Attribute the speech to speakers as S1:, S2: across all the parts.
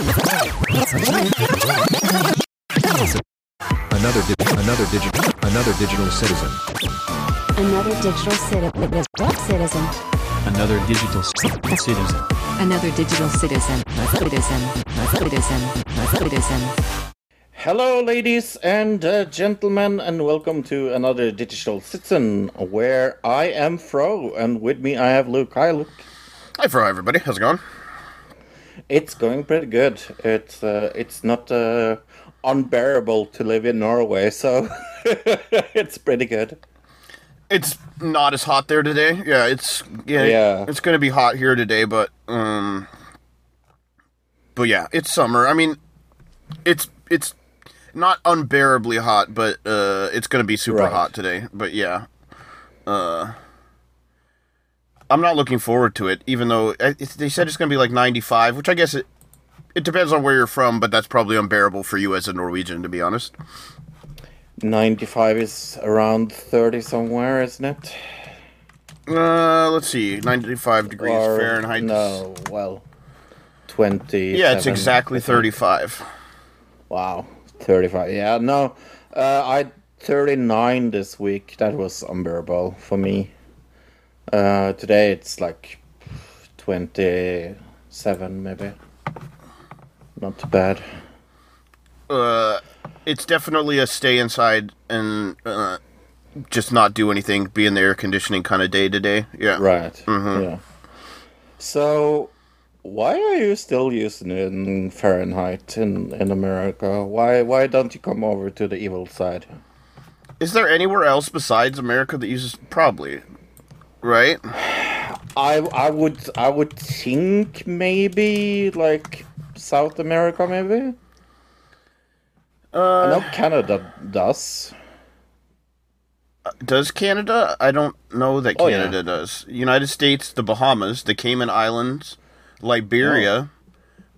S1: Another di- another digital another digital citizen.
S2: Another digital citi- citizen.
S3: Another digital citizen.
S2: Another digital citizen. Citizen. Citizen. Citizen.
S4: Hello, ladies and uh, gentlemen, and welcome to another Digital Citizen, where I am Fro, and with me I have Luke. Hi, Luke.
S5: Hi, for everybody. How's it going?
S4: It's going pretty good. It's uh, it's not uh, unbearable to live in Norway, so it's pretty good.
S5: It's not as hot there today. Yeah, it's yeah,
S4: Yeah.
S5: it's gonna be hot here today, but um, but yeah, it's summer. I mean, it's it's not unbearably hot, but uh, it's gonna be super
S4: Right.
S5: hot today. But yeah, uh, I'm not looking forward to it. Even though they said it's gonna be like 95, which I guess it it depends on where you're from, but that's probably unbearable for you as a Norwegian, to be honest.
S4: 95 is around 30 somewhere, isn't it?
S5: Uh, let's see, 95 degrees
S4: Or-
S5: Fahrenheit.
S4: No, well, 20.
S5: Yeah, it's exactly 35.
S4: Wow, 35. Yeah, no, uh, I 39 this week. That was unbearable for me. Uh, today it's like 27 maybe. Not too bad.
S5: Uh, it's definitely a stay inside and uh, just not do anything, be in the air conditioning kind of day to day. Yeah.
S4: Right.
S5: Mm-hmm.
S4: Yeah. So, why are you still using in Fahrenheit in in America? Why why don't you come over to the evil side?
S5: Is there anywhere else besides America that uses probably? Right?
S4: I I would I would think maybe like South America maybe. I
S5: Uh,
S4: know Canada does.
S5: does Canada? I don't know that
S4: Oh, yeah.
S5: Canada does. United States, the Bahamas, the Cayman Islands, Liberia,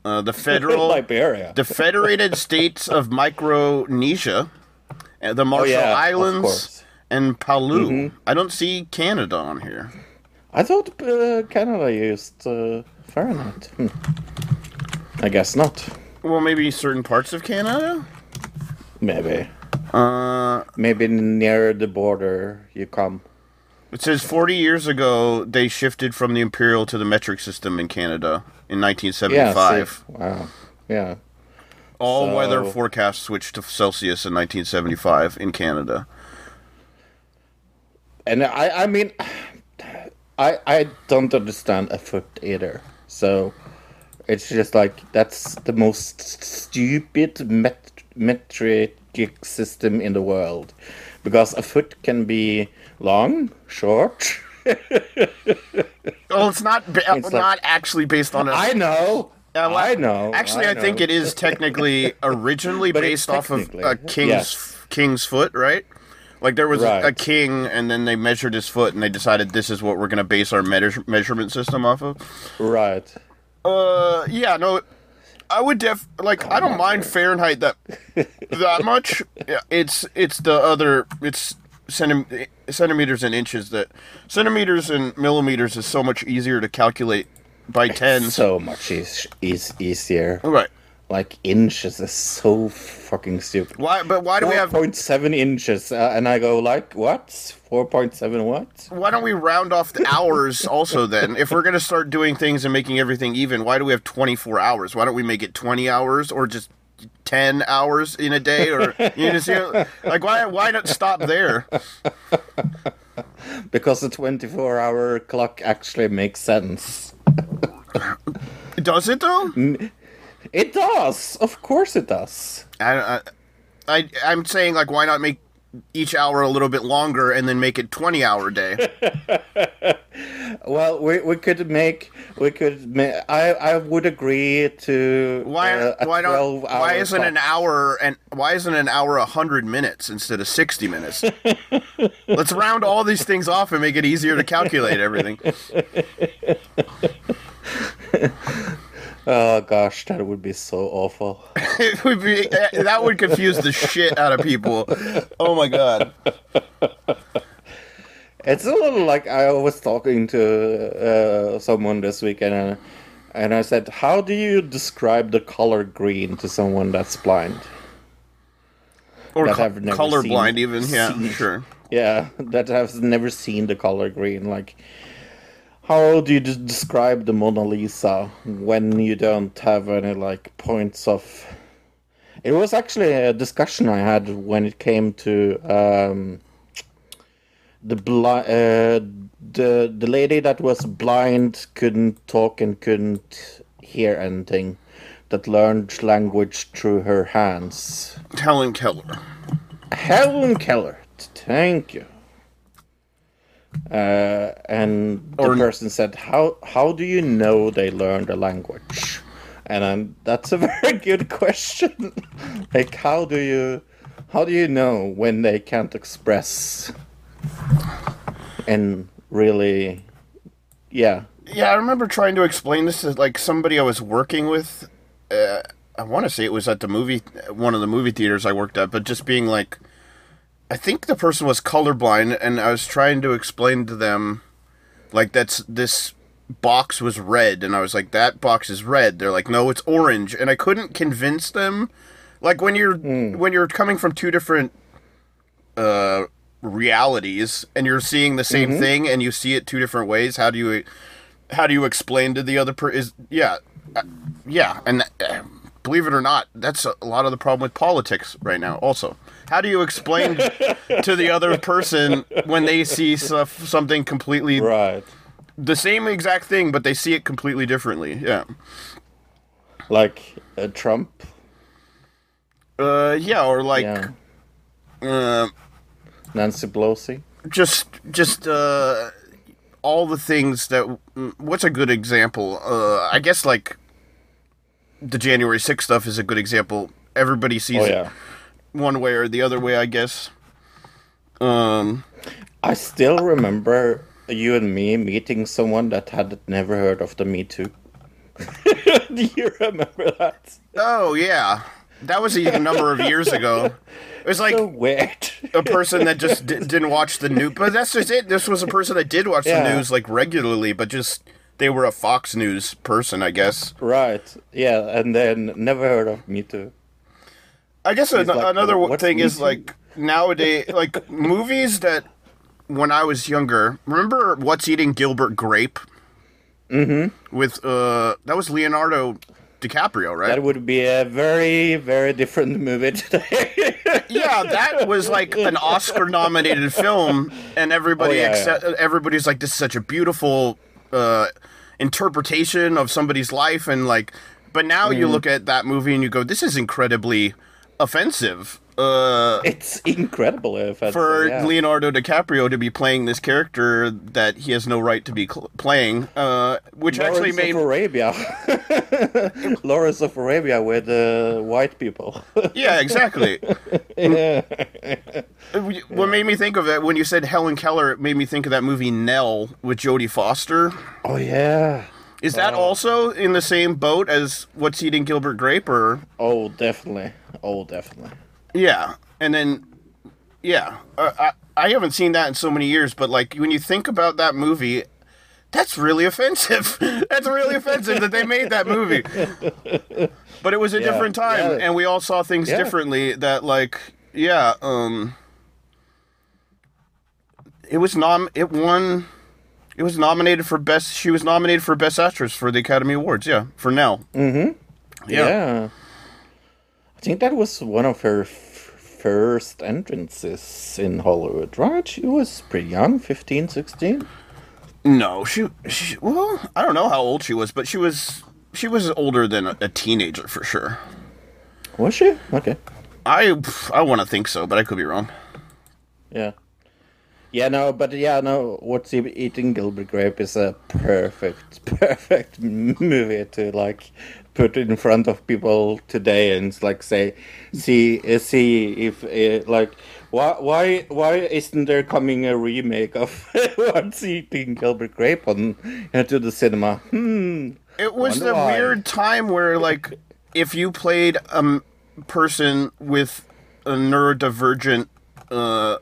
S5: uh, the federal,
S4: Liberia.
S5: the Federated States of Micronesia, uh, the Marshall
S4: Oh, yeah, of
S5: Islands,
S4: course.
S5: And Palau. I don't see Canada on here.
S4: I thought uh, Canada used uh, Fahrenheit. Hmm. I guess not.
S5: Well, maybe certain parts of Canada.
S4: Maybe.
S5: Uh,
S4: Maybe near the border you come.
S5: it says 40 years ago they shifted from the imperial to the metric system in Canada in 1975.
S4: see. Wow. Yeah.
S5: All
S4: So-
S5: weather forecasts switched to Celsius in 1975 in Canada.
S4: And I, I mean, I, I don't understand a foot either. So it's just like that's the most stupid met- metric system in the world, because a foot can be long, short.
S5: well, it's not ba-
S4: It's like-
S5: not actually based on a.
S4: I know.
S5: Yeah, well,
S4: I know.
S5: Actually, I, think
S4: know.
S5: it is technically originally based off of a king's king's foot, right? Like there was a- a king, and then they measured his foot, and they decided this is what we're going to base our measure- measurement system off of.
S4: right.
S5: Uh, yeah, no, I would def like I don't mind Fahrenheit that that much. Yeah, it's it's the other it's centim- centimeters and inches that centimeters and millimeters is so much easier to calculate by tens.
S4: So much is is easier.
S5: right.
S4: Like inches is so fucking stupid.
S5: Why? But why do we have?
S4: 4.7 inches, uh, and I go like, what? 4.7 what?
S5: Why don't we round off the hours also then? If we're gonna start doing things and making everything even, why do we have twenty four hours? Why don't we make it twenty hours or just ten hours in a day? Or you know, like why why not stop there?
S4: Because the 24-hour clock actually makes sense.
S5: Does it though?
S4: It does, of course it does.
S5: I, I, I I'm saying like why not make each hour a little bit longer and then make it twenty hour day?
S4: Well, we, we could make we could ma- I I would agree to
S5: Why
S4: uh,
S5: why?
S4: 12
S5: Why isn't an hour and why isn't an hour hundred minutes instead of sixty minutes? Let's round all these things off and make it easier to calculate everything.
S4: Oh gosh, that would be so awful.
S5: It would be that would confuse the shit out of people. Oh my god.
S4: It's a little like I was talking to uh, someone this weekend, and and I said, "How do you describe the color green to someone that's blind?"
S5: Or
S4: That
S5: co- colorblind,
S4: seen-
S5: even. Yeah,
S4: seen.
S5: sure.
S4: Yeah, that has never seen the color green. Like, how do you describe the Mona Lisa when you don't have any like points of? It was actually a discussion I had when it came to um, the bli- uh, the the lady that was blind, couldn't talk and couldn't hear anything, that learned language through her hands.
S5: Helen Keller.
S4: Helen Keller. Thank you. Uh, and the
S5: Or-
S4: person said, "How how do you know they learned a language?" And um, that's a very good question. like, how do you how do you know when they can't express and really, yeah,
S5: Yeah, I remember trying to explain this to like somebody I was working with. Uh, I want to say it was at the movie, one of the movie theaters I worked at, but just being like, I think the person was colorblind, and I was trying to explain to them, like that's this box was red, and I was like, that box is red. They're like, no, it's orange, and I couldn't convince them. Like when you're when you're coming from two different uh realities and you're seeing the same thing and you see it two different ways how do you how do you explain to the other person is yeah uh, yeah and uh, believe it or not that's a lot of the problem with politics right now also how do you explain to the other person when they see stuff, something completely
S4: right.
S5: the same exact thing but they see it completely differently yeah
S4: Like uh, Trump.
S5: uh yeah or like
S4: yeah.
S5: uh,
S4: Nancy Pelosi.
S5: just just uh all the things that what's a good example uh i guess like the january 6th stuff is a good example everybody sees
S4: Oh
S5: it
S4: yeah.
S5: One way or the other way i guess um
S4: I still remember you and me meeting someone that had never heard of the Me Too. Do you remember that?
S5: oh yeah that was a number of years ago it was like
S4: So weird.
S5: a person that just di- didn't watch the news but that's just it this was a person that did watch
S4: Yeah.
S5: the news like regularly but just they were a fox news person i guess
S4: right. Yeah, and then never heard of Me Too.
S5: I guess an-
S4: like,
S5: another thing is like nowadays, like movies that when I was younger. Remember What's Eating Gilbert Grape? Mm-hmm. With uh, that was Leonardo DiCaprio, right?
S4: That would be a very, very different movie today.
S5: yeah, that was like an Oscar-nominated film, and everybody
S4: Oh, yeah,
S5: accept, everybody's like, "This is such a beautiful uh, interpretation of somebody's life," and like, but now you
S4: Mm-hmm.
S5: look at that movie and you go, "This is incredibly offensive." Uh,
S4: it's incredible I
S5: for
S4: yeah.
S5: Leonardo DiCaprio to be playing this character that he has no right to be cl- playing, uh, which actually
S4: Lawrence
S5: made
S4: of Arabia. Lawrence of Arabia with uh, white people.
S5: yeah exactly. yeah. what made me think of it when you said Helen Keller, it made me think of that movie Nell with Jodie Foster.
S4: oh yeah.
S5: Is that also in the same boat as What's Eating Gilbert Grape, or
S4: Oh, definitely. Oh, definitely.
S5: yeah? And then yeah, uh, I I haven't seen that in so many years, but like when you think about that movie. That's really offensive. That's really offensive that they made that movie. But it was a
S4: Yeah,
S5: different time,
S4: yeah.
S5: and we all saw things
S4: Yeah.
S5: differently. That like, yeah, um, it was nom. It won. It was nominated for best. She was nominated for best actress for the Academy Awards. Yeah, for Nell. Mm-hmm. Yeah.
S4: Yeah. I think that was one of her f- first entrances in Hollywood, right? She was pretty young, 15, 16.
S5: No, she, she. Well, I don't know how old she was, but she was. She was older than a, a teenager for sure.
S4: Was she? Okay.
S5: I I want to think so, but I could be wrong.
S4: Yeah. Yeah, no, but yeah, no, What's Eating Gilbert Grape is a perfect, perfect movie to like put in front of people today and like say, see, uh, see if uh, like why why why isn't there coming a remake of What's Eating Gilbert Grape on into the cinema? Hmm.
S5: It was the
S4: why.
S5: weird time where, like, if you played a person with a neurodivergent, uh,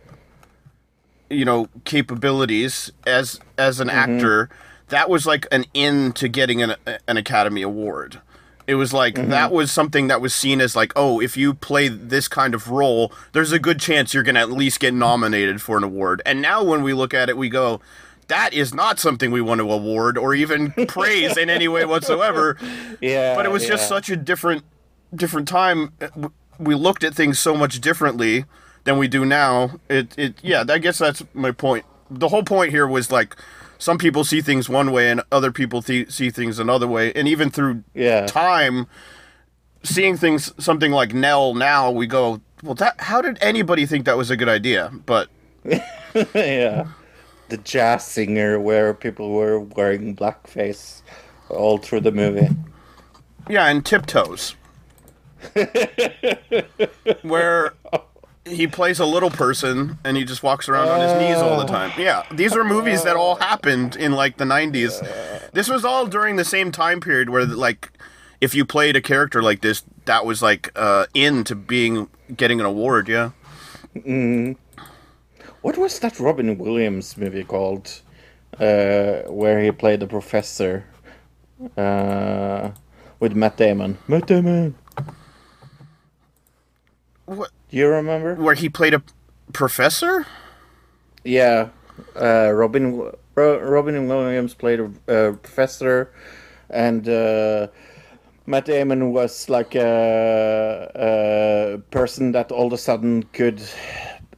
S5: you know, capabilities as as an
S4: Mm-hmm.
S5: actor, that was like an in to getting an an Academy Award. It was like that was something that was seen as like, oh, if you play this kind of role, there's a good chance you're going to at least get nominated for an award. And now when we look at it, we go, that is not something we want to award or even praise in any way whatsoever.
S4: Yeah,
S5: But it was just such a different different time. We looked at things so much differently than we do now. It it yeah, I guess that's my point. The whole point here was like some people see things one way and other people th- see things another way, and even through
S4: Yeah.
S5: time, seeing things something like Nell now, we go, well, that how did anybody think that was a good idea? But
S4: yeah. The jazz singer where people were wearing blackface all through the movie.
S5: Yeah, and Tiptoes. Where he plays a little person and he just walks around on his knees all the time. Yeah, these are movies that all happened in like the 90s. This was all during the same time period where like if you played a character like this, that was like uh into being getting an award, yeah.
S4: What was that Robin Williams movie called? Uh, where he played the professor uh, with Matt Damon. Matt Damon.
S5: What
S4: Do you remember?
S5: where he played a professor?
S4: Yeah, uh, Robin Robin Williams played a uh, professor, and uh, Matt Damon was like a, a person that all of a sudden could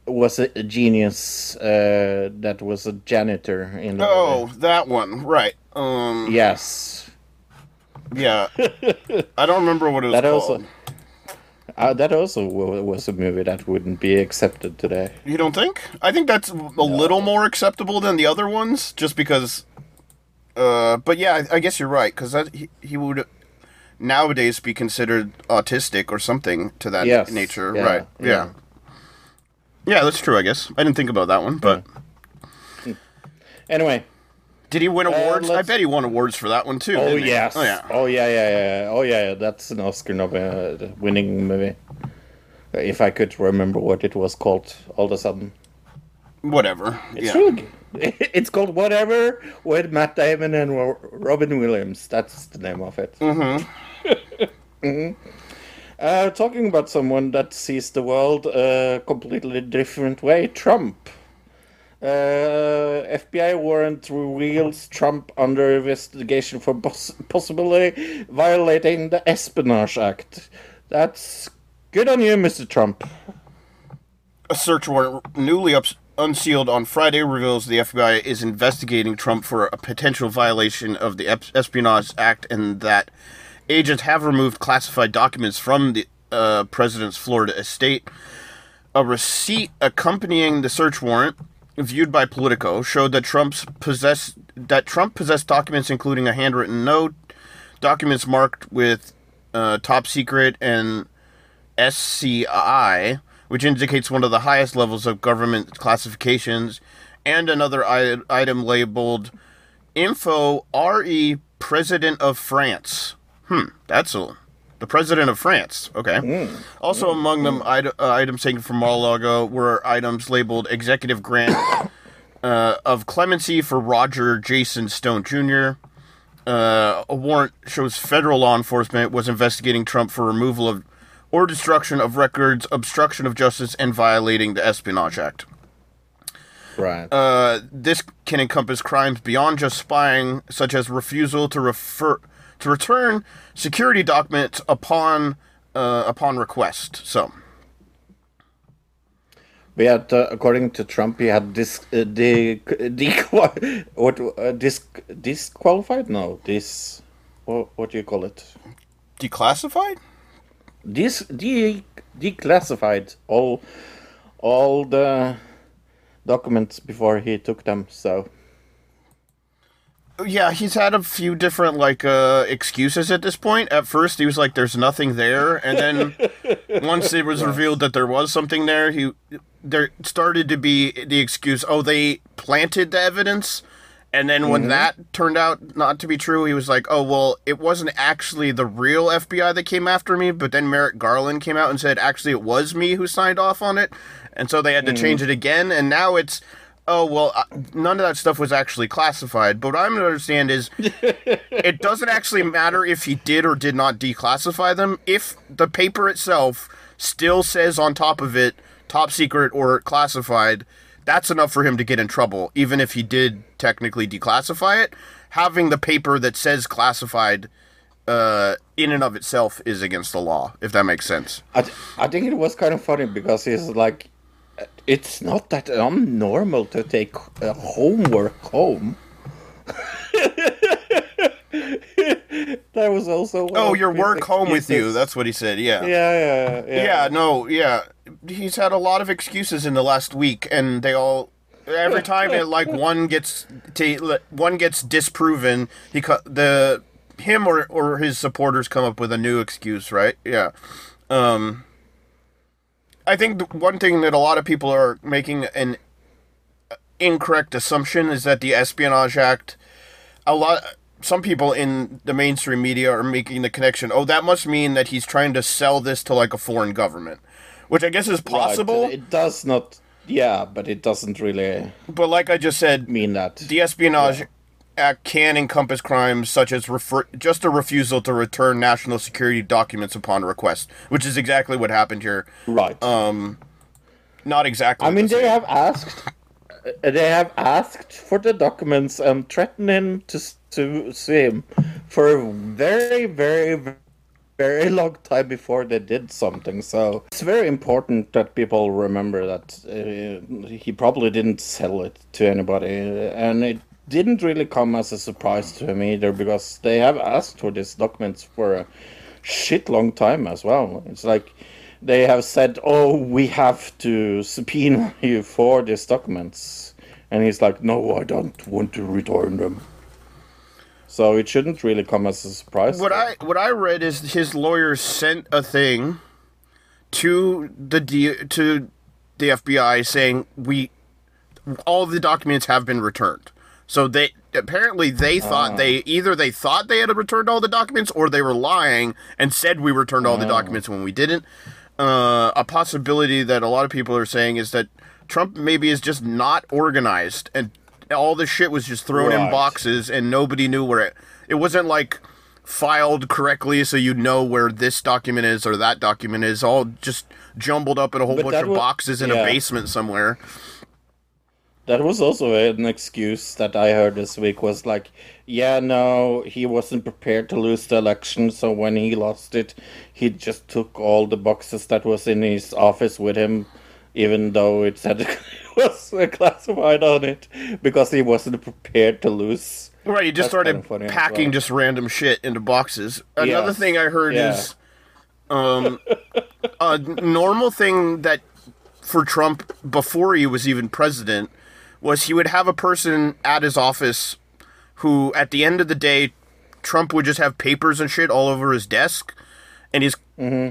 S4: was a, a genius uh, that was a janitor in the
S5: Oh, that one. Right. Um
S4: yes
S5: yeah. I don't remember what it was
S4: that
S5: called.
S4: also uh, that also wa- was a movie that wouldn't be accepted today
S5: You don't think? I think that's a little more acceptable than the other ones, just because. Uh, but yeah, I, I guess you're right because he, he would nowadays be considered autistic or something to that
S4: Yes,
S5: nature,
S4: yeah,
S5: right? Yeah.
S4: yeah.
S5: yeah, that's true. I guess I didn't think about that one, but
S4: anyway
S5: did he win awards? I bet he won awards for that one too.
S4: Oh
S5: didn't he?
S4: yes.
S5: Oh yeah.
S4: Oh yeah, yeah, yeah. Oh yeah, that's an Oscar nom- uh, winning movie. If I could remember what it was called, all of a sudden,
S5: Whatever.
S4: it's
S5: yeah.
S4: really. It's called whatever with Matt Damon and Robin Williams. That's the name of it. Mm-hmm. uh, talking about someone that sees the world a completely different way, Trump. Uh, FBI warrant reveals Trump under investigation for pos- possibly violating the Espionage Act. That's good on you, Mr. Trump.
S5: A search warrant newly ups- unsealed on Friday reveals the FBI is investigating Trump for a potential violation of the Espionage Act and that agents have removed classified documents from the uh, president's Florida estate. A receipt accompanying the search warrant, viewed by Politico, showed that Trump's possess that Trump possessed documents including a handwritten note, documents marked with uh, top secret and SCI, which indicates one of the highest levels of government classifications, and another I- item labeled Info RE President of France. Hmm, that's a the President of France. Okay. Also among them, ite- uh, items taken from Mar-a-Lago were items labeled Executive Grant uh, of Clemency for Roger Jason Stone Jr. Uh, a warrant shows federal law enforcement was investigating Trump for removal of or destruction of records, obstruction of justice, and violating the Espionage Act.
S4: Right.
S5: Uh, this can encompass crimes beyond just spying, such as refusal to refer to return security documents upon uh, upon request. So,
S4: But yeah, t- according to Trump, he had dis uh, de- dequal what uh, dis disqualified? No, this what what do you call it?
S5: declassified.
S4: This de declassified all all the documents before he took them. So
S5: Yeah, he's had a few different like uh excuses at this point. At first, he was like, "There's nothing there," and then once it was revealed that there was something there, he there started to be the excuse, "Oh, they planted the evidence." And then when that turned out not to be true, he was like, "Oh well, it wasn't actually the real FBI that came after me." But then Merrick Garland came out and said, "Actually, it was me who signed off on it," and so they had to change it again. And now it's oh well, uh, none of that stuff was actually classified. But what I'm gonna understand is, it doesn't actually matter if he did or did not declassify them. If the paper itself still says on top of it top secret or classified, that's enough for him to get in trouble, even if he did technically declassify it. Having the paper that says classified uh, in and of itself is against the law, if that makes sense.
S4: I, I think it was kind of funny because he's like, it's not that unnormal to take uh, homework home. that was also.
S5: Oh, your work home with you. That's what he said. Yeah.
S4: Yeah, yeah, yeah.
S5: Yeah, no, yeah. He's had a lot of excuses in the last week, and they all. Every time it like one gets to one gets disproven, he the him or or his supporters come up with a new excuse, right? Yeah. Um. I think the one thing that a lot of people are making an incorrect assumption is that the Espionage Act, a lot, some people in the mainstream media are making the connection. Oh, that must mean that he's trying to sell this to like a foreign government, which I guess is
S4: Right,
S5: possible.
S4: It does not. Yeah, but it doesn't really
S5: but like I just said,
S4: mean that.
S5: the Espionage Act can encompass crimes such as refer- just a refusal to return national security documents upon request, which is exactly what happened here.
S4: right.
S5: Um, Not exactly.
S4: I mean,
S5: the
S4: they have asked. uh, They have asked for the documents and threatened him to to sue him for a very, very, very long time before they did something. So it's very important that people remember that uh, he probably didn't sell it to anybody, and it didn't really come as a surprise to him either because they have asked for these documents for a shit long time as well. It's like they have said, "Oh, we have to subpoena you for these documents," and he's like, "No, I don't want to return them." So it shouldn't really come as a surprise.
S5: what I what I read is his lawyers sent a thing to the D, to the FBI saying we all the documents have been returned. So they apparently they thought they either they thought they had returned all the documents or they were lying and said we returned all the documents when we didn't. Uh, a possibility that a lot of people are saying is that Trump maybe is just not organized and all this shit was just thrown in boxes and nobody knew where it. It wasn't like filed correctly so you know where this document is or that document is all just jumbled up in a whole
S4: But
S5: bunch of
S4: wa-
S5: boxes in a basement somewhere.
S4: That was also an excuse that I heard this week was like, yeah, no, he wasn't prepared to lose the election, so when he lost it, he just took all the boxes that was in his office with him, even though it said it was classified on it, because he wasn't prepared to lose.
S5: Right, he just
S4: That's
S5: started
S4: kinda
S5: packing
S4: well.
S5: just random shit into boxes. Another
S4: Yes.
S5: thing I heard
S4: Yeah.
S5: is um a normal thing that for Trump before he was even president was he would have a person at his office who at the end of the day Trump would just have papers and shit all over his desk and he's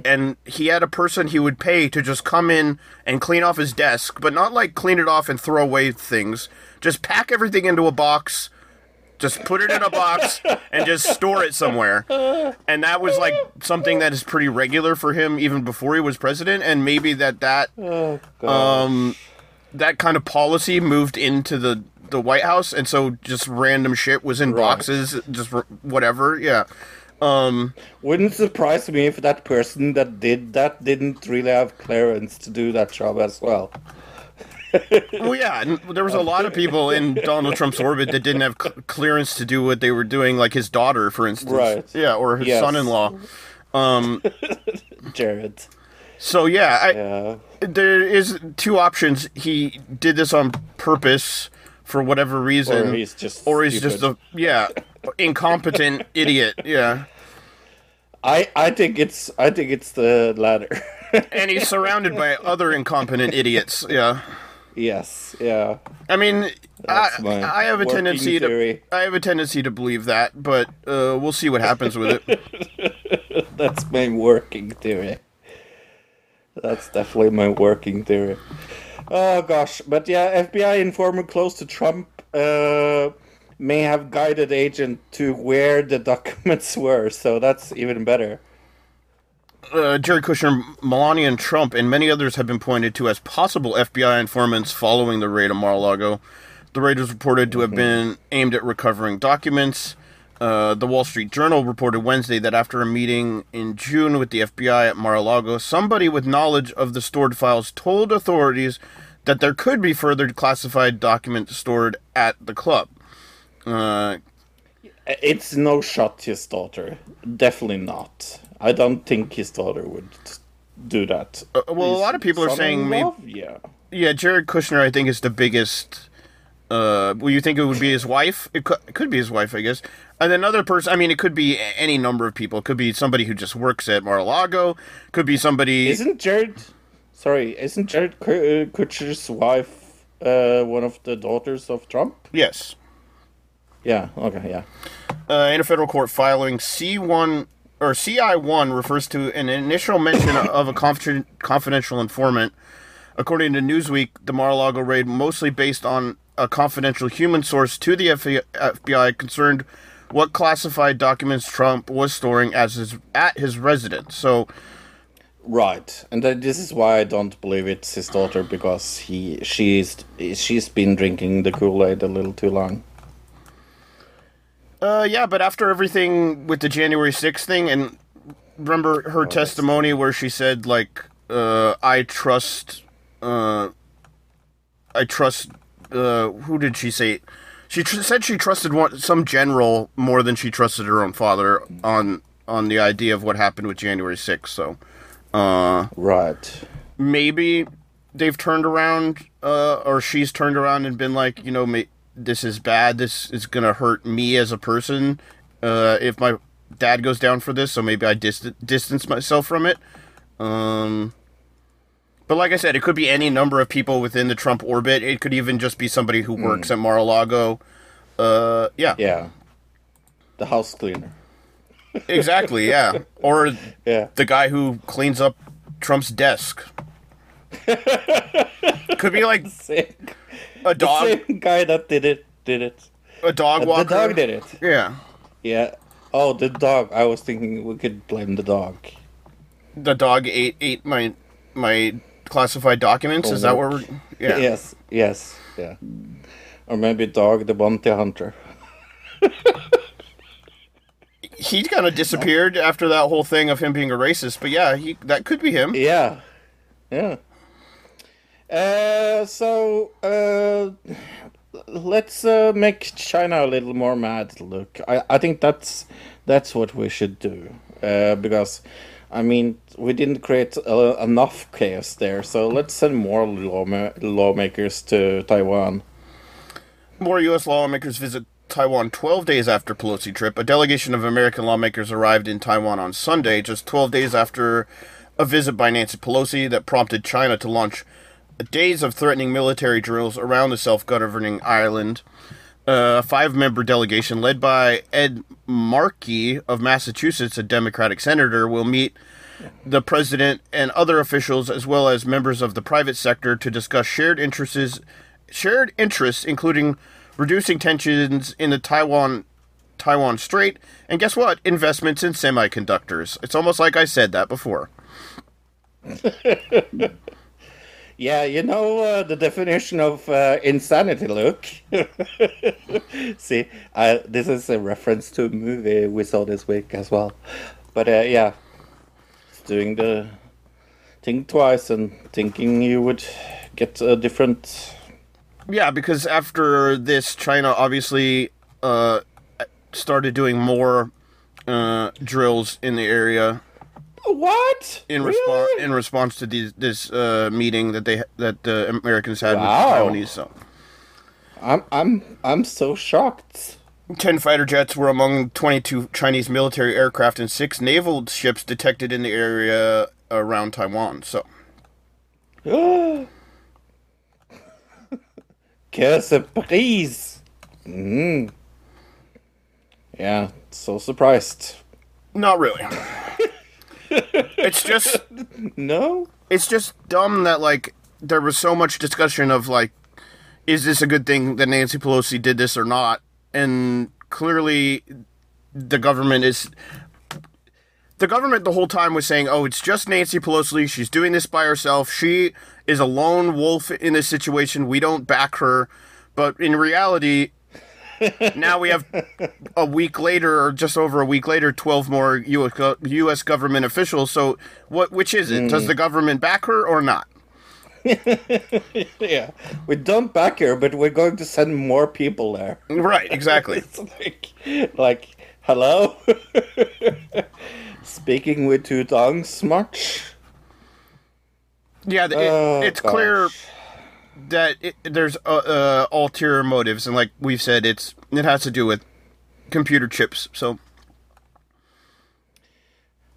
S5: and he had a person he would pay to just come in and clean off his desk, but not like clean it off and throw away things. Just pack everything into a box, just put it in a box and just store it somewhere. And that was like something that is pretty regular for him even before he was president and maybe that that um that kind of policy moved into the the White House and so just random shit was in
S4: Right.
S5: boxes just r- whatever. Yeah. Um
S4: Wouldn't surprise me if that person that did that didn't really have clearance to do that job as well.
S5: Well, yeah, and there was a lot of people in Donald Trump's orbit that didn't have cl- clearance to do what they were doing, like his daughter, for instance.
S4: Right.
S5: Yeah, or his
S4: Yes.
S5: son-in-law.
S4: Jared.
S5: So yeah, I,
S4: Yeah.
S5: there is two options. He did this on purpose for whatever reason,
S4: Or he's just
S5: or he's just a yeah incompetent idiot. Yeah,
S4: I I think it's I think it's the latter.
S5: and he's surrounded by other incompetent idiots. Yeah.
S4: yes, yeah.
S5: I mean, I, I have a tendency
S4: theory.
S5: to I have a tendency to believe that, but uh, we'll see what happens with it.
S4: That's my working theory. That's definitely my working theory. Oh gosh, but yeah, FBI informant close to Trump uh, may have guided agent to where the documents were, so that's even better.
S5: uh, Jared Kushner, Melania, and Trump, and many others have been pointed to as possible FBI informants following the raid on Mar-a-Lago. The raid was reported to have been aimed at recovering documents. Uh, the Wall Street Journal reported Wednesday that after a meeting in June with the FBI at Mar-a-Lago, somebody with knowledge of the stored files told authorities that there could be further classified documents stored at the club. Uh,
S4: It's no shot his daughter. Definitely not. I don't think his daughter would do that.
S5: Uh, well, a lot of people are saying maybe-.
S4: Yeah.
S5: Yeah, Jared Kushner, I think, is the biggest. Uh, well, you think it would be his wife? It it could be his wife, I guess. And another person. I mean, it could be any number of people. It could be somebody who just works at Mar-a-Lago. Could be somebody.
S4: Isn't Jared? Sorry, isn't Jared uh, Kushner's wife uh, one of the daughters of Trump?
S5: yes.
S4: Yeah. Okay. Yeah.
S5: Uh, in a federal court filing, C1 or CI1 refers to an initial mention of a confiden- confidential informant. According to Newsweek, the Mar-a-Lago raid mostly based on a confidential human source to the F- FBI concerned what classified documents Trump was storing as his at his residence. So,
S4: Right, and this is why I don't believe it's his daughter because he she's she's been drinking the Kool Aid a little too long.
S5: uh, yeah, but after everything with the January 6th thing, and remember her testimony where she said like, uh, "I trust." Uh, I trust. Uh, who did she say? She tr- said she trusted one, some general more than she trusted her own father on on the idea of what happened with January 6th. So uh,
S4: Right.
S5: maybe they've turned around, uh, or she's turned around and been like, you know, ma- this is bad. This is gonna hurt me as a person. Uh, if my dad goes down for this, so maybe I dis- distance myself from it. Um, but like I said, it could be any number of people within the Trump orbit. It could even just be somebody who works at Mar-a-Lago. Uh, yeah,
S4: Yeah. The house cleaner.
S5: exactly. Yeah, or
S4: Yeah.
S5: the guy who cleans up Trump's desk. could be like
S4: Same,
S5: a dog,
S4: same guy that did it did it.
S5: a dog walker.
S4: The dog did it.
S5: Yeah,
S4: Yeah. Oh, the dog. I was thinking we could blame the dog.
S5: the dog ate ate my my classified documents. Is that where we're? Yeah.
S4: Yes. Yes. Yeah. Or maybe dog the bounty hunter.
S5: He kind of disappeared after that whole thing of him being a racist. But yeah, he that could be him.
S4: Yeah. Yeah. Uh, so uh, let's uh, make China a little more mad. Look, I, I think that's that's what we should do. Uh, because I mean we didn't create uh, enough chaos there, so let's send more lawma- lawmakers to Taiwan.
S5: More U.S. lawmakers visit Taiwan 12 days after Pelosi trip. A delegation of American lawmakers arrived in Taiwan on Sunday, just 12 days after a visit by Nancy Pelosi that prompted China to launch days of threatening military drills around the self-governing island. A five-member delegation led by Ed Markey of Massachusetts, a Democratic senator, will meet the president and other officials, as well as members of the private sector, to discuss shared interests, shared interests, including reducing tensions in the Taiwan Taiwan Strait, and guess what? Investments in semiconductors. It's almost like I said that before.
S4: Yeah, you know uh, the definition of uh, insanity. Look, see, uh, this is a reference to a movie we saw this week as well. But uh, yeah, doing the thing twice and thinking you would get a different.
S5: Yeah, because after this, China obviously uh, started doing more uh, drills in the area
S4: What
S5: in
S4: Really?
S5: response in response to these, this uh, meeting that they that the Americans had
S4: Wow.
S5: with the Taiwanese. So.
S4: I'm I'm I'm so shocked.
S5: 10 fighter jets were among 22 Chinese military aircraft and six naval ships detected in the area around Taiwan. So,
S4: Que surprise! Mm. Yeah, so surprised.
S5: not really. it's just
S4: No.
S5: it's just dumb that like there was so much discussion of like is this a good thing that Nancy Pelosi did this or not? And clearly the government is the government the whole time was saying, "Oh, it's just Nancy Pelosi. She's doing this by herself. She is a lone wolf in this situation. We don't back her." But in reality, now we have a week later, or just over a week later, twelve more U.S. U.S. government officials. So, what? Which is it? Does mm. the government back her or not?
S4: Yeah, we don't back her, but we're going to send more people there.
S5: Right. Exactly.
S4: It's like, like, hello? Speaking with two tongues, much?
S5: Yeah, it,
S4: Oh,
S5: it's clear that it, there's uh, uh, ulterior motives, and like we've said, it's it has to do with computer chips. So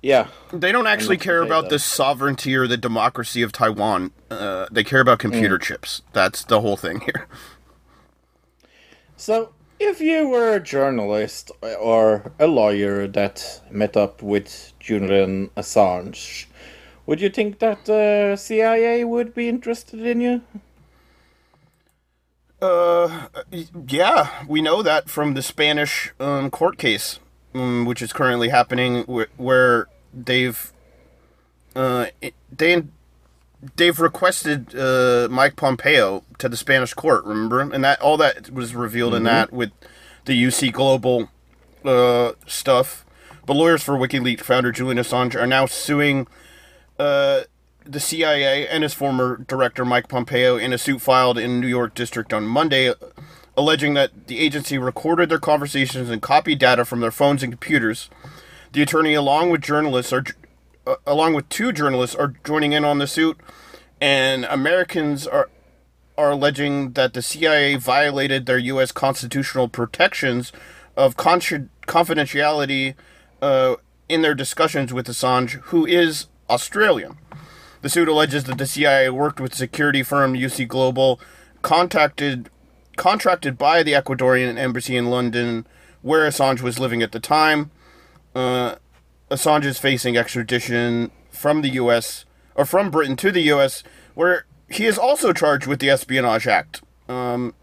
S4: Yeah,
S5: they don't actually care about
S4: though.
S5: the sovereignty or the democracy of Taiwan. Uh, they care about computer chips. That's the whole thing here.
S4: So, if you were a journalist or a lawyer that met up with Julian Assange, would you think that the CIA would be interested in you?
S5: Uh, yeah, we know that from the Spanish um, court case, um, which is currently happening, wh- where they've uh, they they've requested uh, Mike Pompeo to the Spanish court. Remember, and that all that was revealed in that with the UC Global uh, stuff. But lawyers for WikiLeaks founder Julian Assange are now suing uh, the CIA and his former director Mike Pompeo in a suit filed in New York District on Monday, alleging that the agency recorded their conversations and copied data from their phones and computers. The attorney, along with journalists, are uh, along with two journalists, are joining in on the suit, and Americans are are alleging that the CIA violated their U.S. constitutional protections of con- confidentiality uh, in their discussions with Assange, who is Australian. The suit alleges that the CIA worked with security firm UC Global, contacted contracted by the Ecuadorian embassy in London, where Assange was living at the time. Uh, Assange is facing extradition from the U.S. or from Britain to the U.S., where he is also charged with the Espionage Act. Um,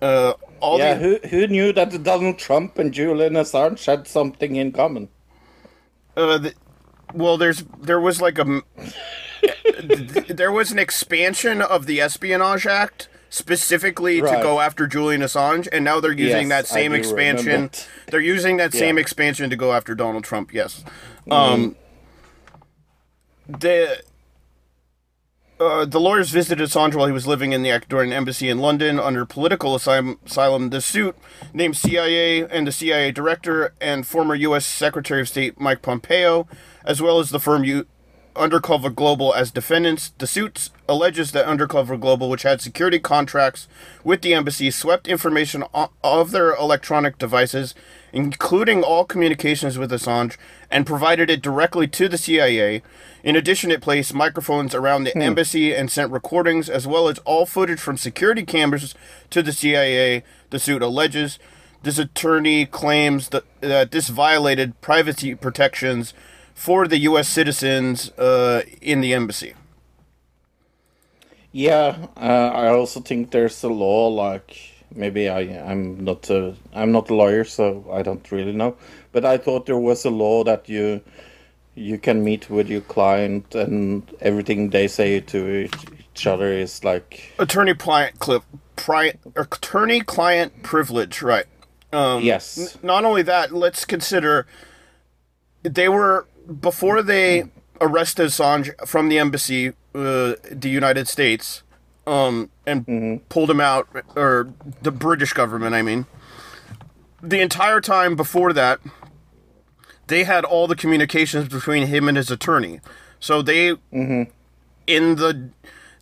S5: uh, all
S4: yeah,
S5: the,
S4: who, who knew that Donald Trump and Julian Assange had something in common?
S5: Uh, the, well, there's there was like a there was an expansion of the Espionage Act specifically to go after Julian Assange, and now they're using
S4: Yes,
S5: that same expansion. They're using that same expansion to go after Donald Trump. Yes.
S4: Mm-hmm.
S5: Um. The. Uh, the lawyers visited Assange while he was living in the Ecuadorian embassy in London under political asylum. asylum. The suit named CIA and the CIA director and former U.S. Secretary of State Mike Pompeo, as well as the firm U- Undercover Global as defendants. The suit alleges that Undercover Global, which had security contracts with the embassy, swept information of their electronic devices, including all communications with Assange, and provided it directly to the CIA. In addition, it placed microphones around the embassy and sent recordings, as well as all footage from security cameras, to the CIA. The suit alleges. This attorney claims that, that this violated privacy protections for the U.S. citizens uh, in the embassy.
S4: Yeah, uh, I also think there's a law like maybe I I'm not a I'm not a lawyer, so I don't really know. But I thought there was a law that you you can meet with your client and everything they say to each, each other is like
S5: Attorney client clip, pri- attorney client privilege, right? Um,
S4: yes,
S5: N- not only that, let's consider they were before they arrested Assange from the embassy, uh, the United States, um, and pulled him out, or the British government, I mean. The entire time before that, they had all the communications between him and his attorney. So they, in the,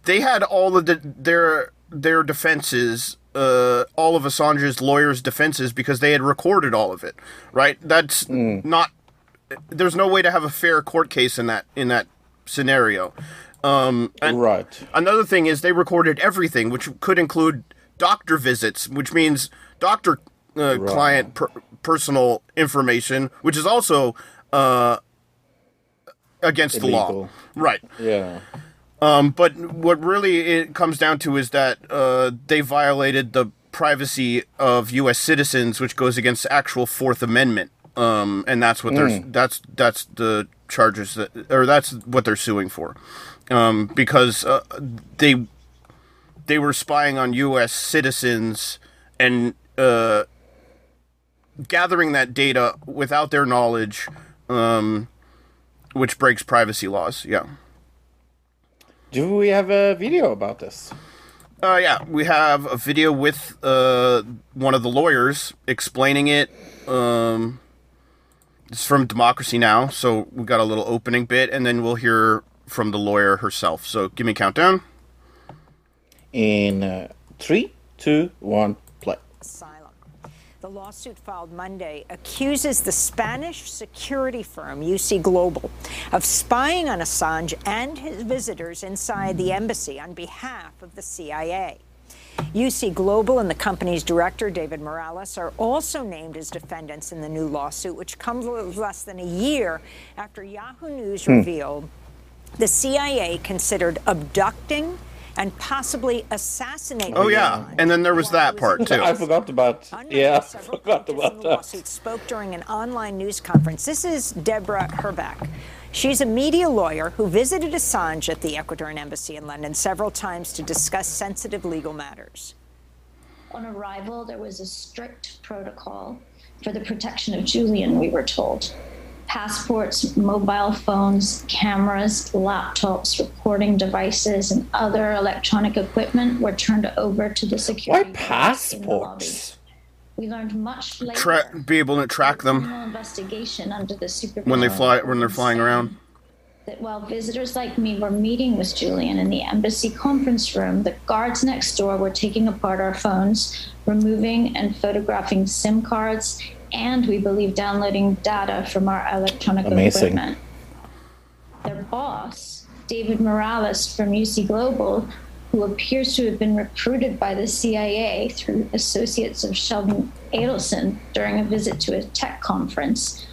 S5: they had all of the, their their defenses, uh, all of Assange's lawyers' defenses because they had recorded all of it. Right? That's not. There's no way to have a fair court case in that in that scenario. Um,
S4: right.
S5: Another thing is they recorded everything, which could include doctor visits, which means doctor uh, client per- personal information, which is also uh, against the law. Right.
S4: Yeah.
S5: Um, but what really it comes down to is that uh, they violated the privacy of U.S. citizens, which goes against actual Fourth Amendment um, and that's what they're that's that's the charges that or that's what they're suing for, um, because uh, they they were spying on U.S. citizens and uh, gathering that data without their knowledge, um, which breaks privacy laws. Yeah.
S4: Do we have a video about this?
S5: Uh, yeah, we have a video with uh, one of the lawyers explaining it. Um, it's from Democracy Now, so we got a little opening bit, and then we'll hear from the lawyer herself. So give me a countdown.
S4: In uh, three, two, one, play.
S6: asylum. The lawsuit filed Monday accuses the Spanish security firm UC Global of spying on Assange and his visitors inside the embassy on behalf of the CIA. UC Global and the company's director, David Morales, are also named as defendants in the new lawsuit, which comes less than a year after Yahoo News hmm. revealed the CIA considered abducting and possibly assassinating.
S5: Oh, yeah, and then there was that part, too.
S4: I forgot about.
S6: Unlike
S4: Yeah, I forgot
S6: plaintiffs in
S4: about
S6: the
S4: that.
S6: lawsuit spoke during an online news conference. This is Deborah Hrbek. She's a media lawyer who visited Assange at the Ecuadorian embassy in London several times to discuss sensitive legal matters.
S7: On arrival, there was a strict protocol for the protection of Julian, we were told. Passports, mobile phones, cameras, laptops, recording devices, and other electronic equipment were turned over to the
S4: Why
S7: security guards in the lobby.
S4: passports?
S7: We learned much later.
S5: Tra- be able to track them
S7: investigation under the supervision
S5: when they fly when they're flying around.
S7: that while visitors like me were meeting with Julian in the embassy conference room, the guards next door were taking apart our phones, removing and photographing SIM cards, and we believe downloading data from our electronic
S4: Amazing.
S7: equipment. Their boss, David Morales from UC Global, who appears to have been recruited by the CIA through associates of Sheldon Adelson during a visit to a tech conference,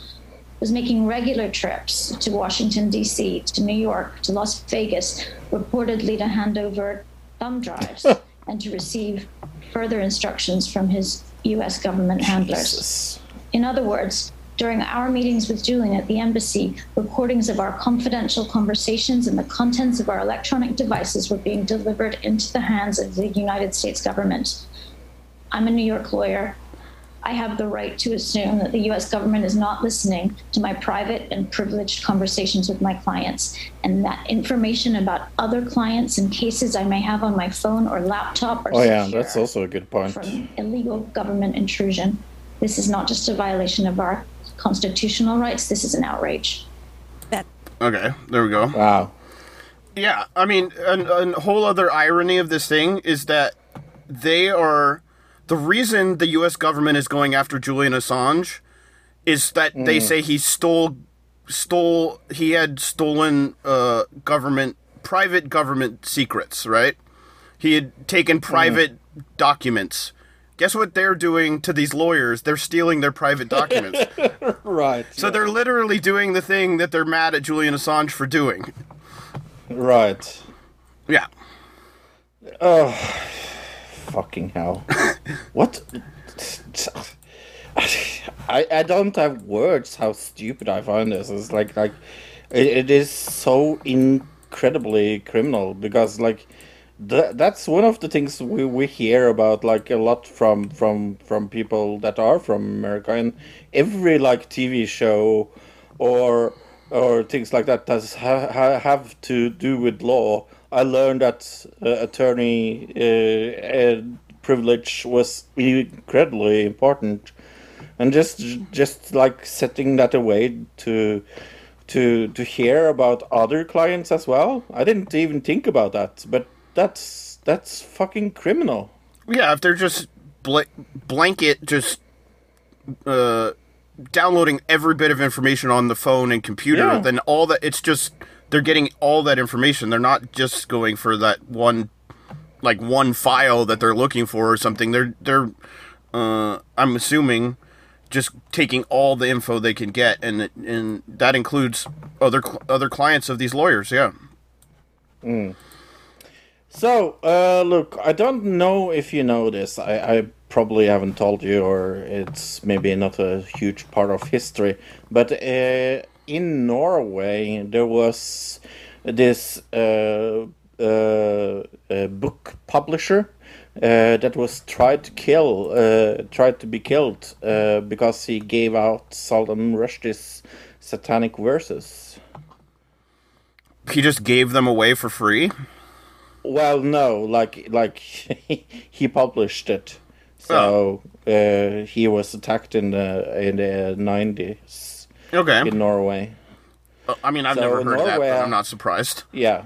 S7: was making regular trips to Washington, D.C., to New York, to Las Vegas, reportedly to hand over thumb drives and to receive further instructions from his U.S. government handlers.
S4: Jesus.
S7: In other words, during our meetings with Julian at the embassy, recordings of our confidential conversations and the contents of our electronic devices were being delivered into the hands of the United States government. I'm a New York lawyer. I have the right to assume that the US government is not listening to my private and privileged conversations with my clients, and that information about other clients and cases I may have on my phone or laptop are
S4: Oh yeah, that's also a good point.
S7: from illegal government intrusion. This is not just a violation of our constitutional rights, this is an outrage.
S5: Okay, there we go.
S4: Wow.
S5: Yeah, I mean, a, a whole other irony of this thing is that they are the reason the U.S. government is going after Julian Assange is that they say he stole stole he had stolen uh, government private government secrets, right? He had taken private documents. Guess what they're doing to these lawyers? They're stealing their private documents.
S4: Right.
S5: so they're literally doing the thing that they're mad at Julian Assange for doing.
S4: Right.
S5: Yeah.
S4: Oh, fucking hell. what? I, I don't have words how stupid I find this. It's like like it, it is so incredibly criminal because like th- that's one of the things we, we hear about like a lot from from from people that are from America and every like TV show or or things like that does ha- ha- have to do with law. I learned that uh, attorney uh, uh, privilege was incredibly important, and just just like setting that away to to to hear about other clients as well. I didn't even think about that, but that's that's fucking criminal.
S5: Yeah, if they're just bl- blanket just uh, downloading every bit of information on the phone and computer,
S4: Yeah.
S5: then all that it's just they're getting all that information. They're not just going for that one like one file that they're looking for or something. They're they're uh, I'm assuming just taking all the info they can get, and and that includes other cl- other clients of these lawyers. Yeah.
S4: So, uh, look, I don't know if you know this. I, I probably haven't told you, or it's maybe not a huge part of history. But uh, in Norway, there was this uh, uh, book publisher uh, that was tried to kill, uh, tried to be killed because he gave out Salman Rushdie's satanic verses.
S5: He just gave them away for free.
S4: Well, no, like like he published it, so uh, he was attacked in the in the nineties
S5: Okay.
S4: in Norway.
S5: Uh, I mean, I've
S4: So
S5: never heard that,
S4: Norway,
S5: but
S4: uh,
S5: I'm not surprised.
S4: Yeah,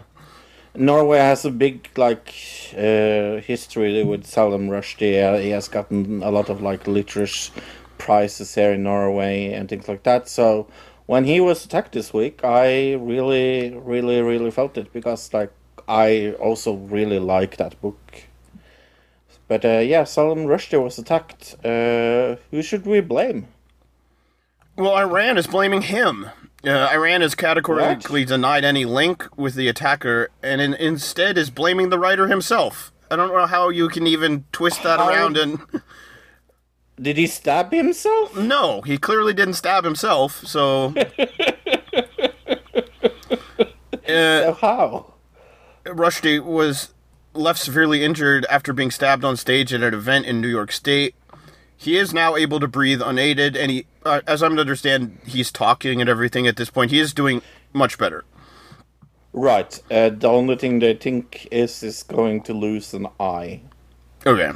S4: Norway has a big like uh, history with Salman Rushdie. He has gotten a lot of like literature prizes here in Norway and things like that. So when he was attacked this week, I really, really, really felt it because like I also really like that book. But uh, yeah, Salman Rushdie was attacked. Uh, who should we blame?
S5: Well, Iran is blaming him. Uh, Iran has categorically denied any link with the attacker, and in, instead is blaming the writer himself. I don't know how you can even twist that
S4: How-
S5: around and.
S4: Did he stab himself?
S5: No, he clearly didn't stab himself, so. uh,
S4: So how?
S5: Rushdie was left severely injured after being stabbed on stage at an event in New York State. He is now able to breathe unaided, and he, uh, as I'm to understand, he's talking and everything at this point. He is doing much better.
S4: Right. Uh, the only thing they think is is going to lose an eye.
S5: Okay.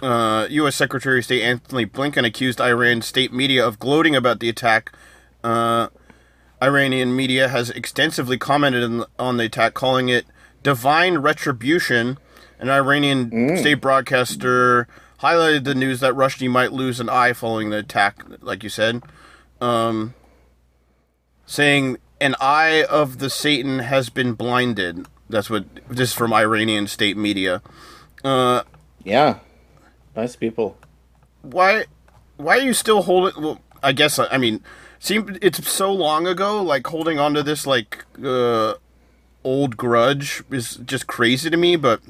S5: Uh, U.S. Secretary of State Antony Blinken accused Iran state media of gloating about the attack. Uh, Iranian media has extensively commented on, on the attack, calling it divine retribution. An Iranian state broadcaster highlighted the news that Rushdie might lose an eye following the attack, like you said, um, saying an eye of the Satan has been blinded. That's what this is from Iranian state media. Uh,
S4: Yeah. Nice people.
S5: why why are you still holding well i guess i mean seem it's so long ago like holding on to this like uh old grudge is just crazy to me but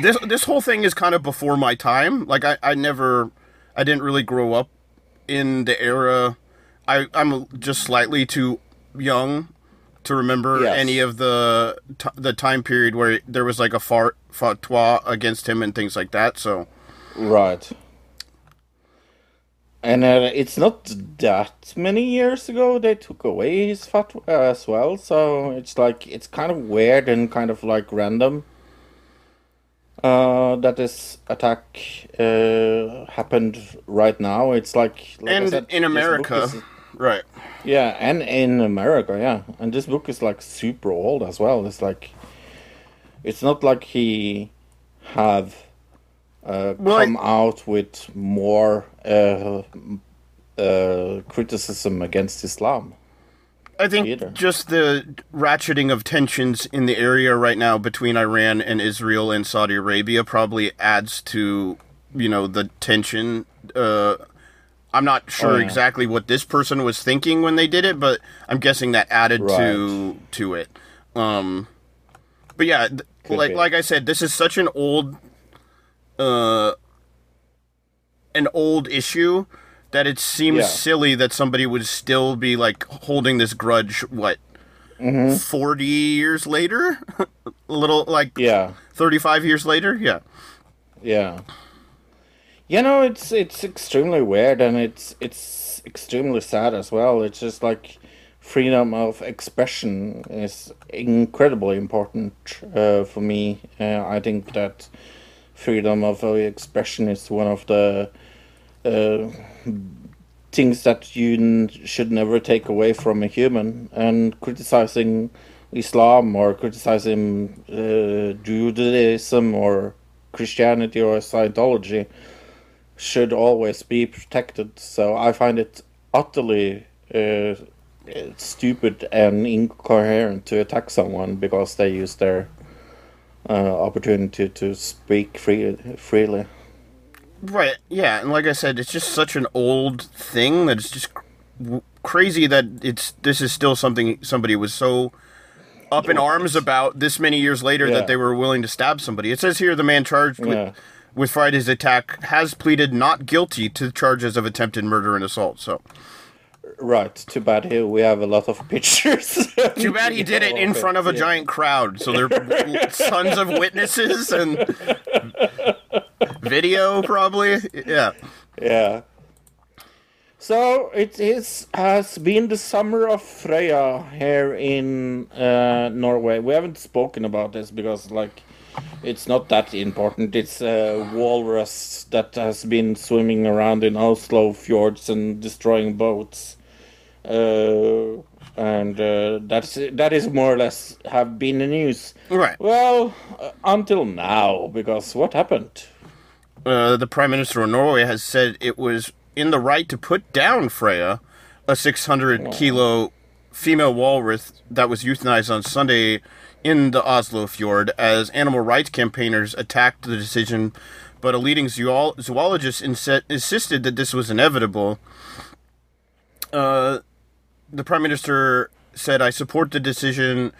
S5: this this whole thing is kind of before my time like i i never i didn't really grow up in the era i i'm just slightly too young to remember
S4: Yes.
S5: any of the t- the time period where there was like a far fatwa against him and things like that so
S4: Right. And uh, it's not that many years ago they took away his fatwa as well, so it's like it's kind of weird and kind of like random. Uh, that this attack uh, happened right now. It's like, like
S5: and
S4: said,
S5: in america
S4: is-
S5: right
S4: Yeah, and in America, yeah. And this book is like super old as well. It's like it's not like he have uh, come out with more uh, uh, criticism against Islam.
S5: I think
S4: Either.
S5: just the ratcheting of tensions in the area right now between Iran and Israel and Saudi Arabia probably adds to, you know, the tension. Uh, I'm not sure
S4: Oh, yeah.
S5: exactly what this person was thinking when they did it, but I'm guessing that added to to it. Um, but yeah,
S4: Could
S5: like
S4: be.
S5: like I said, this is such an old, uh, an old issue that it seems
S4: Yeah.
S5: silly that somebody would still be like holding this grudge. What,
S4: Mm-hmm.
S5: forty years later? a little like
S4: Yeah,
S5: thirty-five years later. Yeah.
S4: yeah. You know, it's it's extremely weird and it's it's extremely sad as well. It's just like freedom of expression is incredibly important uh, for me. Uh, I think that freedom of expression is one of the uh, things that you should never take away from a human. And criticizing Islam or criticizing uh, Judaism or Christianity or Scientology should always be protected. So I find it utterly uh, stupid and incoherent to attack someone because they use their Uh, opportunity to speak free, freely.
S5: Right. Yeah, and like I said, it's just such an old thing that it's just cr- crazy that it's this is still something somebody was so up in arms about this many years later
S4: Yeah.
S5: that they were willing to stab somebody. It says here the man charged with
S4: Yeah.
S5: with Friday's attack has pleaded not guilty to charges of attempted murder and assault. So
S4: Right. Too bad here we have a lot of pictures.
S5: too bad he did it in front of a
S4: Yeah.
S5: giant crowd. So there are tons of witnesses and video, probably. Yeah.
S4: Yeah. So it is has been the summer of Freya here in uh, Norway. We haven't spoken about this because like it's not that important. It's a walrus that has been swimming around in Oslo fjords and destroying boats. Uh, and uh, that's that is more or less have been the news.
S5: Right.
S4: Well, uh, until now, because what happened?
S5: uh, the Prime Minister of Norway has said it was in the right to put down Freya, a 600 kilo female walrus that was euthanized on Sunday in the Oslo fjord as animal rights campaigners attacked the decision, but a leading zool- zoologist insisted that this was inevitable. Uh, the Prime Minister said, I support the decision.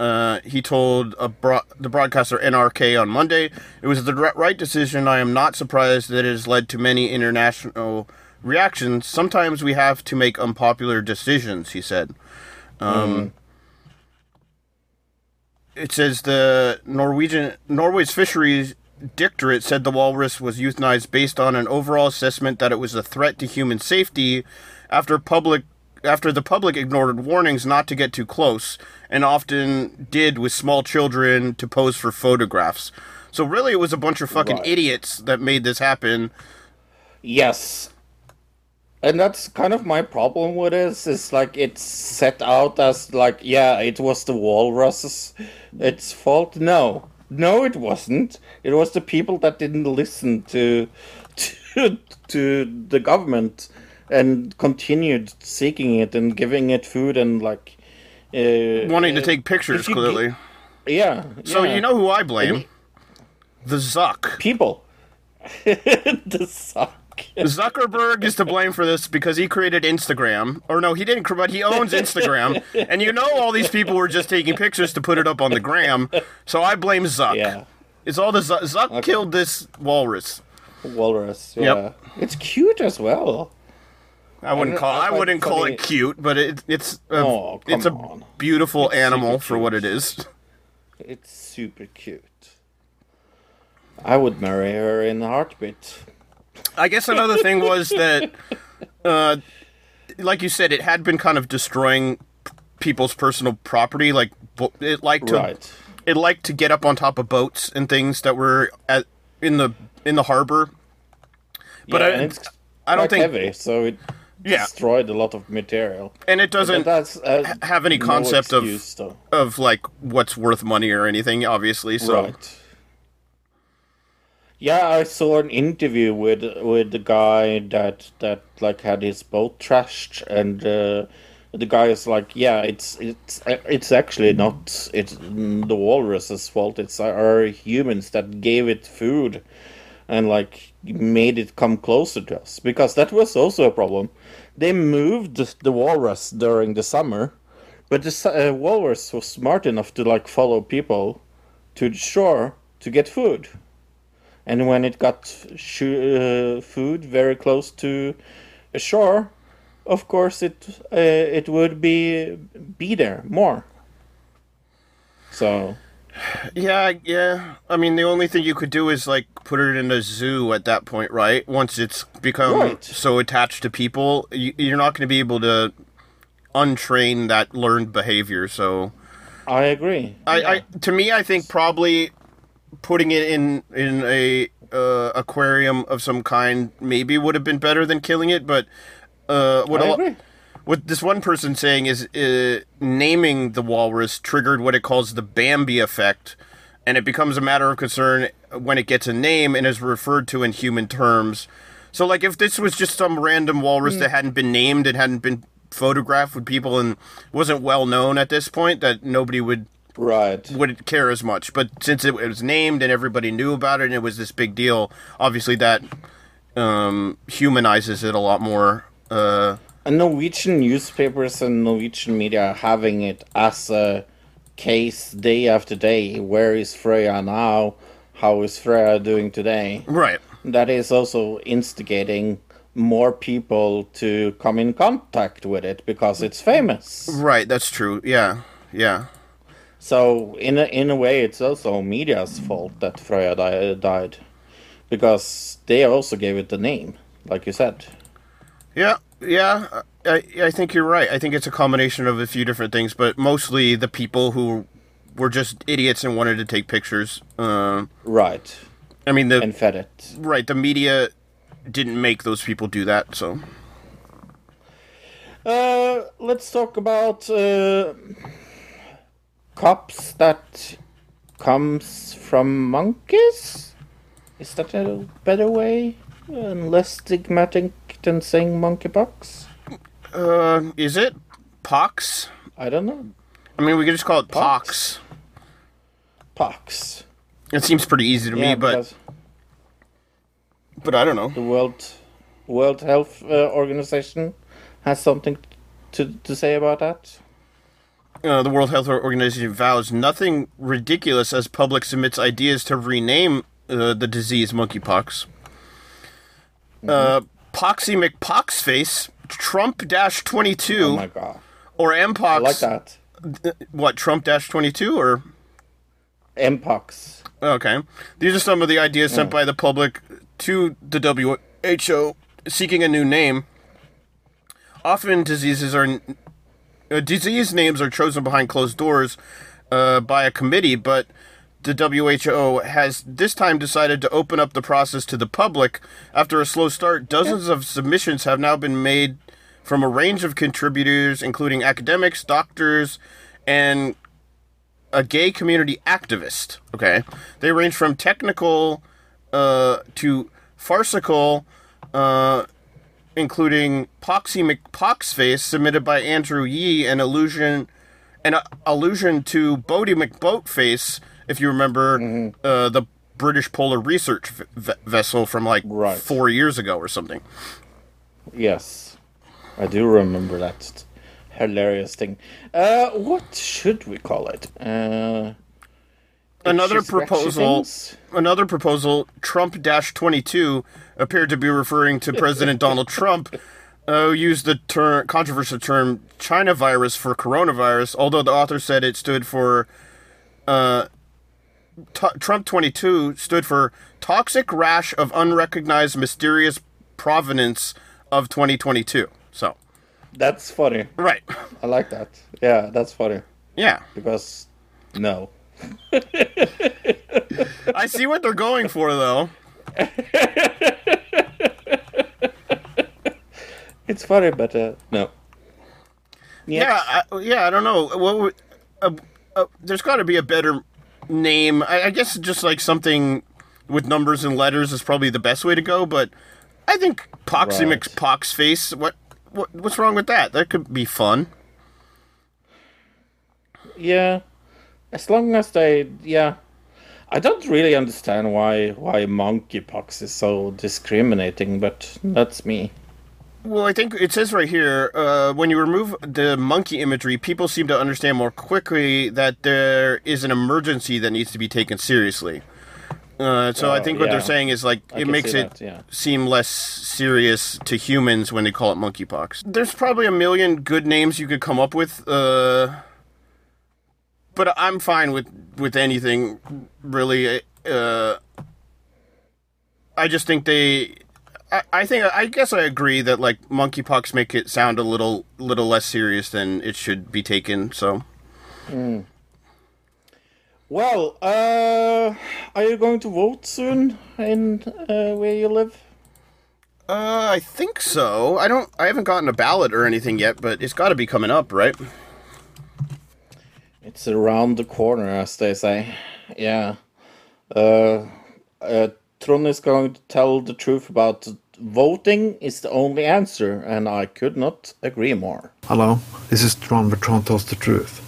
S5: Uh, he told bro- the broadcaster NRK on Monday, "It was the right decision. I am not surprised that it has led to many international reactions. Sometimes we have to make unpopular decisions," he said. Um, It says the Norwegian Norway's fisheries dictorate said the walrus was euthanized based on an overall assessment that it was a threat to human safety after public after the public ignored warnings not to get too close and often did with small children to pose for photographs. So really it was a bunch of fucking
S4: Right.
S5: idiots that made this happen.
S4: Yes. And that's kind of my problem with this. Is like it's set out as like, yeah, it was the walrus's its fault. No, no, it wasn't. It was the people that didn't listen to to to the government and continued seeking it and giving it food and like uh,
S5: Wanting to
S4: uh,
S5: take pictures, clearly.
S4: gi- yeah.
S5: so
S4: yeah.
S5: you know who I blame? The Zuck.
S4: people. the Zuck.
S5: Zuckerberg is to blame for this because he created Instagram. Or no, he didn't, but he owns Instagram. and you know all these people were just taking pictures to put it up on the gram. So I blame Zuck.
S4: Yeah.
S5: It's all the Zuck. Zuck killed this walrus.
S4: Walrus. Yeah.
S5: Yep.
S4: It's cute as well.
S5: I wouldn't call.
S4: I
S5: I wouldn't call it cute, but it, it's a,
S4: Oh,
S5: it's a
S4: on.
S5: beautiful
S4: It's
S5: animal for what it is.
S4: It's super cute. I would marry her in a heartbeat.
S5: I guess another thing was that, uh, like you said, it had been kind of destroying people's personal property. Like it liked to,
S4: Right.
S5: it liked to get up on top of boats and things that were at in the in the harbor. But
S4: yeah,
S5: I- I don't think-
S4: heavy, so it
S5: Yeah.
S4: destroyed a lot of material.
S5: And it doesn't
S4: that's uh,
S5: have any
S4: no
S5: concept of-
S4: though.
S5: of like what's worth money or anything. Obviously, so
S4: Right. Yeah, I saw an interview with with the guy that that like had his boat trashed, and uh, the guy is like, "Yeah, it's it's it's actually not it's the walrus's fault. It's our humans that gave it food, and like made it come closer to us because that was also a problem. They moved the walrus during the summer, but the uh, walrus was smart enough to like follow people to the shore to get food. And when it got uh, food very close to a shore, of course it uh, it would be be there more. So
S5: Yeah, yeah. I mean, the only thing you could do is like put it in a zoo at that point, right? Once it's become
S4: Right.
S5: so attached to people, you, you're not going to be able to untrain that learned behavior. So,
S4: I agree.
S5: I, I to me, I think probably putting it in in a uh, aquarium of some kind maybe would have been better than killing it. But uh, what
S4: I
S5: a
S4: agree.
S5: What this one person saying is uh, naming the walrus triggered what it calls the Bambi effect, and it becomes a matter of concern when it gets a name and is referred to in human terms. So, like, if this was just some random walrus that hadn't been named and hadn't been photographed with people and wasn't well known at this point, that nobody would
S4: Right.
S5: wouldn't care as much. But since it was named and everybody knew about it and it was this big deal, obviously that um, humanizes it a lot more. Uh,
S4: And Norwegian newspapers and Norwegian media are having it as a case day after day. Where is Freya now? how is Freya doing today?
S5: Right.
S4: That is also instigating more people to come in contact with it because it's famous.
S5: Right. That's true. Yeah. Yeah.
S4: So in a, in a way, it's also media's fault that Freya di- died, because they also gave it the name, like you said.
S5: Yeah, yeah. I, I think you're right. I think it's a combination of a few different things, but mostly the people who were just idiots and wanted to take pictures. Uh,
S4: Right,
S5: I mean, the
S4: and fed it.
S5: right the media didn't make those people do that. So
S4: Uh, let's talk about uh, cops that comes from monkeys. Is that a better way and less stigmatic than saying monkeypox?
S5: uh, is it pox?
S4: I don't know.
S5: I mean, we could just call it
S4: Pox.
S5: pox. It seems pretty easy to me, but but I don't know.
S4: the World World Health uh, Organization has something to to say about that.
S5: Uh, the World Health Organization vows nothing ridiculous as public submits ideas to rename uh, the disease monkeypox. Uh, Poxy McPoxface, Trump dash twenty two,
S4: Oh my god,
S5: or Mpox.
S4: I like that.
S5: What Trump dash twenty two or
S4: Mpox.
S5: okay? These are some of the ideas sent by the public to the WHO seeking a new name. Often diseases are uh, disease names are chosen behind closed doors uh, by a committee, but the WHO has this time decided to open up the process to the public. After a slow start, dozens of submissions have now been made from a range of contributors, including academics, doctors, and a gay community activist. Okay, they range from technical uh, to farcical, uh, including Poxy McPoxface, submitted by Andrew Yee, an allusion, an uh, allusion to Boaty McBoatface, if you remember uh, the British polar research v- vessel from like
S4: Right.
S5: four years ago or something.
S4: Yes, I do remember that hilarious thing. Uh, what should we call it? Uh,
S5: Another proposal. Another proposal, Trump dash 22, appeared to be referring to President Donald Trump, uh, used the term, controversial term China virus for coronavirus, although the author said it stood for. Uh, t- Trump 22 stood for Toxic Rash of Unrecognized Mysterious Provenance of 2022. So,
S4: That's funny.
S5: right.
S4: I like that. Yeah, that's funny
S5: Yeah.
S4: because no.
S5: I see what they're going for, though.
S4: It's funny, but uh, no.
S5: Yeah, I, yeah. I don't know. What would, uh, uh, there's got to be a better name. I, I guess just like something with numbers and letters is probably the best way to go. But I think Poxy
S4: Right.
S5: McPoxface. What, what what's wrong with that? That could be fun.
S4: Yeah, as long as they, yeah, I don't really understand why why monkeypox is so discriminating, but that's me.
S5: Well, I think it says right here uh, when you remove the monkey imagery, people seem to understand more quickly that there is an emergency that needs to be taken seriously. Uh, so I
S4: Oh,
S5: think what they're saying is like
S4: I
S5: it makes it
S4: that, yeah.
S5: seem less serious to humans when they call it monkeypox. There's probably a million good names you could come up with, uh, but I'm fine with with anything really. Uh, I just think they. I, I think I guess I agree that like monkeypox make it sound a little little less serious than it should be taken. So
S4: Well, uh, are you going to vote soon in uh, where you live?
S5: uh, I think so. I don't. I haven't gotten a ballot or anything yet, but it's got to be coming up, right?
S4: It's around the corner, as they say. Yeah. Uh, uh, Trond is going to tell the truth about voting is the only answer, and I could not agree more.
S8: Hello, this is Trond Bertrand tells the truth.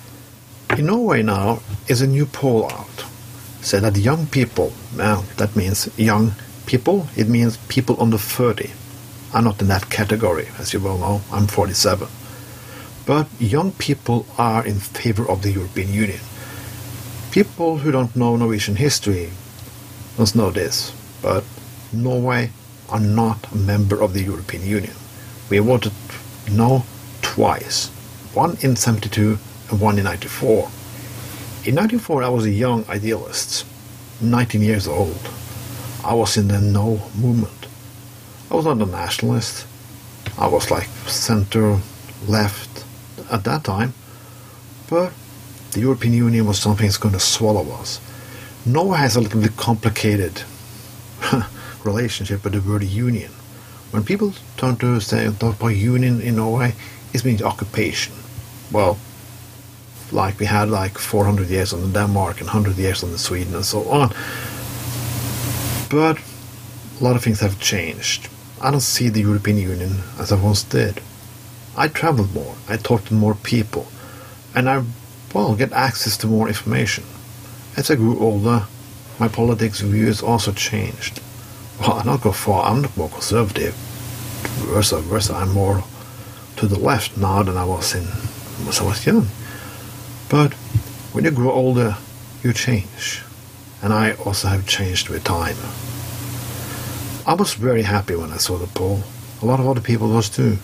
S8: In Norway now is a new poll out. Say that young people, well, that means young people, it means people under 30. I'm not in that category, as you well know, I'm 47. But young people are in favor of the European Union. People who don't know Norwegian history must know this, but Norway are not a member of the European Union. We voted no twice, one in 72 and one in 94. In 94, I was a young idealist, 19 years old. I was in the no movement. I was not a nationalist. I was like center, left at that time. But the European Union was something that's going to swallow us. Norway has a little bit complicated relationship with the word union. When people turn to say talk about union in Norway, it means occupation. Well, like we had like 400 years on Denmark and 100 years on Sweden and so on. But a lot of things have changed. I don't see the European Union as I once did. I traveled more, I talked to more people, and I, well, get access to more information. As I grew older, my politics views also changed. Well, I'm not go far, I'm not more conservative. Versa versa, uh, I'm more to the left now than I was in when I was young. But when you grow older, you change. And I also have changed with time. I was very happy when I saw the poll. A lot of other people was too.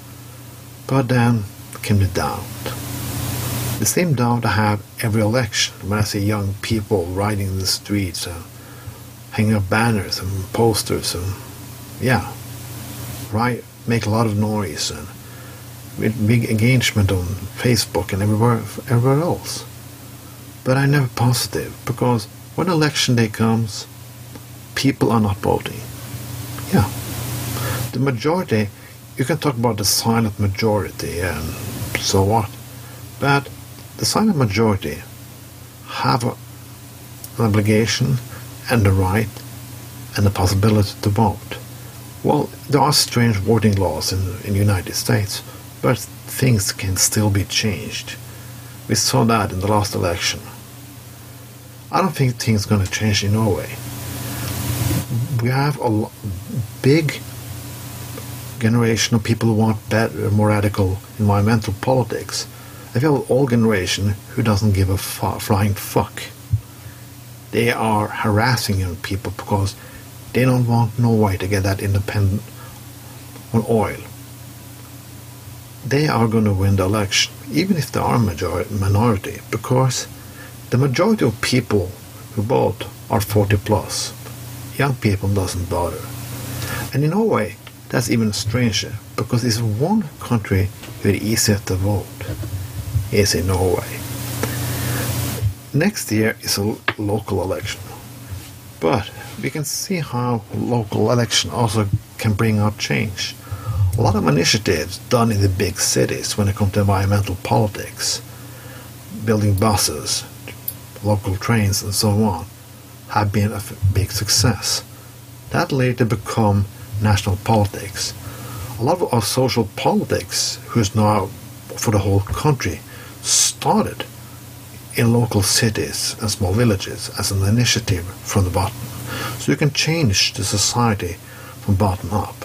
S8: But then came the doubt. The same doubt I have every election when I see young people riding the streets and hanging up banners and posters and yeah, right, make a lot of noise and big engagement on Facebook and everywhere, everywhere else. But I'm never positive because when election day comes, people are not voting. Yeah. The majority, you can talk about the silent majority and so what, but the silent majority have an obligation and the right and the possibility to vote. Well, there are strange voting laws in, in the United States, but things can still be changed. We saw that in the last election. I don't think things are going to change in Norway. We have a big generation of people who want better, more radical environmental politics. I feel an old generation who doesn't give a flying fuck. They are harassing young people because they don't want Norway to get that independent on oil. They are going to win the election, even if they are a minority, because the majority of people who vote are 40 plus. Young people doesn't bother. And in Norway, that's even stranger because it's one country where it's easier to vote. Is in Norway. Next year is a local election. But we can see how local election also can bring out change. A lot of initiatives done in the big cities when it comes to environmental politics, building buses, local trains, and so on, have been a big success. That later become national politics. A lot of our social politics, who's now for the whole country, started in local cities and small villages as an initiative from the bottom. So you can change the society from bottom up.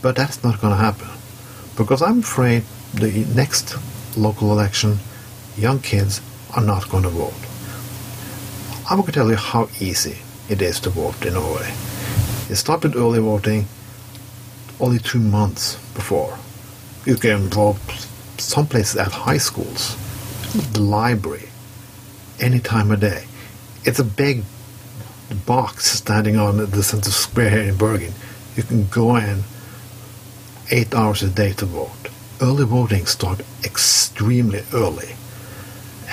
S8: But that's not going to happen. Because I'm afraid the next local election, young kids are not going to vote. I'm going to tell you how easy it is to vote in Norway. It started early voting only two months before. You can vote some places at high schools, the library, any time of day. It's a big box standing on the center square here in Bergen. You can go in eight hours a day to vote. Early voting starts extremely early.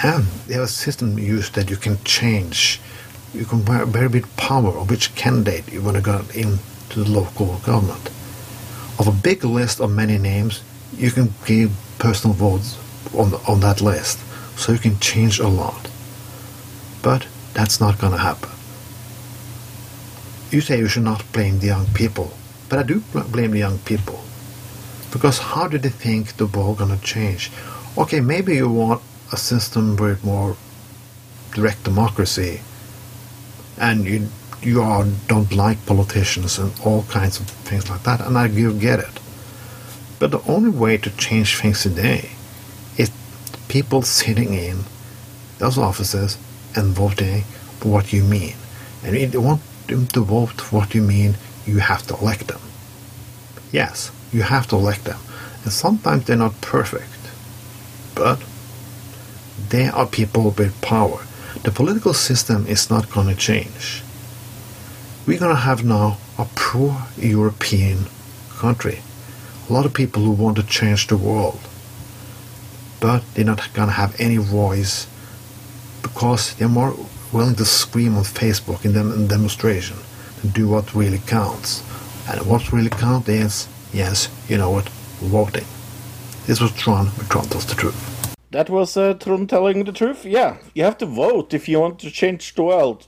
S8: And they have a system used that you can change. You can very bit power of which candidate you want to go into the local government. Of a big list of many names, you can give personal votes on, on that list. So you can change a lot. But that's not going to happen. You say you should not blame the young people, but I do blame the young people. Because how do they think the world going to change? Okay, maybe you want a system with more direct democracy, and you you are, don't like politicians and all kinds of things like that, and I get it. But the only way to change things today people sitting in those offices and voting for eh, what you mean. And if won't them to vote what you mean you have to elect them. Yes, you have to elect them. And sometimes they're not perfect. But they are people with power. The political system is not going to change. We're going to have now a pro European country. A lot of people who want to change the world. But they're not going to have any voice because they're more willing to scream on Facebook in dem- in demonstration than do what really counts. And what really counts is, yes, you know what, voting. This was Trond, but Trond tells the truth.
S4: That was uh, Trond telling the truth. Yeah, you have to vote if you want to change the world.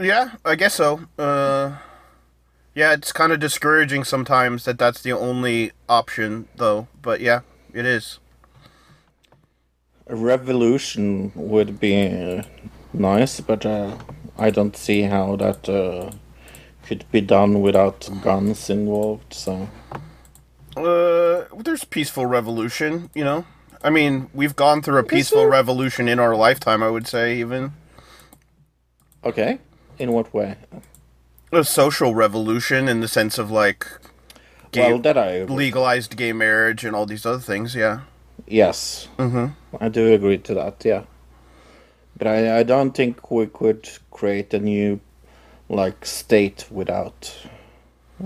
S5: Yeah, I guess so. Uh, yeah, it's kind of discouraging sometimes that that's the only option, though. But yeah, it is.
S4: A revolution would be nice, but uh, I don't see how that uh, could be done without guns involved. So
S5: Uh, there's peaceful revolution, you know. I mean, we've gone through a peaceful revolution in our lifetime. I would say even
S4: okay, in what way?
S5: a social revolution in the sense of like gay,
S4: well, that I agree.
S5: legalized gay marriage and all these other things. Yeah.
S4: yes, mm-hmm. I do agree to that. Yeah, but I I don't think we could create a new like state without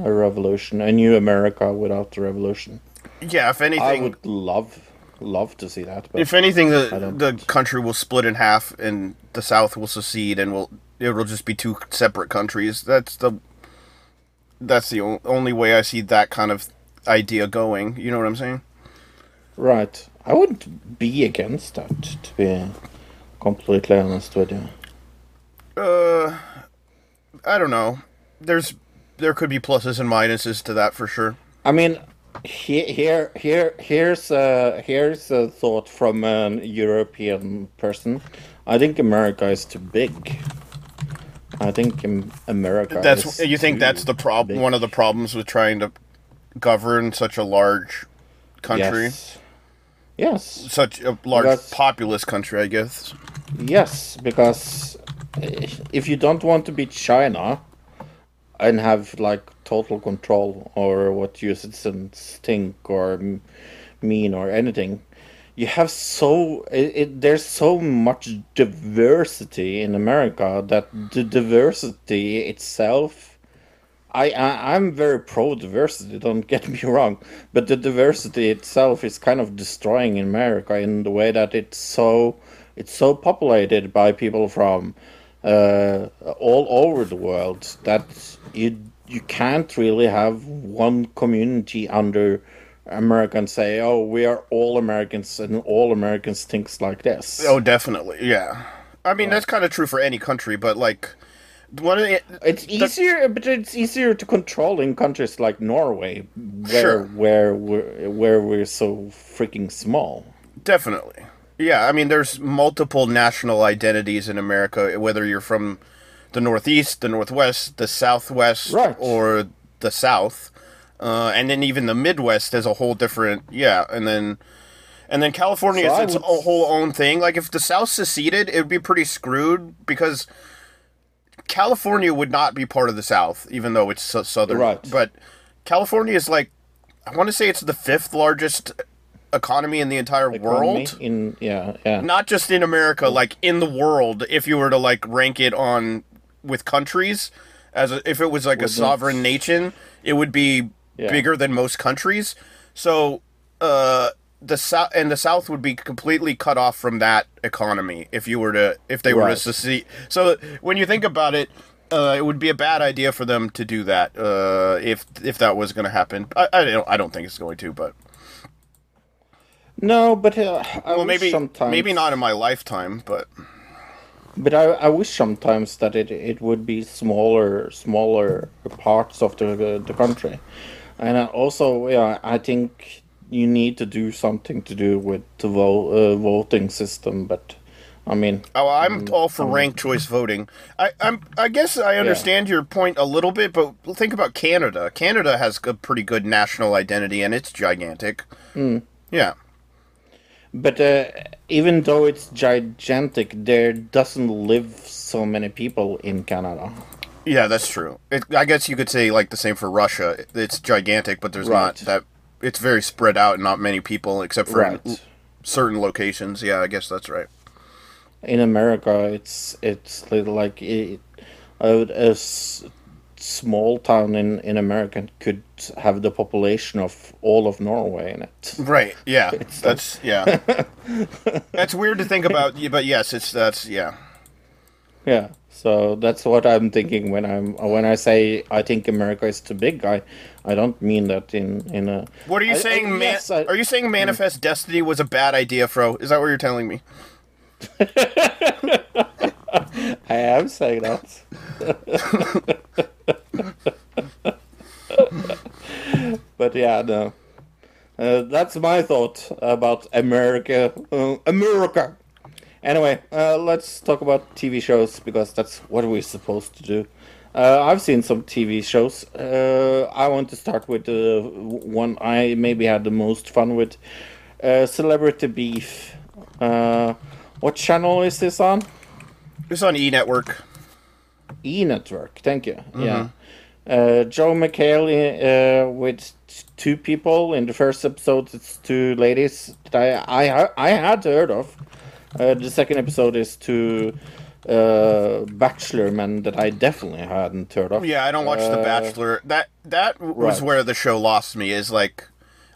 S4: a revolution, a new America without a revolution.
S5: Yeah. If anything, I
S4: would love love to see that. But
S5: if anything, the the country will split in half, and the South will secede, and will it'll just be two separate countries. That's the that's the only way I see that kind of idea going. You know what I'm saying?
S4: Right. I wouldn't be against that, to be completely honest with you.
S5: Uh, I don't know. There's there could be pluses and minuses to that for sure.
S4: I mean, he- here, here, here's a here's a thought from an European person. I think America is too big. I think America.
S5: That's you think that's the problem. One of the problems with trying to govern such a large country,
S4: Yes. Yes.
S5: such a large
S4: Because-
S5: populous country, I guess.
S4: Yes, because eh, if you don't want to be China and have like total control over what your citizens think or mean or anything, you have so it, it, there's so much diversity in America that the diversity itself. I, I I'm very pro diversity. Don't get me wrong, but the diversity itself is kind of destroying America in the way that it's so it's so populated by people from uh, all over the world that you you can't really have one community under America and say, oh, we are all Americans and all Americans thinks like this.
S5: Oh, definitely, yeah. I mean, that's kind of true for any country, but like one of the
S4: It's easier, but it's easier to control in countries like Norway, where
S5: Sure.
S4: where we're, where we're so freaking small.
S5: Definitely. Yeah, I mean, there's multiple national identities in America, whether you're from the Northeast, the Northwest, the Southwest,
S4: Right.
S5: or the South, uh, and then even the Midwest is a whole different. Yeah, and then and then California
S4: So
S5: is its
S4: would-
S5: a whole own thing. Like if the South seceded, it would be pretty screwed because California would not be part of the South, even though it's so southern.
S4: Right.
S5: But California is like, I want to say it's the fifth largest economy in the entire
S4: Economy
S5: world.
S4: in yeah yeah
S5: Not just in America, like in the world. If you were to like rank it on with countries, as a, if it was like a sovereign nation, it would be
S4: Yeah.
S5: bigger than most countries. So, uh, the south and the South would be completely cut off from that economy if you were to if they were to secede. So when you think about it, uh, it would be a bad idea for them to do that uh, if if that was going to happen. I, I don't I don't think it's going to, but
S4: no, but uh, I
S5: well,
S4: wish
S5: maybe
S4: sometimes
S5: maybe not in my lifetime, but
S4: But I, I wish sometimes that it, it would be smaller smaller parts of the the country, and I also yeah I think you need to do something to do with the vo- uh, voting system. But I mean,
S5: Oh, I'm all for ranked choice voting. I, I'm, I guess I understand your point a little bit, but think about Canada. Canada has a pretty good national identity, and it's gigantic.
S4: Hmm.
S5: Yeah,
S4: but uh, even though it's gigantic, there doesn't live so many people in Canada.
S5: Yeah, that's true. It, I guess you could say like the same for Russia. It's gigantic, but there's not that. It's very spread out and not many people except for
S4: Right.
S5: l- certain locations. Yeah, I guess that's right.
S4: In America, it's it's like it, a, a small town in in America could have the population of all of Norway in it.
S5: Right. Yeah. that's yeah. that's weird to think about, but yes, it's that's yeah.
S4: Yeah, so that's what I'm thinking when I'm when I say I think America is too big. I I don't mean that in in a.
S5: What are you
S4: I- I-
S5: saying? man-
S4: yes, I-
S5: are you saying Manifest Destiny was a bad idea, Fro? Is that what you're telling me?
S4: I am saying that. but yeah, no. Uh, that's my thought about America. Uh, America. Anyway, uh, let's talk about TV shows because that's what we're supposed to do. Uh, I've seen some TV shows. Uh, I want to start with the one I maybe had the most fun with uh, Celebrity Beef. Uh, what channel is this on?
S5: It's on E Network.
S4: E Network. Thank you. Yeah. Uh, Joel McHale uh, with two people in the first episode. It's two ladies that I I, I had heard of. Uh, the second episode is to uh, bachelor men that I definitely hadn't heard of.
S5: Yeah, I don't watch The
S4: Uh,
S5: Bachelor. That that was
S4: right.
S5: where the show lost me. Is like,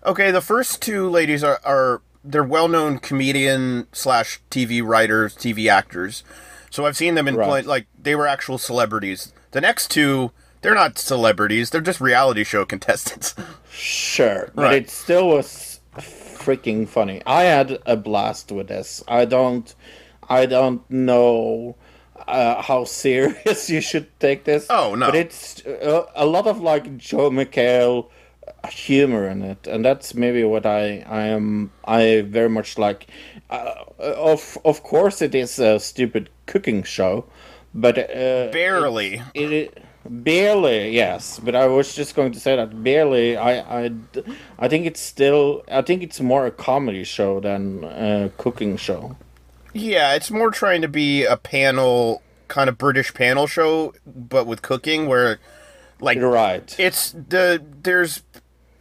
S5: okay, the first two ladies are are they're well known comedian slash TV writers, TV actors. So I've seen them in
S4: Right.
S5: play, like they were actual celebrities. The next two, they're not celebrities. They're just reality show contestants.
S4: Sure, but it still was freaking funny. I had a blast with this. I don't, I don't know uh, how serious you should take this.
S5: Oh, no.
S4: But it's uh, a lot of like Joel McHale humor in it, and that's maybe what I I am I very much like. Uh, of of course, it is a stupid cooking show, but uh,
S5: Barely.
S4: it, it barely yes but i was just going to say that barely i i i think it's still i think it's more a comedy show than a cooking show
S5: Yeah, it's more trying to be a panel kind of British panel show, but with cooking, where like
S4: you're right
S5: it's the there's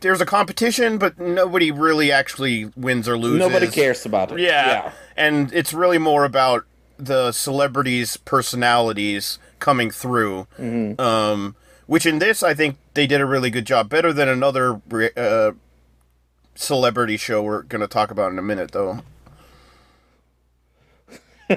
S5: there's a competition, but nobody really actually wins or loses.
S4: nobody cares about it
S5: Yeah. and it's really more about the celebrities' personalities coming through.
S4: Mm-hmm.
S5: Um, which in this, I think they did a really good job, better than another uh, celebrity show we're going to talk about in a minute, though.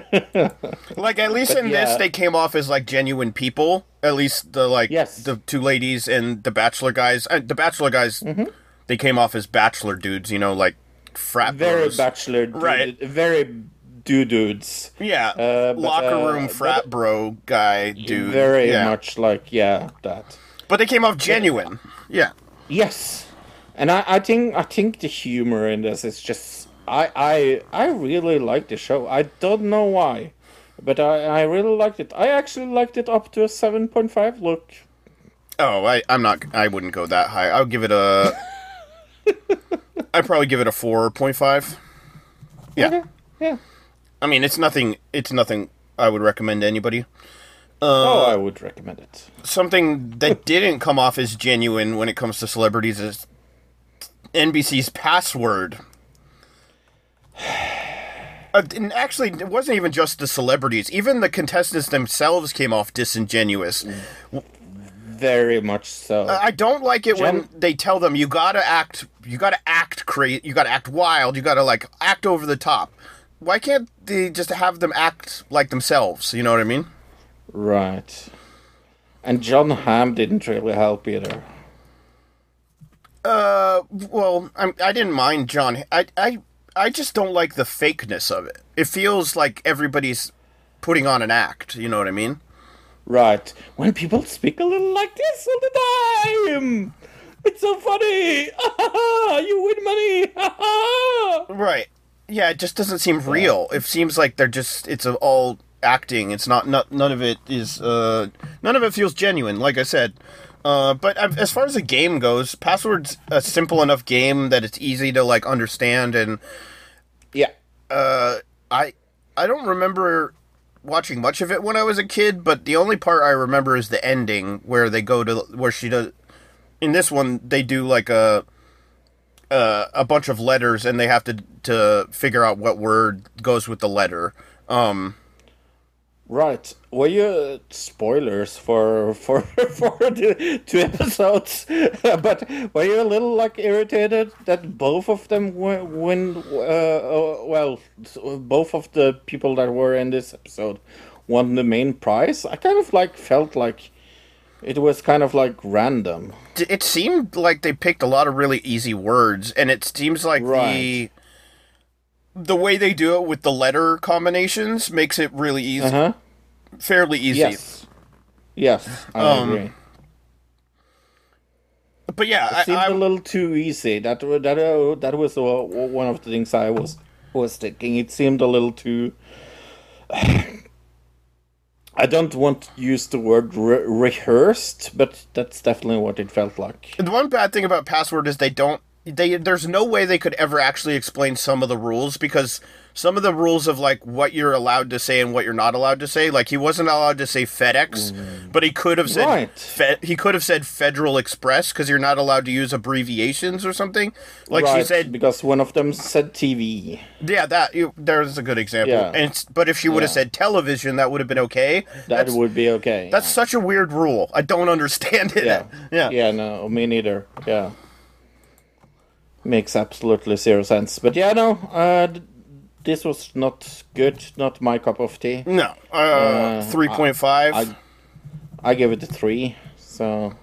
S5: like at least
S4: But
S5: in this they came off as like genuine people at least the like
S4: Yes.
S5: the two ladies and the bachelor guys uh, the bachelor guys
S4: Mm-hmm.
S5: they came off as bachelor dudes you know like frat
S4: very
S5: bros.
S4: bachelor dude,
S5: Right.
S4: very dudes
S5: Yeah,
S4: Uh, but,
S5: locker
S4: uh,
S5: room
S4: but-
S5: frat bro guy dude.
S4: very
S5: yeah.
S4: much like yeah that
S5: but they came off genuine. Yeah,
S4: Yes, and I, I think I think the humor in this is just I I I really like the show. I don't know why, but I I really liked it. I actually liked it up to a seven point five. Look,
S5: Oh, I, I'm not. I wouldn't go that high. I'll give it a. I'd probably give it a four point five. Yeah,
S4: okay, yeah.
S5: I mean it's nothing. It's nothing. I would recommend to anybody.
S4: oh, I would recommend it.
S5: Something that didn't come off as genuine when it comes to celebrities is NBC's password. Uh, and actually, it wasn't even just the celebrities. Even the contestants themselves came off disingenuous.
S4: Very much so.
S5: I don't like it when they tell them you gotta act, you gotta act crazy, you gotta act wild, you gotta like act over the top. Why can't they just have them act like themselves? You know what I mean?
S4: right. And Jon Hamm didn't really help either.
S5: Uh, well, I'm, I didn't mind John. I, I, I just don't like the fakeness of it. It feels like everybody's putting on an act. You know what I mean?
S4: Right. When people speak a little like this all the time. It's so funny. you win money.
S5: Right. Yeah, it just doesn't seem real. It seems like they're just it's a, all acting. It's not, not none of it is uh none of it feels genuine, like I said. Uh, but I've- as far as the game goes, Password's a simple enough game that it's easy to like understand and
S4: Yeah.
S5: uh, I I don't remember watching much of it when I was a kid, but the only part I remember is the ending where they go to where she does. In this one, they do like a uh, a bunch of letters, and they have to to figure out what word goes with the letter. Um,
S4: Right. Were you spoilers for for for the two episodes? but were you a little like irritated that both of them when uh, uh, well both of the people that were in this episode won the main prize? I kind of like felt like it was kind of like random.
S5: it seemed like they picked a lot of really easy words, and it seems like the
S4: Right.
S5: the way they do it with the letter combinations makes it really easy,
S4: Uh huh.
S5: fairly easy.
S4: Yes. Yes, I
S5: Um,
S4: agree.
S5: But yeah,
S4: It
S5: I,
S4: seemed
S5: I,
S4: a little too easy. That that uh, that was uh, one of the things I was was thinking. It seemed a little too. I don't want to use the word re- rehearsed, but that's definitely what it felt like.
S5: The one bad thing about password is they don't they there's no way they could ever actually explain some of the rules because some of the rules of like what you're allowed to say and what you're not allowed to say like he wasn't allowed to say FedEx but he could have said
S4: Right.
S5: Fe- he could have said Federal Express because you're not allowed to use abbreviations or something like she said
S4: because one of them said TV.
S5: yeah that you, there's a good example
S4: Yeah.
S5: and but if she would have
S4: Yeah.
S5: said television that would have been okay
S4: That
S5: that's,
S4: would be okay.
S5: that's such a weird rule I don't understand it
S4: yeah,
S5: yeah
S4: yeah. No, me neither. Yeah, makes absolutely zero sense. But yeah, no. Uh, this was not good. Not my cup of tea.
S5: no uh, 3.5
S4: I I give it a three, so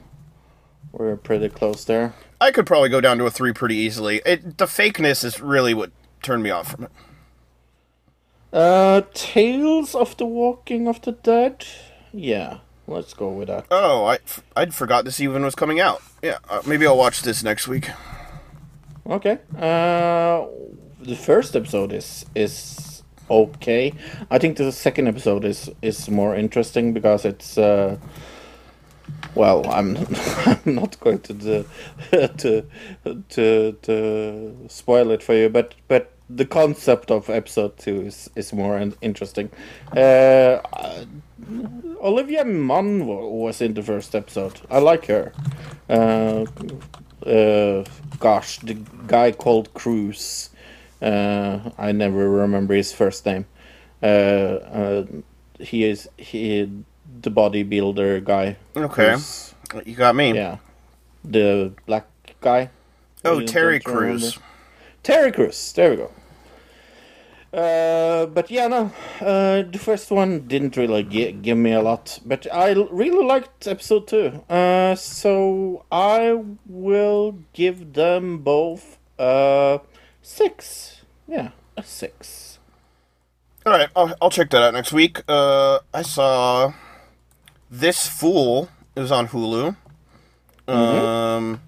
S4: we're pretty close there.
S5: I could probably go down to a three pretty easily. It, the fakeness is really what turned me off from it.
S4: Uh, Tales of the Walking of the Dead. Yeah, let's go with that.
S5: Oh, I I'd forgot this even was coming out. Yeah, uh, maybe I'll watch this next week.
S4: Okay. Uh, the first episode is is okay. I think the second episode is is more interesting because it's uh. Well, I'm I'm not going to do, to to to spoil it for you, but but the concept of episode two is is more interesting. Uh, uh, Olivia Munn wa- was in the first episode. I like her. Uh, uh, gosh, the guy called Crews. Uh, I never remember his first name. Uh, uh, he is he the bodybuilder guy.
S5: Okay. You got me.
S4: Yeah, the black guy.
S5: Oh, Terry. Crews.
S4: Terry Crews. There we go. Uh, but yeah, no. Uh, the first one didn't really gi- give me a lot, but I l- really liked episode two. Uh, so I will give them both uh six. Yeah, a six.
S5: All right, I'll, I'll check that out next week. Uh, I saw this fool is on Hulu. Um,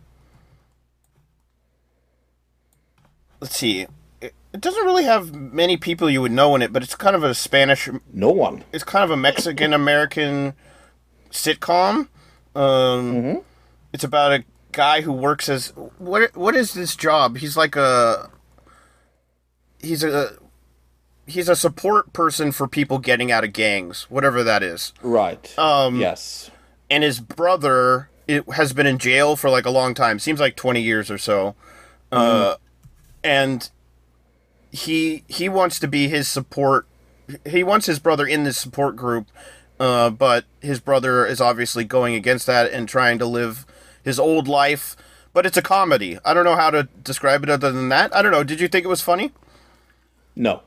S5: let's see. It, it doesn't really have many people you would know in it, but it's kind of a Spanish
S4: No one.
S5: it's kind of a Mexican American sitcom. Um, It's about a guy who works as what? What is this job? He's like a he's a he's a support person for people getting out of gangs, whatever that is.
S4: Right.
S5: Um,
S4: yes.
S5: And his brother it, has been in jail for like a long time. Seems like twenty years or so. Uh, and he he wants to be his support. He wants his brother in this support group, uh, but his brother is obviously going against that and trying to live his old life. But it's a comedy. I don't know how to describe it other than that. I don't know. Did you think it was funny?
S4: No.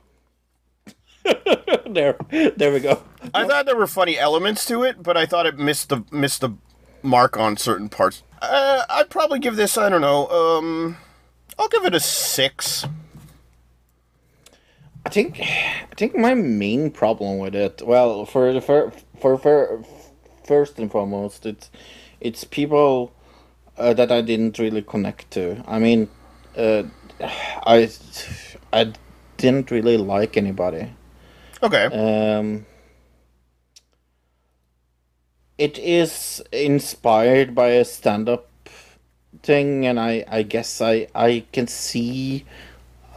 S4: there, there we go.
S5: I thought there were funny elements to it, but I thought it missed the missed the mark on certain parts. Uh, I'd probably give this. I don't know. Um, I'll give it a six.
S4: I think I think my main problem with it, well, for the for for, for first and foremost, it's it's people uh, that I didn't really connect to. I mean, uh, I I didn't really like anybody.
S5: Okay.
S4: Um, it is inspired by a stand-up thing, and I I guess I I can see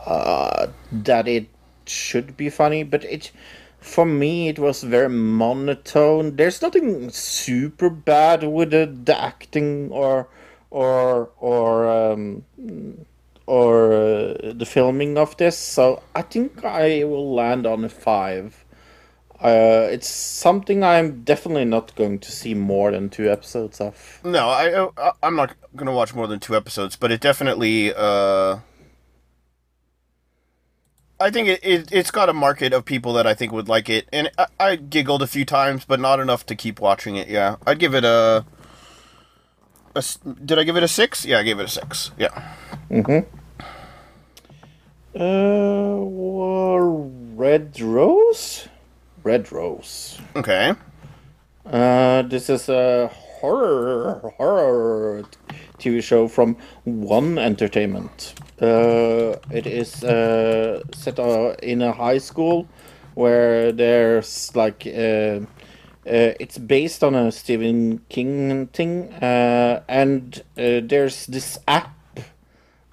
S4: uh, that it should be funny, but it for me it was very monotone. There's nothing super bad with the, the acting or or or um, or uh, the filming of this, so I think I will land on a five. Uh, it's something I'm definitely not going to see more than two episodes of.
S5: No, I, I I'm not gonna watch more than two episodes, but it definitely. Uh, I think it, it it's got a market of people that I think would like it, and I, I giggled a few times, but not enough to keep watching it. Yeah, I'd give it a. a s- did I give it a six? Yeah, I gave it a six. Yeah.
S4: Uh, well, Red Rose? Red Rose.
S5: Okay.
S4: Uh, this is a horror horror TV show from One Entertainment. Uh, it is uh, set uh, in a high school where there's like uh, it's based on a Stephen King thing, uh, and uh, there's this app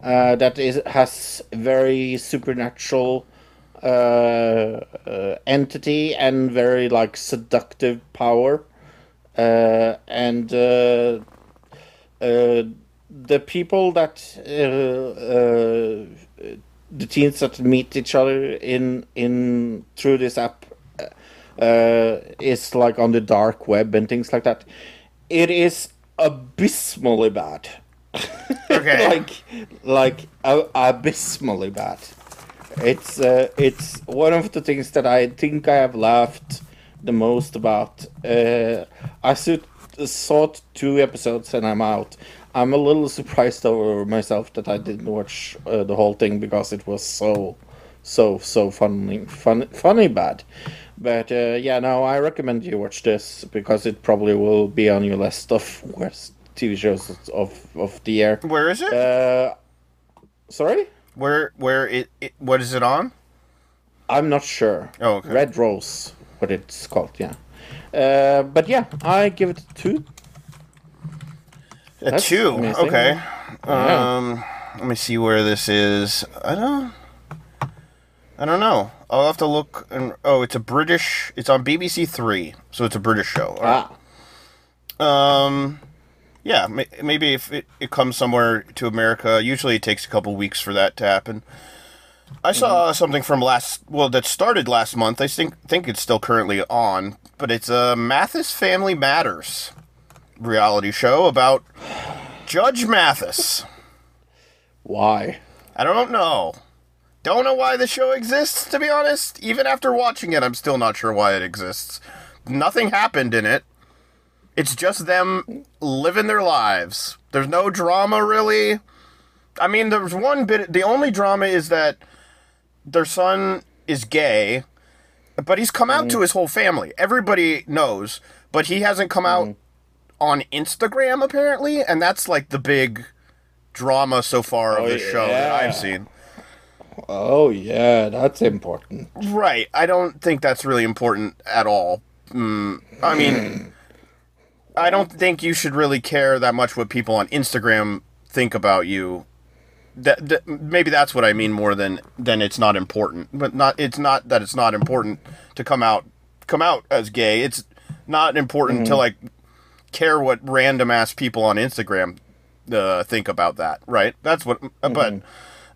S4: uh, that is has very supernatural uh, uh, entity and very like seductive power, and the people that the teens that meet each other in in through this app is like on the dark web and things like that. It is abysmally bad
S5: Okay.
S4: like like uh, abysmally bad. It's uh, it's one of the things that I think I have laughed the most about. Uh, I saw, saw two episodes and I'm out. I'm a little surprised over myself that I didn't watch uh, the whole thing because it was so so so funny fun, funny bad. But uh, yeah, no, I recommend you watch this because it probably will be on your list of worst TV shows of of the year.
S5: Where is it?
S4: Uh, sorry,
S5: where where it, it what is it on?
S4: I'm not sure.
S5: Oh, okay.
S4: Red Rose, what it's called, yeah. Uh, but yeah, I give it a two.
S5: A
S4: That's
S5: two.
S4: amazing.
S5: Okay.
S4: Yeah.
S5: Um, let me see where this is. I don't. I don't know. I'll have to look. And oh, it's a British. It's on BBC Three, so it's a British show.
S4: Ah,
S5: Um, yeah. May, maybe if it, it comes somewhere to America, usually it takes a couple weeks for that to happen. I saw something from last. Well, that started last month. I think think it's still currently on, but it's a Mathis Family Matters reality show about Judge Mathis.
S4: why?
S5: I don't know. Don't know why the show exists, to be honest. Even after watching it, I'm still not sure why it exists. Nothing happened in it. It's just them living their lives. There's no drama, really. I mean, there's one bit. The only drama is that their son is gay, but he's come out to mm. his whole family. Everybody knows, but he hasn't come out mm. on Instagram, apparently, and that's like the big drama so far of
S4: Oh,
S5: the show that I've seen.
S4: Oh yeah, that's important.
S5: Right. I don't think that's really important at all. Mm, I mean, I don't think you should really care that much what people on Instagram think about you. That, that maybe that's what I mean more than than it's not important. But not it's not that it's not important to come out come out as gay. It's not important to like care what random ass people on Instagram uh, think about that. Right. That's what. But.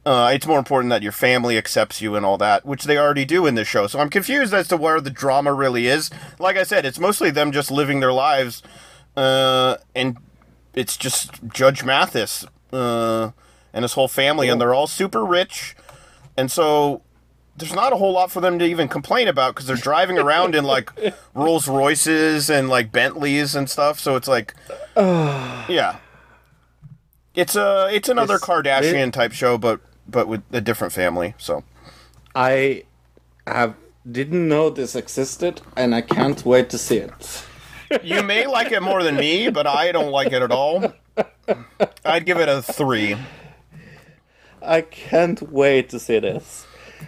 S5: Uh, it's more important that your family accepts you and all that, which they already do in this show. So I'm confused as to where the drama really is. Like I said, it's mostly them just living their lives, uh, and it's just Judge Mathis uh, and his whole family, and they're all super rich, and so there's not a whole lot for them to even complain about because they're driving around in like Rolls Royces and like Bentleys and stuff. So it's like, yeah, it's a it's another
S4: This-
S5: Kardashian type show, but but with a different family. So
S4: I have didn't know this existed, and I can't wait to see it.
S5: you may like it more than me, but I don't like it at all. I'd give it a three.
S4: I can't wait to see this.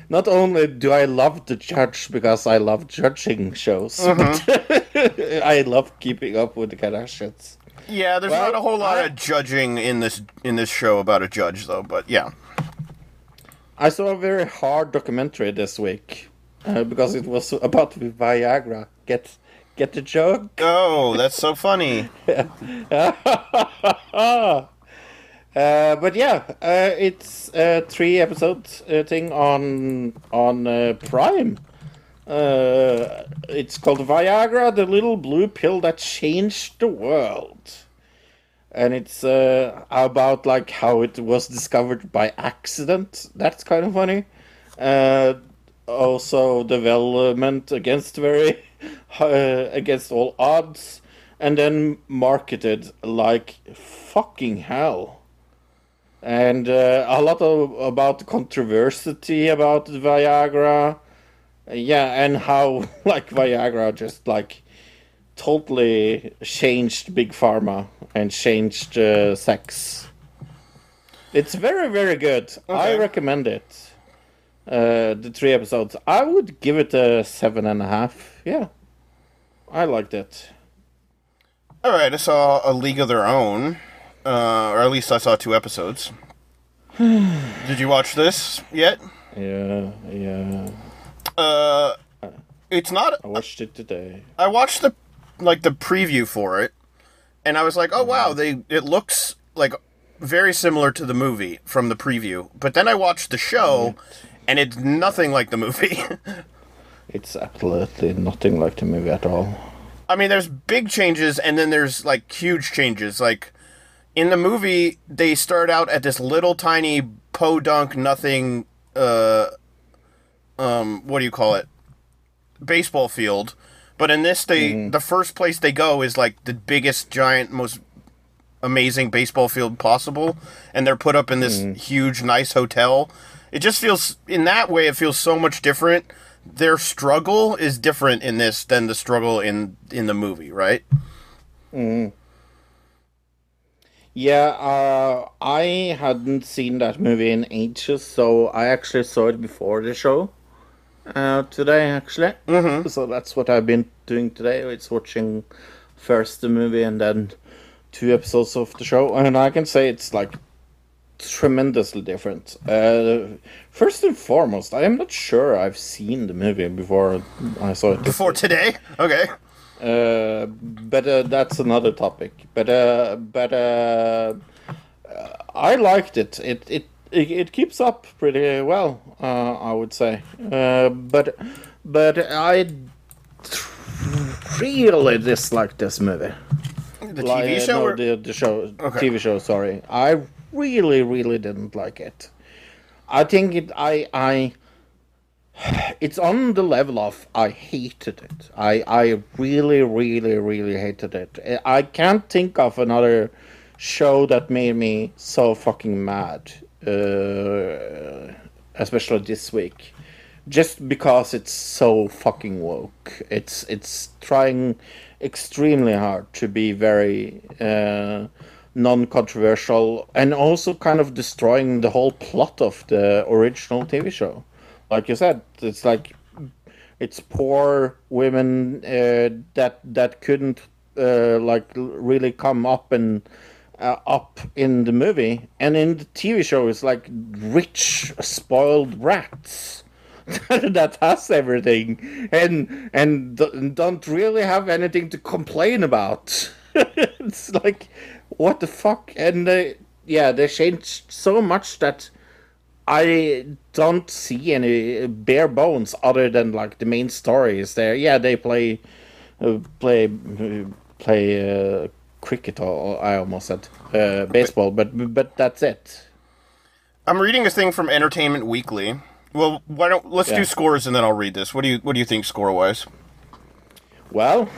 S4: Not only do I love the judge because I love judging shows, mm-hmm. but I love keeping up with the Kardashians.
S5: Yeah, there's
S4: Well,
S5: not a whole lot
S4: I-
S5: of judging in this in this show about a judge though, but yeah.
S4: I saw a very hard documentary this week uh, because it was about Viagra. Get get the joke?
S5: Oh, that's so funny.
S4: Uh, but yeah, uh, it's a three episode uh, thing on on uh, Prime. Uh, it's called Viagra, the little blue pill that changed the world, and it's uh, about like how it was discovered by accident. That's kind of funny. Uh, also, development against very uh, against all odds, and then marketed like fucking hell and uh, a lot of about controversy about Viagra. Yeah, and how like Viagra just like totally changed big pharma and changed uh, sex. It's very very good. I recommend it. Uh, the three episodes. I would give it a seven and a half. Yeah, I liked it.
S5: All right, I saw A League of Their Own, uh, or at least I saw two episodes. Did you watch this yet?
S4: Yeah, yeah.
S5: Uh, it's not.
S4: I watched it today.
S5: I watched the like the preview for it, and I was like, "Oh wow, they it looks like very similar to the movie from the preview." But then I watched the show, and it's nothing like the movie.
S4: It's absolutely nothing like the movie at all.
S5: I mean, there's big changes, and then there's like huge changes. Like in the movie, they start out at this little tiny podunk nothing. Uh, um, what do you call it? Baseball field. But in this, they mm-hmm. the first place they go is like the biggest, giant, most amazing baseball field possible, and they're put up in this mm-hmm. huge, nice hotel. It just feels, in that way, it feels so much different. Their struggle is different in this than the struggle in in the movie, right? Mm-hmm.
S4: Yeah, uh, I hadn't seen that movie in ages, so I actually saw it before the show uh, today, actually. Mm-hmm. So that's what I've been doing today. It's watching first the movie and then two episodes of the show, and I can say it's like tremendously different. Uh, first and foremost, I am not sure I've seen the movie before I saw it.
S5: Before today, okay.
S4: uh, but uh, that's another topic. But uh, but uh, uh, I liked it. It it it, it keeps up pretty well. Uh, I would say. Uh, but but I really dislike this movie.
S5: The TV
S4: uh,
S5: show.
S4: no,
S5: or-
S4: the the show
S5: Okay.
S4: TV show. Sorry, I really really didn't like it. I think it. I I. It's on the level of I hated it. I I really really really hated it. I can't think of another show that made me so fucking mad. Uh, especially this week just because it's so fucking woke. It's it's trying extremely hard to be very uh, non-controversial and also kind of destroying the whole plot of the original TV show. Like you said, it's like it's poor women uh, that that couldn't uh, like really come up and uh, up in the movie, and in the TV show, it's like rich, spoiled brats that has everything and and don't really have anything to complain about. it's like what the fuck, and uh, yeah, they changed so much that I don't see any bare bones other than like the main story is there. Yeah, they play uh, play uh, play uh, cricket or I almost said uh, baseball, but but that's it.
S5: I'm reading a thing from Entertainment Weekly. Well, why don't let's
S4: Yeah.
S5: do scores and then I'll read this. What do you What do you think score wise?
S4: Well,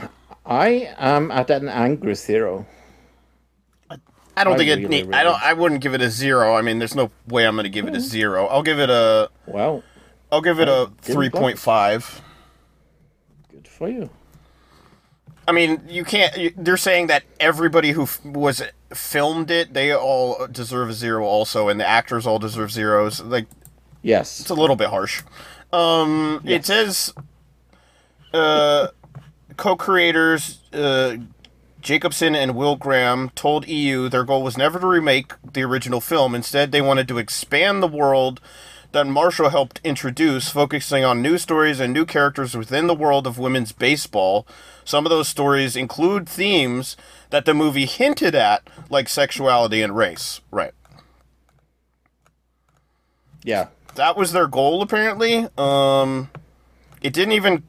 S4: I am at an angry zero.
S5: I don't
S4: I
S5: think it.
S4: really,
S5: need I don't. I wouldn't give it a zero. I mean, there's no way I'm going to give it a zero. I'll give it a.
S4: Well,
S5: I'll give it a
S4: it
S5: three point five.
S4: good for you.
S5: I mean, you can't. They're saying that everybody who f- was filmed it, they all deserve a zero, also, and the actors all deserve zeros. Like
S4: Yes.
S5: it's a little bit harsh. Um, It says uh, co-creators uh, Jacobson and Will Graham told EU their goal was never to remake the original film. Instead, they wanted to expand the world that Marshall helped introduce, focusing on new stories and new characters within the world of women's baseball. Some of those stories include themes that the movie hinted at, like sexuality and race. Right.
S4: Yeah.
S5: That was their goal, apparently. Um, it didn't even.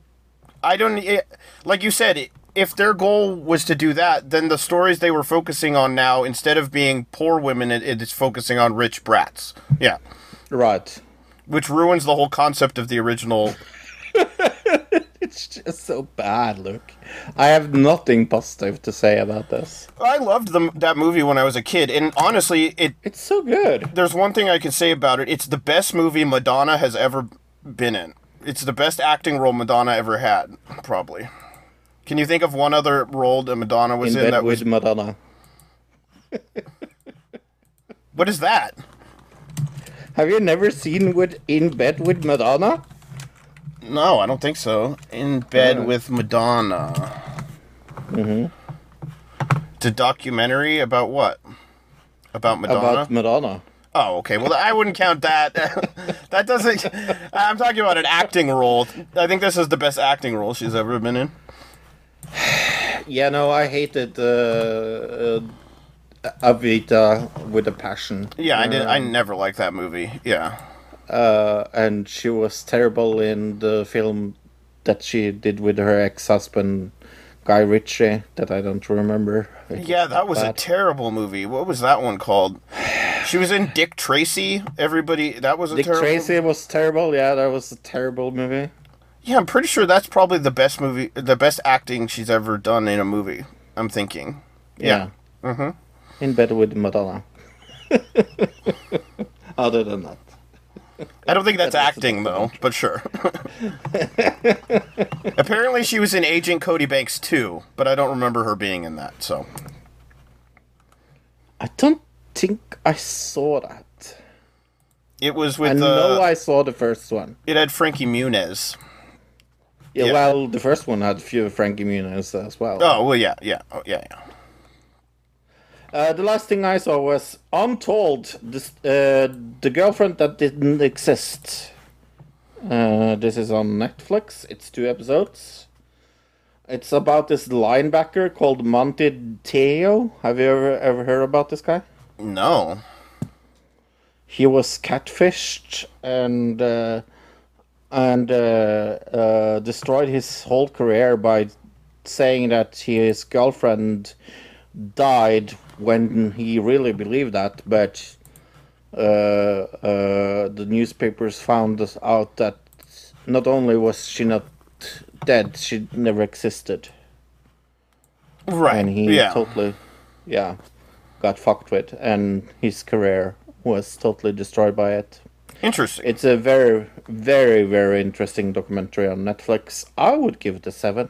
S5: I don't. It, like you said, it, if their goal was to do that, then the stories they were focusing on now, instead of being poor women, it, it is focusing on rich brats. Yeah.
S4: Right.
S5: Which ruins the whole concept of the original.
S4: It's just so bad, Luke. I have nothing positive to say about this.
S5: I loved the, that movie when I was a kid, and honestly, it
S4: It's so good.
S5: there's one thing I can say about it. It's the best movie Madonna has ever been in. It's the best acting role Madonna ever had, probably. Can you think of one other role that Madonna was
S4: In
S5: in,
S4: bed
S5: that
S4: with
S5: was?
S4: Madonna.
S5: What is that?
S4: Have you never seen with In Bed with Madonna?
S5: No, I don't think so. In bed
S4: Yeah.
S5: with Madonna. Mm-hmm. It's a documentary about what? About Madonna.
S4: About Madonna.
S5: Oh, okay. Well, I wouldn't count that. that doesn't. I'm talking about an acting role. I think this is the best acting role she's ever been in.
S4: Yeah, no, I hated uh, uh, Evita with a passion.
S5: Yeah, I did. I never liked that movie. Yeah.
S4: Uh, and she was terrible in the film that she did with her ex-husband Guy Ritchie that I don't remember.
S5: Yeah, that was a terrible movie. What was that one called? She was in Dick Tracy. Everybody, that was a
S4: Dick
S5: terrible.
S4: Tracy was terrible. Yeah, that was a terrible movie.
S5: Yeah, I'm pretty sure that's probably the best movie, the best acting she's ever done in a movie. I'm thinking. Yeah.
S4: Mm-hmm. In bed with Madonna. Other than that.
S5: I don't think that's acting though, but sure. Apparently, she was in Agent Cody Banks too, but I don't remember her being in that. So
S4: I don't think I saw that.
S5: it was with.
S4: I
S5: with.
S4: know
S5: Uh,
S4: I saw the first one.
S5: it had Frankie Muniz.
S4: Yeah,
S5: yeah.
S4: well, the first one had a few Frankie Muniz as well.
S5: Oh well, yeah, yeah, oh, yeah, yeah.
S4: Uh, the last thing I saw was Untold, this, uh, the girlfriend that didn't exist. Uh, this is on Netflix. It's two episodes. It's about this linebacker called Manti Te'o. Have you ever ever heard about this guy?
S5: No.
S4: He was catfished and uh, and uh, uh, destroyed his whole career by saying that his girlfriend died when he really believed that, but uh, uh, the newspapers found out that not only was she not dead, she never existed,
S5: Right.
S4: and he
S5: yeah.
S4: totally, yeah, got fucked with, and his career was totally destroyed by it.
S5: Interesting.
S4: It's a very, very, very interesting documentary on Netflix. I would give it a seven.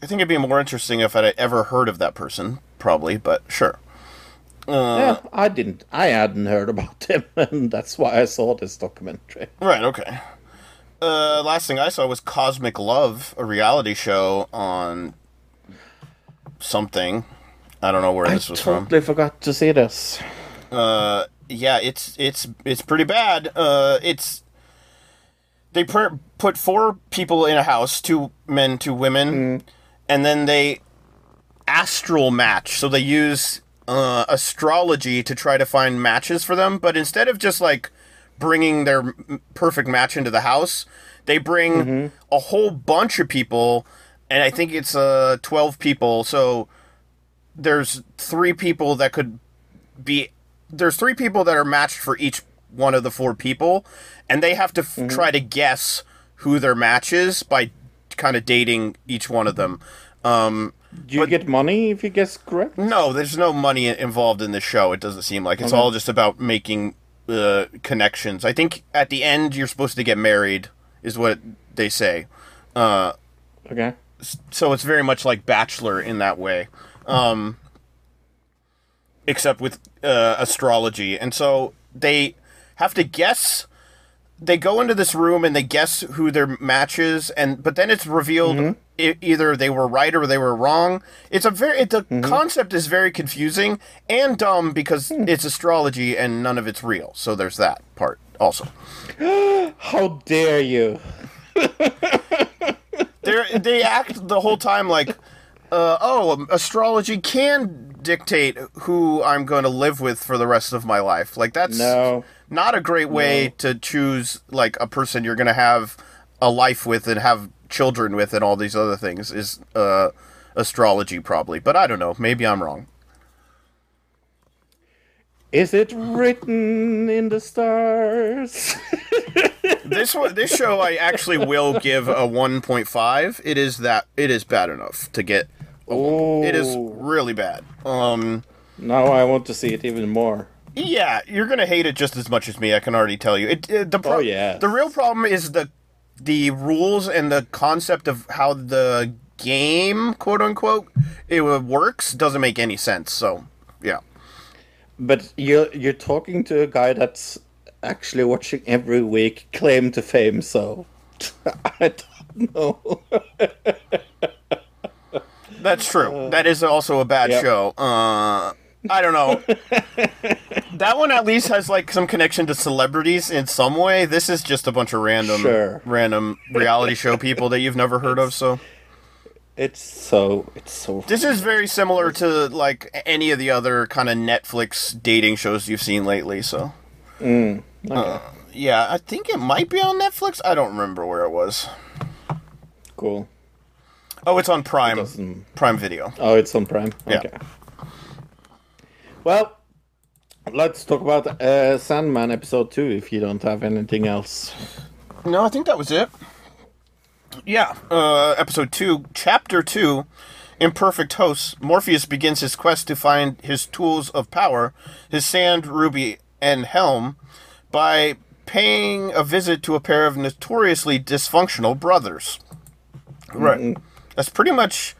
S5: I think it'd be more interesting if I'd ever heard of that person, probably, but sure. Uh,
S4: yeah, I didn't. I hadn't heard about him, and that's why I saw this documentary.
S5: Right, okay. Uh, last thing I saw was Cosmic Love, a reality show on something. I don't know where
S4: I
S5: this was from.
S4: totally forgot to see this.
S5: Uh, yeah, it's it's it's pretty bad. Uh, it's they put put four people in a house, two men, two women, and then they astral match. So they use uh, astrology to try to find matches for them. But instead of just like bringing their perfect match into the house, they bring a whole bunch of people, and I think it's uh twelve people. So there's three people that could be there's three people that are matched for each one of the four people and they have to f- try to guess who their match is by kind of dating each one of them um
S4: Do you get money if you guess correct?
S5: no there's no money involved in the show it doesn't seem like it's all just about making uh, connections i think at the end you're supposed to get married is what they say uh
S4: Okay.
S5: so it's very much like Bachelor in that way, um, except with uh, astrology. And so they have to guess. They go into this room and they guess who their match is, and but then it's revealed mm-hmm. e- either they were right or they were wrong. It's a very the mm-hmm. concept is very confusing and dumb because hmm. it's astrology and none of it's real. So there's that part Also,
S4: How dare you?
S5: they they act the whole time like, uh, oh, um, astrology can dictate who I'm going to live with for the rest of my life. Like that's
S4: No.
S5: Not a great way
S4: No.
S5: to choose like a person you're going to have a life with and have children with and all these other things is uh, astrology probably. But I don't know. Maybe I'm wrong.
S4: Is it written in the stars?
S5: This one, this show, I actually will give a 1.5. It is that it is bad enough to get.
S4: oh,
S5: It is really bad. Um.
S4: Now I want to see it even more.
S5: Yeah, you're gonna hate it just as much as me. I can already tell you. It, it the pro-
S4: Oh, yeah.
S5: The real problem is the the rules and the concept of how the game, quote unquote, it works doesn't make any sense. So, yeah.
S4: But you're you're talking to a guy that's actually watching every week, claim to fame. So I don't know.
S5: That's true. that is also a bad
S4: yeah.
S5: show. Uh, I don't know. that one at least has like some connection to celebrities in some way. This is just a bunch of random,
S4: Sure.
S5: random reality show people that you've never heard of. So
S4: It's so it's so.
S5: this is very similar to like any of the other kind of Netflix dating shows you've seen lately. So Uh, yeah, I think it might be on Netflix. I don't remember where it was.
S4: cool.
S5: Oh, it's on Prime.
S4: doesn't-
S5: Prime Video.
S4: Oh, it's on Prime.
S5: Yeah.
S4: Well, let's talk about uh, Sandman episode two. If you don't have anything else.
S5: No, I think that was it. Yeah, uh, episode two, chapter two, Imperfect Hosts. Morpheus begins his quest to find his tools of power, his sand, ruby, and helm, by paying a visit to a pair of notoriously dysfunctional brothers. Right. That's pretty much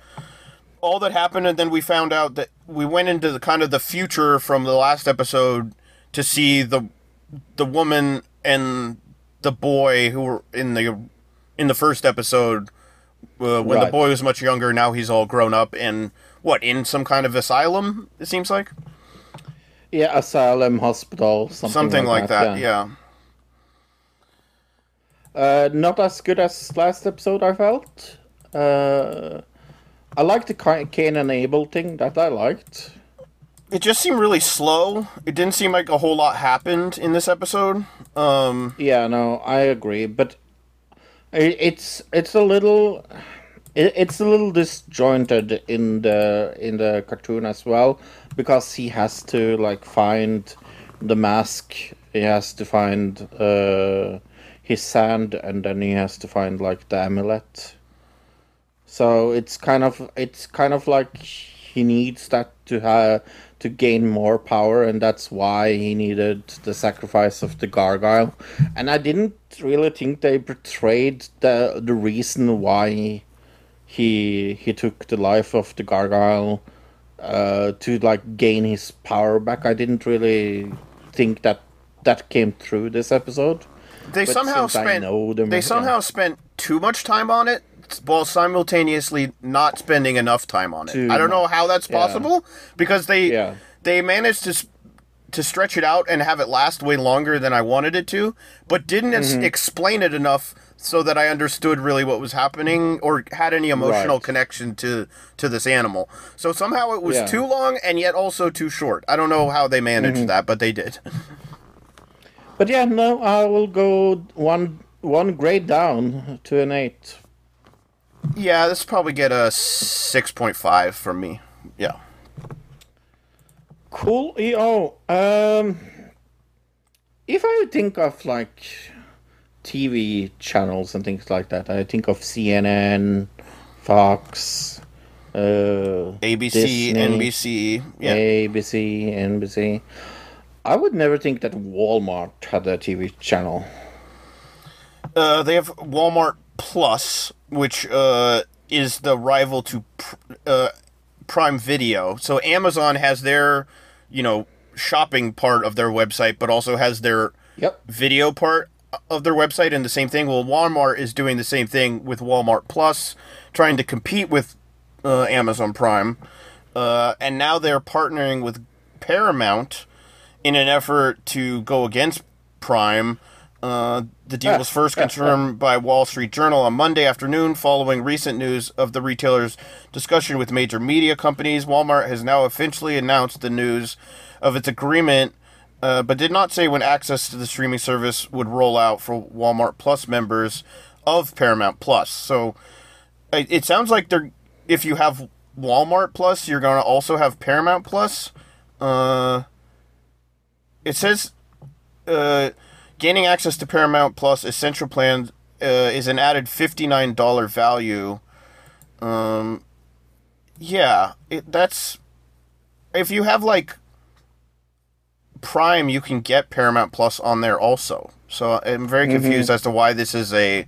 S5: all that happened, and then we found out that we went into the kind of the future from the last episode to see the the woman and the boy who were in the in the first episode uh, when the boy was much younger. Now he's all grown up and what in some kind of asylum. It seems like
S4: Yeah, asylum, hospital, something,
S5: something like, that.
S4: yeah.
S5: Yeah.
S4: Uh, not as good as last episode, I felt. Uh, I liked the Ca- Cain and Abel thing that I liked.
S5: It just seemed really slow. It didn't seem like a whole lot happened in this episode. Um,
S4: Yeah, no, I agree, but it's it's a little it's a little disjointed in the in the cartoon as well because he has to like find the mask. He has to find uh, his sand, and then he has to find like the amulet. So it's kind of it's kind of like he needs that to have to gain more power, and that's why he needed the sacrifice of the gargoyle. And I didn't really think they portrayed the the reason why he he took the life of the gargoyle uh, to like gain his power back. I didn't really think that that came through this episode.
S5: they
S4: But
S5: somehow spent
S4: them-
S5: they
S4: yeah.
S5: somehow spent too much time on it while simultaneously not spending enough time on it.
S4: Too
S5: I don't know how that's
S4: Yeah.
S5: possible because they
S4: Yeah.
S5: they managed to to stretch it out and have it last way longer than I wanted it to, but didn't
S4: Mm-hmm.
S5: explain it enough so that I understood really what was happening or had any emotional
S4: Right.
S5: connection to to this animal. So somehow it was
S4: Yeah.
S5: too long and yet also too short. I don't know how they managed
S4: Mm-hmm.
S5: that, but they did.
S4: But yeah, no, I will go one one grade down to an eight.
S5: Yeah, this probably get a 6.5 from me. Yeah.
S4: Cool. EO. Um, if I think of like TV channels and things like that, I think of CNN, Fox, uh,
S5: ABC,
S4: Disney,
S5: NBC. Yeah.
S4: ABC, NBC. I would never think that Walmart had a TV channel.
S5: Uh, they have Walmart Plus, which uh, is the rival to pr- uh, Prime Video. So Amazon has their, you know, shopping part of their website, but also has their
S4: Yep.
S5: video part of their website and the same thing. Well, Walmart is doing the same thing with Walmart Plus, trying to compete with uh, Amazon Prime. Uh, and now they're partnering with Paramount in an effort to go against Prime Uh, the deal was first confirmed by Wall Street Journal on Monday afternoon following recent news of the retailer's discussion with major media companies. Walmart has now officially announced the news of its agreement, uh, but did not say when access to the streaming service would roll out for Walmart Plus members of Paramount Plus. So it, it sounds like they're if you have Walmart Plus, you're going to also have Paramount Plus. Uh, it says uh, gaining access to Paramount Plus Essential Plan uh, is an added $59 value. Um, yeah, it, that's if you have like Prime, you can get Paramount Plus on there also. So I'm very confused as to why this is a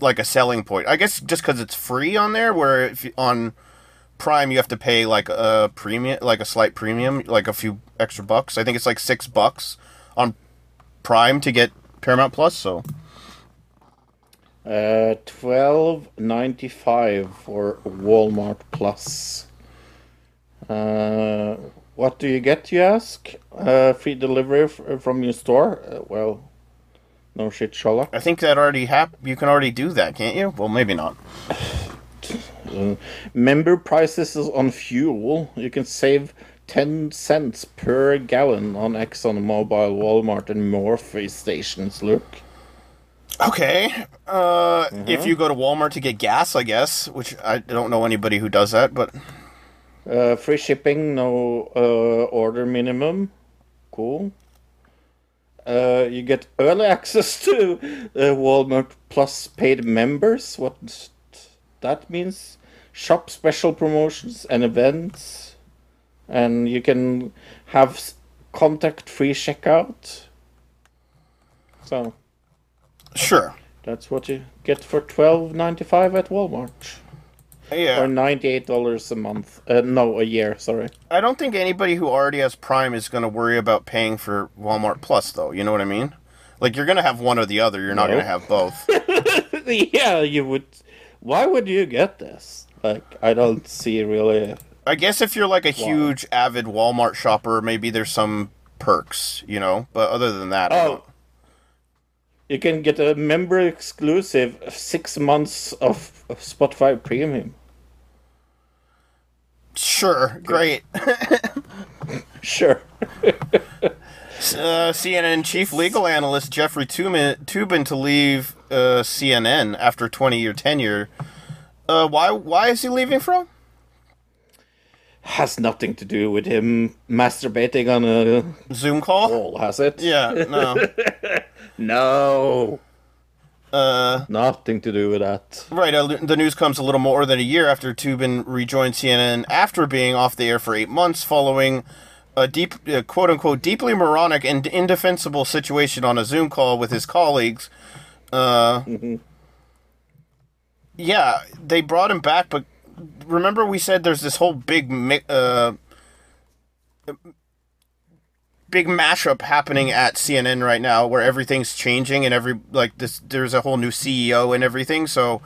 S5: like a selling point. I guess just because it's free on there, where if you, on Prime you have to pay like a premium, like a slight premium, like a few extra bucks. I think it's like six bucks on Prime to get Paramount Plus. So
S4: Uh, twelve ninety five for Walmart Plus. Uh, what do you get? You ask. Uh, free delivery f- from your store. Uh, well, no shit, Sherlock.
S5: I think that already hap- You can already do that, can't you? Well, maybe not.
S4: Member prices on fuel. You can save ten cents per gallon on Exxon Mobil, Walmart, and Murphy stations. Look.
S5: Okay. Uh, if you go to Walmart to get gas, I guess, which I don't know anybody who does that, but
S4: Uh, free shipping, no uh, order minimum. Cool. Uh, you get early access to uh, Walmart Plus paid members. What that means? Shop special promotions and events, and you can have contact-free checkout. So
S5: sure.
S4: that's what you get for twelve ninety five at Walmart,
S5: Yeah.
S4: or ninety eight dollars a month. Uh, no, a year. Sorry.
S5: I don't think anybody who already has Prime is going to worry about paying for Walmart Plus, though. You know what I mean? Like, you're going to have one or the other. You're not
S4: No.
S5: going to have both.
S4: yeah, you would. Why would you get this? Like, I don't see really.
S5: I guess if you're like a huge avid Walmart shopper, maybe there's some perks, you know? But other than that,
S4: Oh, you can get a member exclusive six months of, of Spotify Premium.
S5: sure, great.
S4: Sure.
S5: Uh, CNN chief legal analyst Jeffrey Toobin, Toobin to leave uh, CNN after 20 year tenure. Uh, why? Why is he leaving from?
S4: Has nothing to do with him masturbating on a
S5: Zoom call?
S4: wall, has it?
S5: Yeah, no.
S4: No.
S5: Uh,
S4: Nothing to do with that.
S5: right. Uh, the news comes a little more than a year after Toobin rejoined CNN after being off the air for eight months following a deep, uh, quote unquote, deeply moronic and indefensible situation on a Zoom call with his colleagues. Uh, yeah, they brought him back, but remember we said there's this whole big, uh, big mashup happening at CNN right now, where everything's changing and every like this. There's a whole new CEO and everything, so.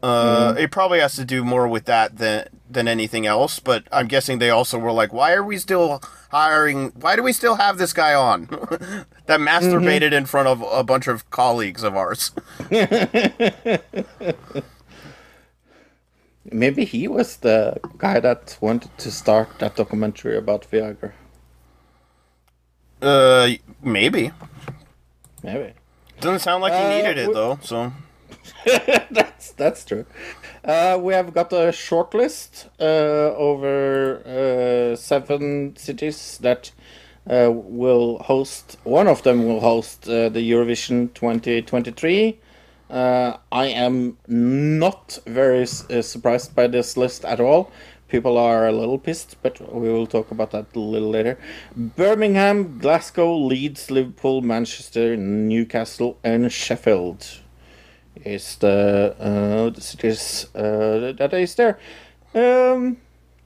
S5: Uh, It probably has to do more with that than than anything else, but I'm guessing they also were like, "Why are we still hiring? Why do we still have this guy on that masturbated in front of a bunch of colleagues of ours?"
S4: Maybe he was the guy that wanted to start that documentary about Viagra.
S5: Uh, maybe.
S4: Maybe.
S5: Doesn't sound like he
S4: Uh,
S5: needed it
S4: w-
S5: though. So
S4: that's that's true. Uh, we have got a short list uh, over uh, seven cities that uh, will host. One of them will host uh, the Eurovision 2023. Uh, I am not very uh, surprised by this list at all. People are a little pissed, but we will talk about that a little later. Birmingham, Glasgow, Leeds, Liverpool, Manchester, Newcastle, and Sheffield is the, uh, cities uh, that is there. Um,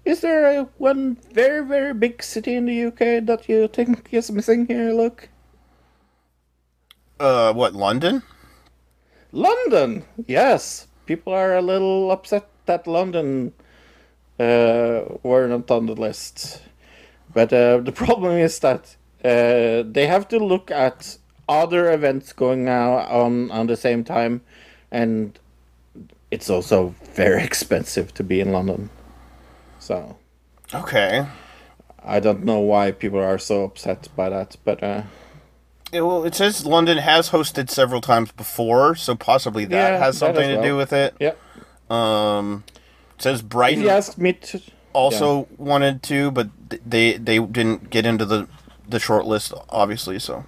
S4: is there a, one very, very big city in the UK that you think is missing here? Look.
S5: uh, what London?
S4: London, yes. People are a little upset that London uh, were not on the list. But uh, the problem is that uh, they have to look at other events going now on on the same time, and it's also very expensive to be in London. So
S5: Okay.
S4: I don't know why people are so upset by that, but uh,
S5: Yeah, well, it says London has hosted several times before, so possibly that
S4: Yeah,
S5: has
S4: that
S5: something to do with it.
S4: yeah.
S5: Um, it says Brighton
S4: you ask me to,
S5: also wanted to, but they they didn't get into the the short list, obviously. So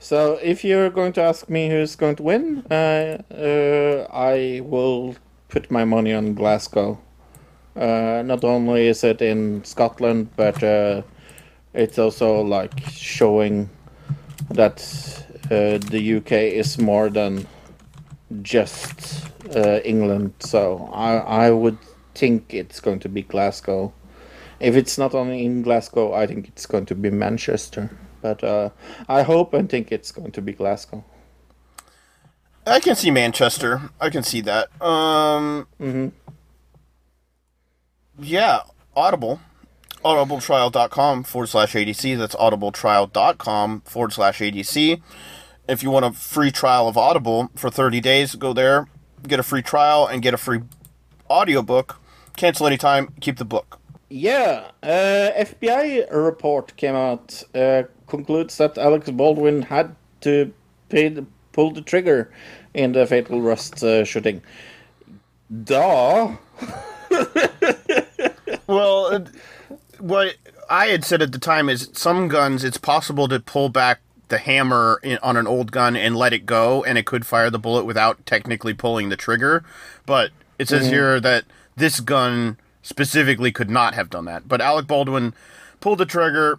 S4: So if you're going to ask me who's going to win, uh, uh, I will put my money on Glasgow. Uh, not only is it in Scotland, but uh, it's also like showing that uh, the UK is more than just uh, England. So I I would think it's going to be Glasgow. If it's not only in Glasgow, I think it's going to be Manchester. But uh, I hope and think it's going to be Glasgow.
S5: I can see Manchester. I can see that. Um, Yeah, Audible. Audibletrial.com forward slash ADC. That's audibletrial.com forward slash ADC. If you want a free trial of Audible for 30 days, go there, get a free trial, and get a free audiobook. Cancel anytime, keep the book.
S4: Yeah, uh, FBI report came out uh, concludes that Alex Baldwin had to pay the, pull the trigger in the fatal Rust uh, shooting. Duh.
S5: Well, what I had said at the time is some guns, it's possible to pull back the hammer in, on an old gun and let it go, and it could fire the bullet without technically pulling the trigger. But it says here that this gun specifically could not have done that. But Alec Baldwin pulled the trigger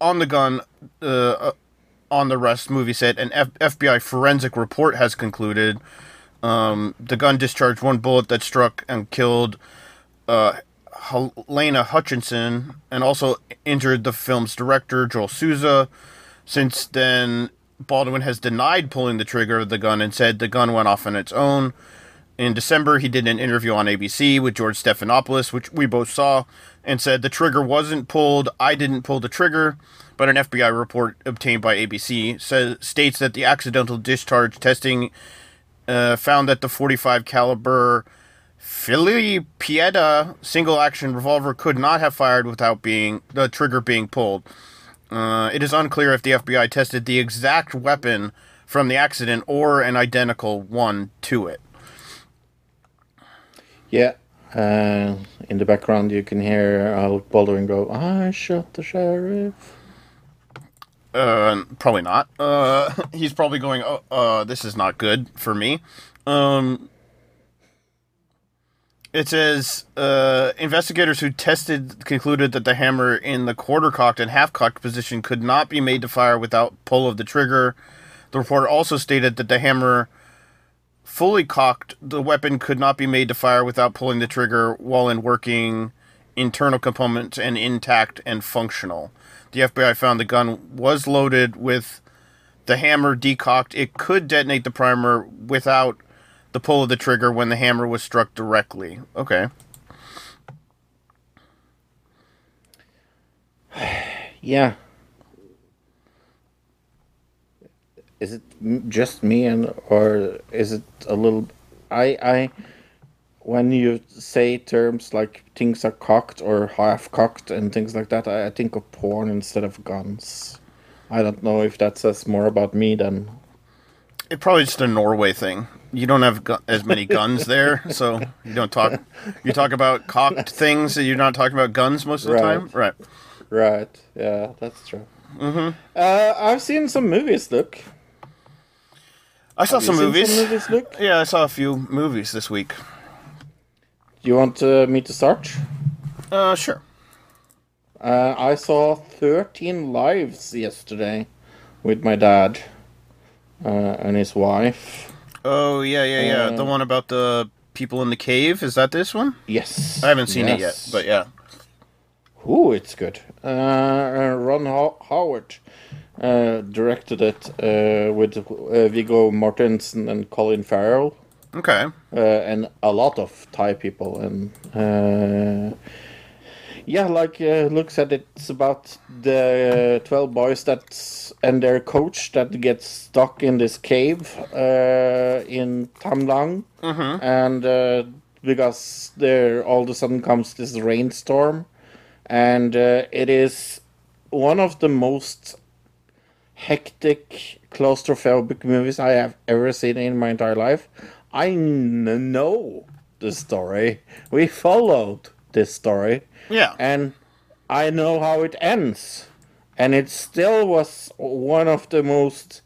S5: on the gun uh, uh, on the Rust movie set. An F- FBI forensic report has concluded um, the gun discharged one bullet that struck and killed uh, Helena Hutchinson and also injured the film's director, Joel Souza. Since then, Baldwin has denied pulling the trigger of the gun and said the gun went off on its own. In December, he did an interview on ABC with George Stephanopoulos, which we both saw, and said the trigger wasn't pulled. I didn't pull the trigger, but an FBI report obtained by ABC says states that the accidental discharge testing uh, found that the 45 caliber Philly Pietta single action revolver could not have fired without being the trigger being pulled. Uh, it is unclear if the FBI tested the exact weapon from the accident or an identical one to it.
S4: Yeah. Uh, in the background, you can hear Alec Baldwin go, I shot the sheriff.
S5: Uh, probably not. Uh, he's probably going, oh, uh, this is not good for me. Um, it says, uh, investigators who tested concluded that the hammer in the quarter cocked and half cocked position could not be made to fire without pull of the trigger. The report also stated that the hammer fully cocked, the weapon could not be made to fire without pulling the trigger while in working internal components and intact and functional. The FBI found the gun was loaded with the hammer decocked. It could detonate the primer without the pull of the trigger when the hammer was struck directly. Okay.
S4: Yeah. Is it just me and or is it a little I I when you say terms like things are cocked or half cocked and things like that, I, I think of porn instead of guns. I don't know if that says more about me than
S5: It probably just a Norway thing. You don't have gu- as many guns there, so you don't talk. You talk about cocked things, and you're not talking about guns most of the
S4: Right.
S5: time, right?
S4: right. Yeah, that's true. Mm-hmm. Uh, I've seen some movies. Look,
S5: I saw some
S4: seen
S5: movies.
S4: Some movies. Look.
S5: Yeah, I saw a few movies this week.
S4: Do you want uh, me to start?
S5: Uh, sure.
S4: Uh, I saw 13 Lives yesterday with my dad uh, and his wife.
S5: Oh yeah, yeah, yeah. the one about the people in the cave. Is that this one?
S4: Yes.
S5: I haven't seen it yet, but yeah.
S4: Ooh, it's good. Uh, uh, Ron Ho- Howard uh, directed it uh, with uh, Viggo Mortensen and Colin Farrell.
S5: Okay.
S4: uh, and a lot of Thai people. And uh, yeah, like uh, looks at it, it's about the uh, twelve boys that and their coach that gets stuck in this cave uh, in Tham Luang, and uh, because there all of a sudden comes this rainstorm, and uh, it is one of the most hectic claustrophobic movies I have ever seen in my entire life. I n- know the story. We followed this story.
S5: Yeah.
S4: And I know how it ends. And it still was one of the most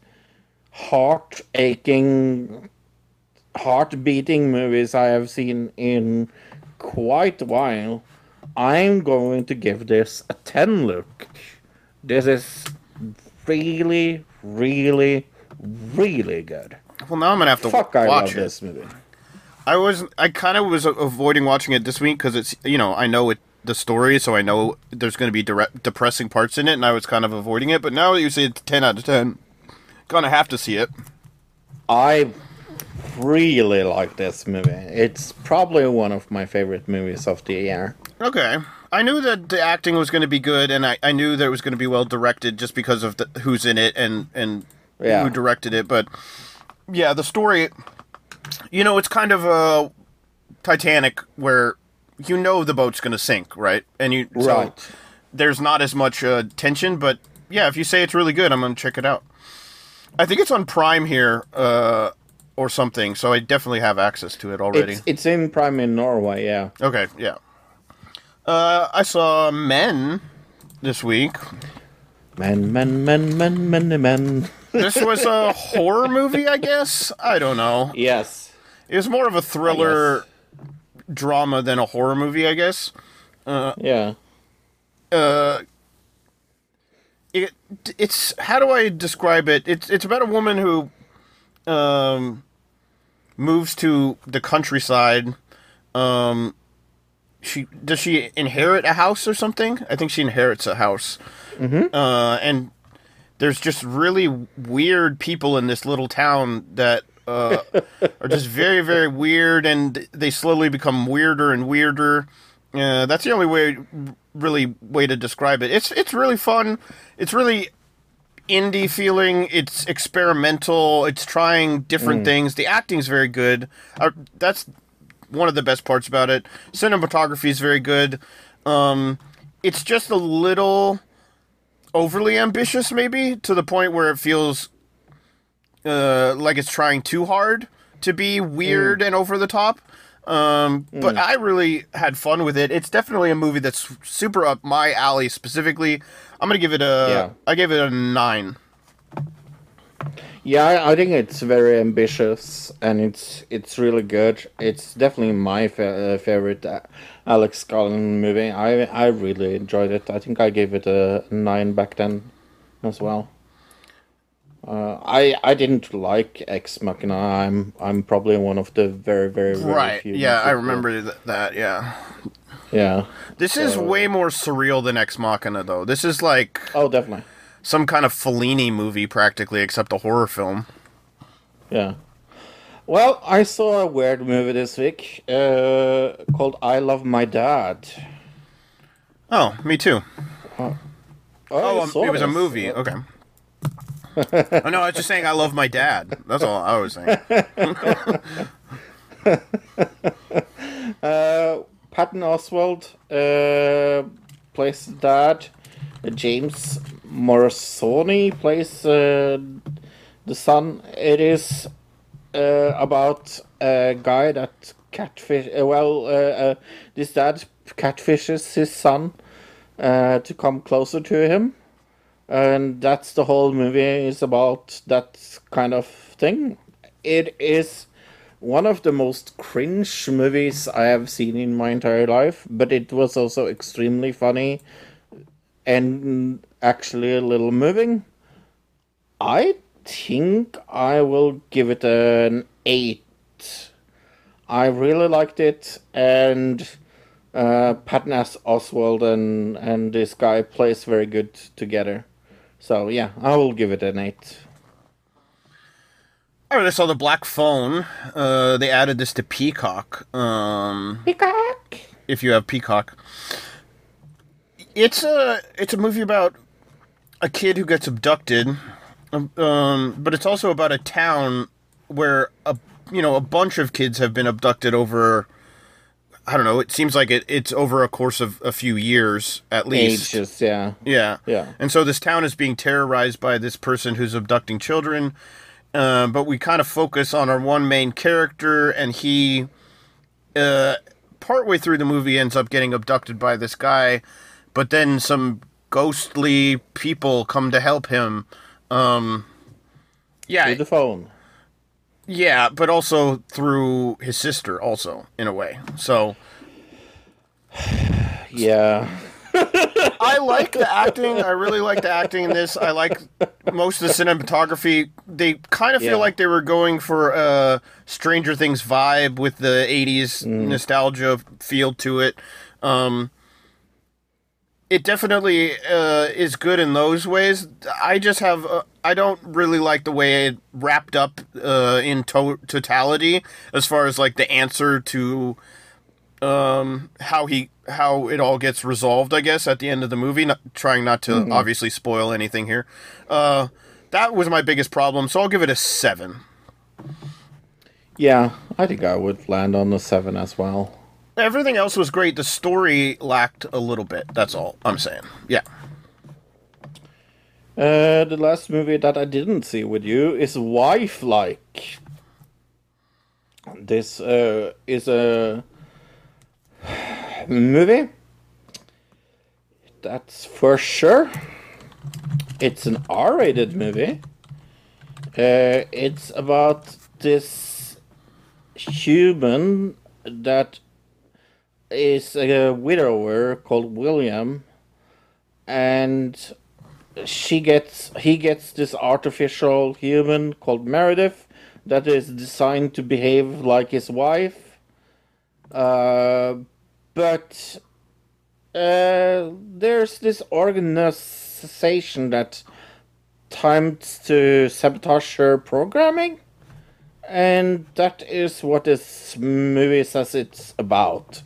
S4: heart aching, heart beating movies I have seen in quite a while. I'm going to give this a 10 look. This is really, really, really good.
S5: Well, now I'm gonna have to
S4: Fuck, I
S5: watch
S4: love
S5: it.
S4: this movie.
S5: I was I kind of was avoiding watching it this week because it's you know I know it the story, so I know there's going to be direct, depressing parts in it, and I was kind of avoiding it. But now that you say it's ten out of ten, gonna have to see it.
S4: I really like this movie. It's probably one of my favorite movies of the year.
S5: Okay. I knew that the acting was going to be good, and I, I knew that it was going to be well directed just because of the, who's in it and and
S4: Yeah.
S5: who directed it. But yeah, the story, you know, it's kind of a Titanic where you know the boat's going to sink, right? And you so there's not as much uh, tension, but yeah, if you say it's really good, I'm going to check it out. I think it's on Prime here uh, or something, so I definitely have access to it already.
S4: It's, it's in Prime in Norway, yeah.
S5: Okay, yeah. Uh, I saw Men this week.
S4: Men, men, men, men, men, men.
S5: This was a horror movie, I guess. I don't know.
S4: Yes.
S5: It was more of a thriller drama than a horror movie, I guess.
S4: Yeah.
S5: Uh, it it's how do I describe it? It's it's about a woman who um moves to the countryside. Um, she does she inherit a house or something? I think she inherits a house. Mm-hmm. Uh, and there's just really weird people in this little town that uh, are just very very weird, and they slowly become weirder and weirder. Uh, that's the only way, really, way to describe it. It's it's really fun. It's really indie feeling. It's experimental. It's trying different things. The acting's very good. Uh, that's one of the best parts about it. Cinematography is very good. Um, it's just a little overly ambitious, maybe to the point where it feels uh, like it's trying too hard to be weird and over the top. Um, But I really had fun with it. It's definitely a movie that's super up my alley. Specifically, I'm gonna give it a.
S4: Yeah.
S5: I gave it a nine.
S4: Yeah, I, think it's very ambitious and it's it's really good. It's definitely my fa- uh, favorite uh, Alex Garland movie. I I really enjoyed it. I think I gave it a nine back then, as well. Uh, I I didn't like Ex Machina. I'm I'm probably one of the very very, very
S5: Right.
S4: few
S5: Yeah, I remember th- that. Yeah.
S4: Yeah.
S5: This is way more surreal than Ex Machina, though. This is like
S4: Oh, definitely.
S5: Some kind of Fellini movie, practically, except a horror film.
S4: Yeah. Well, I saw a weird movie this week uh, called I Love My Dad.
S5: Oh, me too.
S4: Oh,
S5: Oh, um, it was a movie. Okay. oh, no, I was just saying I love my dad. That's all I was saying.
S4: Uh, Patton Oswalt uh, plays dad. Uh, James Morosini plays uh, the son. It is uh, about a guy that catfish. Uh, well, uh, uh, this dad catfishes his son to come closer to him, and that's the whole movie is about that kind of thing. It is one of the most cringe movies I have seen in my entire life, but it was also extremely funny and actually a little moving. I think I will give it an 8. I really liked it, and uh, Patton as Oswalt and, and this guy plays very good together. So yeah, I will give it an 8.
S5: All right, I saw the Black Phone. Uh, they added this to Peacock. Um,
S4: Peacock!
S5: if you have Peacock. It's a it's a movie about a kid who gets abducted, um, um, but it's also about a town where a you know a bunch of kids have been abducted over. I don't know. It seems like it, it's over a course of a few years at least.
S4: Ages, yeah.
S5: Yeah.
S4: Yeah.
S5: And so this town is being terrorized by this person who's abducting children. Uh, but we kind of focus on our one main character, and he, uh, partway through the movie, ends up getting abducted by this guy. But then some ghostly people come to help him. Um, yeah.
S4: Through the phone.
S5: Yeah, but also through his sister, also, in a way. So.
S4: Yeah.
S5: I like the acting. I really like the acting in this. I like most of the cinematography. They kind of feel
S4: Yeah.
S5: like they were going for a Stranger Things vibe with the '80s nostalgia feel to it. Um, it definitely uh, is good in those ways. I just have. Uh, I don't really like the way it wrapped up uh, in to- totality, as far as like the answer to um how he how it all gets resolved i guess at the end of the movie not trying not to obviously spoil anything here uh that was my biggest problem so i'll give it a seven
S4: Yeah, I think I would land on the seven as well.
S5: Everything else was great the story lacked a little bit that's all i'm saying yeah
S4: Uh, the last movie that I didn't see with you is Wifelike. This uh, is a movie. That's for sure. It's an R rated movie. Uh, it's about this human that is a widower called William and she gets he gets this artificial human called Meredith that is designed to behave like his wife. Uh, but uh, there's this organization that attempts to sabotage her programming, and that is what this movie says it's about.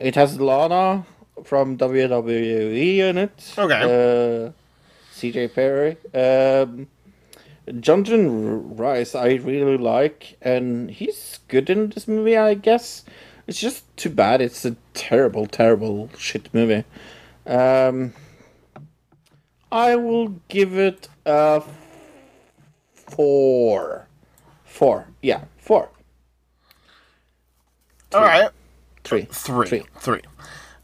S4: It has Lana from WWE in it.
S5: Okay.
S4: Uh, CJ Perry. Um, Jonathan Rhys, I really like, and he's good in this movie, I guess. It's just too bad. It's a terrible, terrible shit movie. Um, I will give it a four. Four. Yeah, four.
S5: all right
S4: Three.
S5: three
S4: Three.
S5: three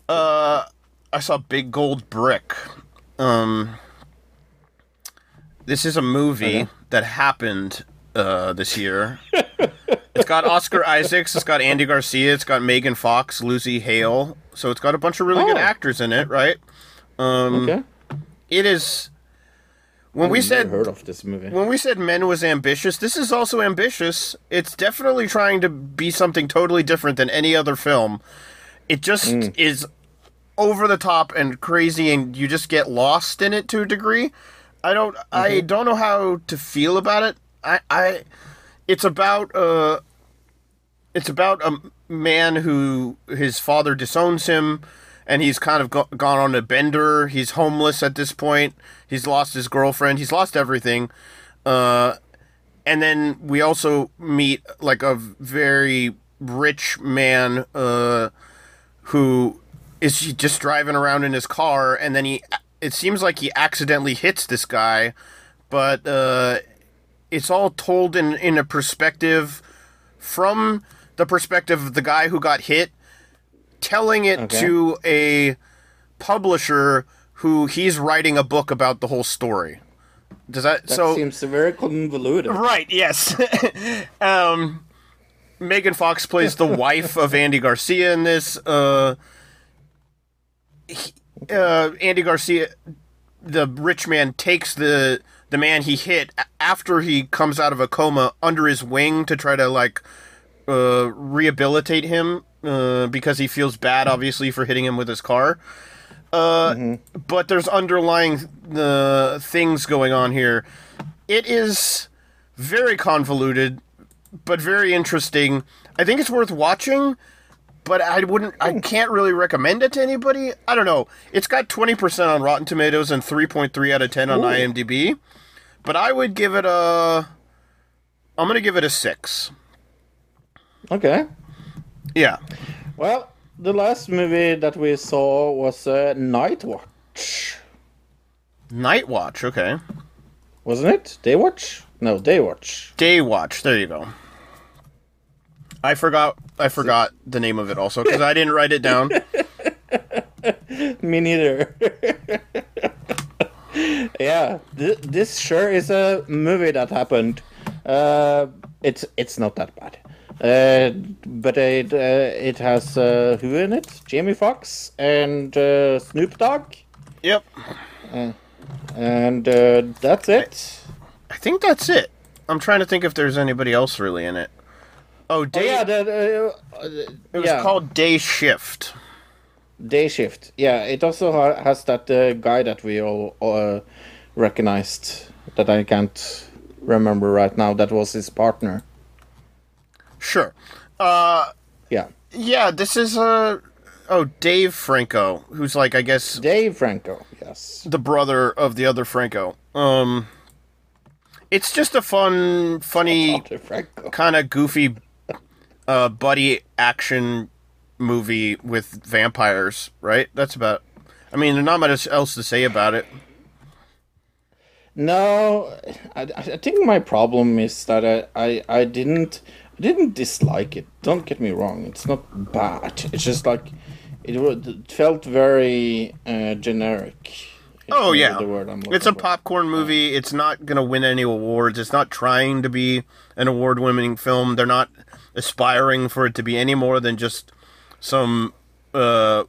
S5: uh i saw big gold brick um this is a movie that happened uh this year it's got oscar isaacs it's got andy garcia it's got megan fox lucy hale so it's got a bunch of really good
S4: Oh.
S5: actors in it right um
S4: Okay.
S5: it is when we said
S4: heard of this movie.
S5: when we said men was ambitious, this is also ambitious. It's definitely trying to be something totally different than any other film. It just is over the top and crazy and you just get lost in it to a degree. I don't I don't know how to feel about it. I I it's about uh it's about a man who his father disowns him and he's kind of go- gone on a bender. He's homeless at this point. He's lost his girlfriend. He's lost everything. Uh, and then we also meet like a very rich man uh, who is just driving around in his car, and then he. It seems like he accidentally hits this guy, but uh, it's all told in in a perspective from the perspective of the guy who got hit telling it
S4: Okay.
S5: to a publisher who he's writing a book about the whole story. Does that,
S4: That
S5: so
S4: seems very convoluted.
S5: right? Yes. um, Megan Fox plays the wife of Andy Garcia in this. Uh, he- uh, Andy Garcia, the rich man, takes the the man he hit after he comes out of a coma under his wing to try to like uh, rehabilitate him uh, because he feels bad, obviously, for hitting him with his car. Uh, But there's underlying uh, things going on here. It is very convoluted, but very interesting. I think it's worth watching. but I wouldn't. I can't really recommend it to anybody. I don't know. It's got twenty percent on Rotten Tomatoes and three point three out of ten on
S4: Ooh.
S5: IMDb. But I would give it a. I'm gonna give it a six.
S4: Okay.
S5: Yeah.
S4: Well, the last movie that we saw was uh, Night Watch,
S5: Night Watch. Okay.
S4: wasn't it? Day Watch? No, Day Watch.
S5: Day Watch. There you go. I forgot. I forgot the name of it also because I didn't write it down.
S4: Me neither. yeah, th- this sure is a movie that happened. Uh, it's it's not that bad. Uh, but it uh, it has uh, who in it? Jamie Foxx and uh, Snoop Dogg,
S5: Yep.
S4: and uh, that's it.
S5: I think that's it. I'm trying to think if there's anybody else really in it. Oh,
S4: Oh, yeah, the, uh, uh,
S5: it was
S4: yeah.
S5: called Day Shift.
S4: Day Shift. Yeah, it also ha- has that uh, guy that we all uh, recognized that I can't remember right now. That was his partner.
S5: Sure. Uh,
S4: Yeah,
S5: yeah. This is uh, oh Dave Franco, who's like I guess
S4: Dave Franco. Yes.
S5: the brother of the other Franco. Um, it's just a fun, funny, kind of goofy, uh, buddy action movie with vampires. Right. That's about. I mean, there's not much else to say about it.
S4: No, I, I think my problem is that I, I, I didn't I didn't dislike it. Don't get me wrong. It's not bad. It's just like it, it felt very uh, generic.
S5: Oh yeah,
S4: the word I'm
S5: it's a
S4: for.
S5: popcorn movie. It's not gonna win any awards. It's not trying to be an award-winning film. They're not aspiring for it to be any more than just some uh,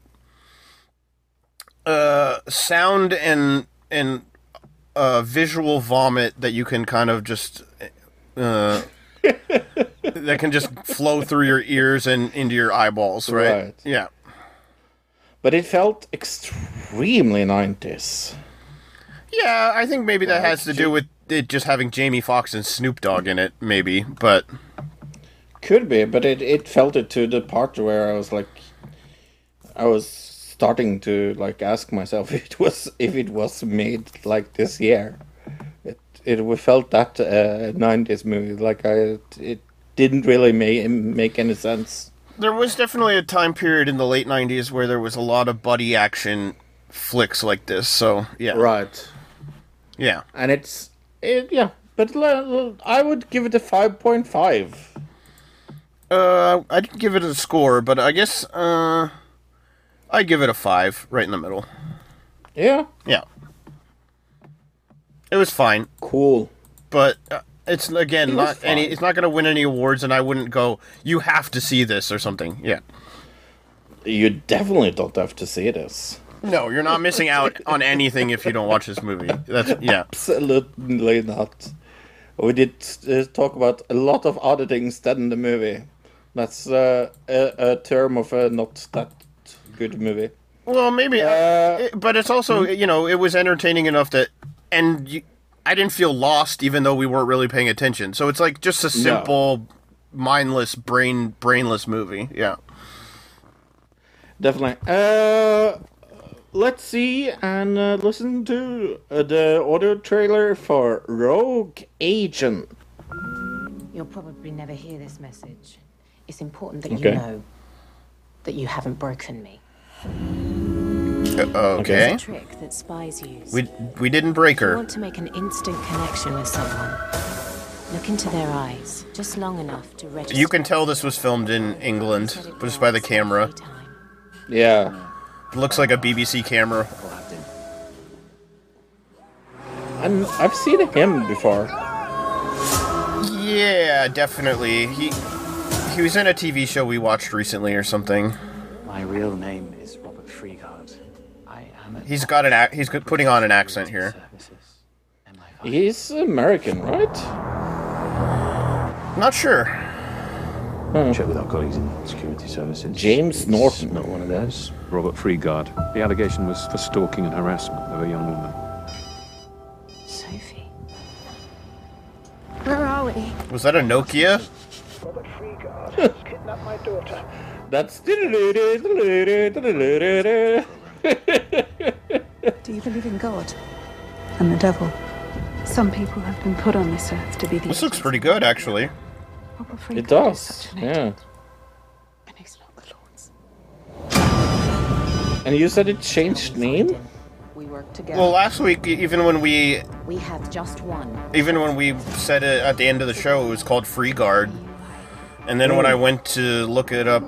S5: uh, sound and and uh, visual vomit that you can kind of just uh, that can just flow through your ears and into your eyeballs. Right?
S4: Right.
S5: Yeah.
S4: But it felt extremely nineties.
S5: Yeah, I think maybe that has to do with it just having Jamie Foxx and Snoop Dogg in it, maybe. But
S4: Could be, but it, it felt it to the part where I was like, I was starting to like ask myself if it was if it was made like this year. It it felt that uh, '90s movie like I it didn't really make make any sense.
S5: there was definitely a time period in the late '90s where there was a lot of buddy action flicks like this. So yeah,
S4: Right,
S5: yeah,
S4: and it's it yeah, but I would give it a five point five.
S5: uh, I didn't give it a score, but I guess uh, I'd give it a five, right in the middle.
S4: Yeah,
S5: Yeah, it was fine,
S4: cool.
S5: but. Uh, it's again
S4: It
S5: not any. It's not going to win any awards, and I wouldn't go. You have to see this or something. Yeah.
S4: You definitely don't have to see this.
S5: No, you're not missing out on anything if you don't watch this movie. That's yeah.
S4: Absolutely not. We did uh, talk about a lot of other things than the movie. That's uh, a, a term of a not that good movie.
S5: Well, maybe, uh, but it's also you know it was entertaining enough that, and you, I didn't feel lost even though we weren't really paying attention. So it's like just a simple, mindless, brain brainless movie. Yeah.
S4: Definitely. Uh, let's see and uh, listen to uh, the audio trailer for Rogue Agent.
S9: You'll probably never hear this message. It's important that
S4: Okay.
S9: you know that you haven't broken me.
S5: Oh, okay.
S9: It's a trick that spies use.
S5: We we didn't break
S9: If you want to make an instant connection with someone, look into their eyes just long enough to register.
S5: You can tell this was filmed in England just by the camera.
S4: Yeah.
S5: It looks like a BBC camera.
S4: And I've seen him before.
S5: Yeah, definitely. He he was in a TV show we watched recently or something.
S10: My real name is Robert Freegard. I am a
S5: He's got an ac- he's putting on an accent here.
S4: He's American, right?
S5: Not sure. Hmm.
S10: Check with our colleagues in security services.
S4: James
S10: It's
S4: Norton.
S10: Not one of those.
S11: Robert Freegard. The allegation was for stalking and harassment of a young woman.
S9: Sophie.
S6: Where are we?
S5: Was that a Nokia?
S12: Robert Freegard kidnapped my daughter.
S4: That's.
S12: Do you believe in God and the devil? Some people have been put on this earth to be the
S5: This looks pretty good, actually.
S4: It does. Yeah. And he's not the Lord's. And you said it changed name?
S9: We work together.
S5: Well, last week, even when we
S9: we have just one.
S5: even when we said it at the end of the show, it was called Freegard. And then when I went to look it up,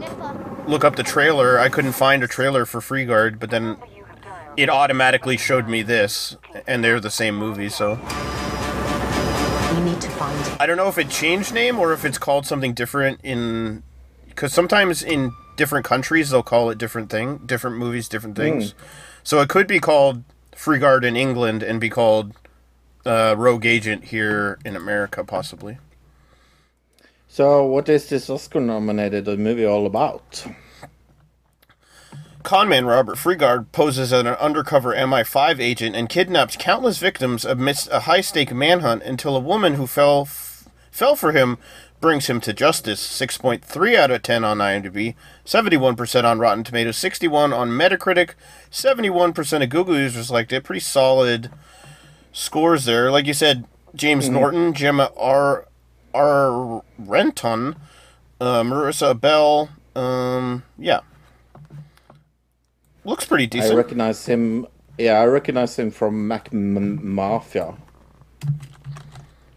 S5: look up the trailer, I couldn't find a trailer for Freegard. But then it automatically showed me this, and they're the same movie. So
S9: We need to find him.
S5: I don't know if it changed name or if it's called something different in, because sometimes in different countries they'll call it different thing, different movies, different things. So it could be called Freegard in England and be called uh, Rogue Agent here in America, possibly.
S4: So, what is this Oscar nominated movie all about?
S5: Conman Robert Freegard poses as an undercover MI5 agent and kidnaps countless victims amidst a high-stake manhunt until a woman who fell f- fell for him brings him to justice. 6.3 out of 10 on IMDb, 71% on Rotten Tomatoes, 61 on Metacritic, 71% of Google users liked it. Pretty solid scores there. Like you said, James mm-hmm. Norton, Gemma R. R. Renton, uh, Marissa Bell. Um, yeah, looks pretty decent.
S4: I recognize him. Yeah, I recognize him from Mac M- Mafia.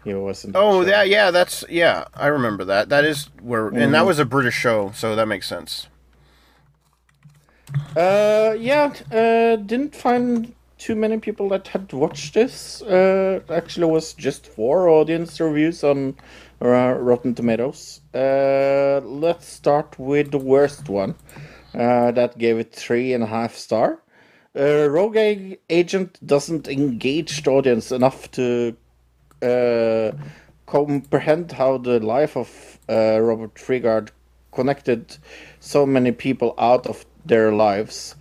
S4: He was
S5: Oh,
S4: show.
S5: that yeah, that's yeah. I remember that. That is where, and that
S4: Mhm.
S5: was a British show, so that makes sense.
S4: Uh, yeah, uh, didn't find too many people that had watched this. Uh, actually, was just four audience reviews on Rotten Tomatoes. Uh, let's start with the worst one. Uh, that gave it three and a half star. Uh, Rogue Agent doesn't engage the audience enough to uh, comprehend how the life of uh, Robert Freegard connected so many people out of their lives,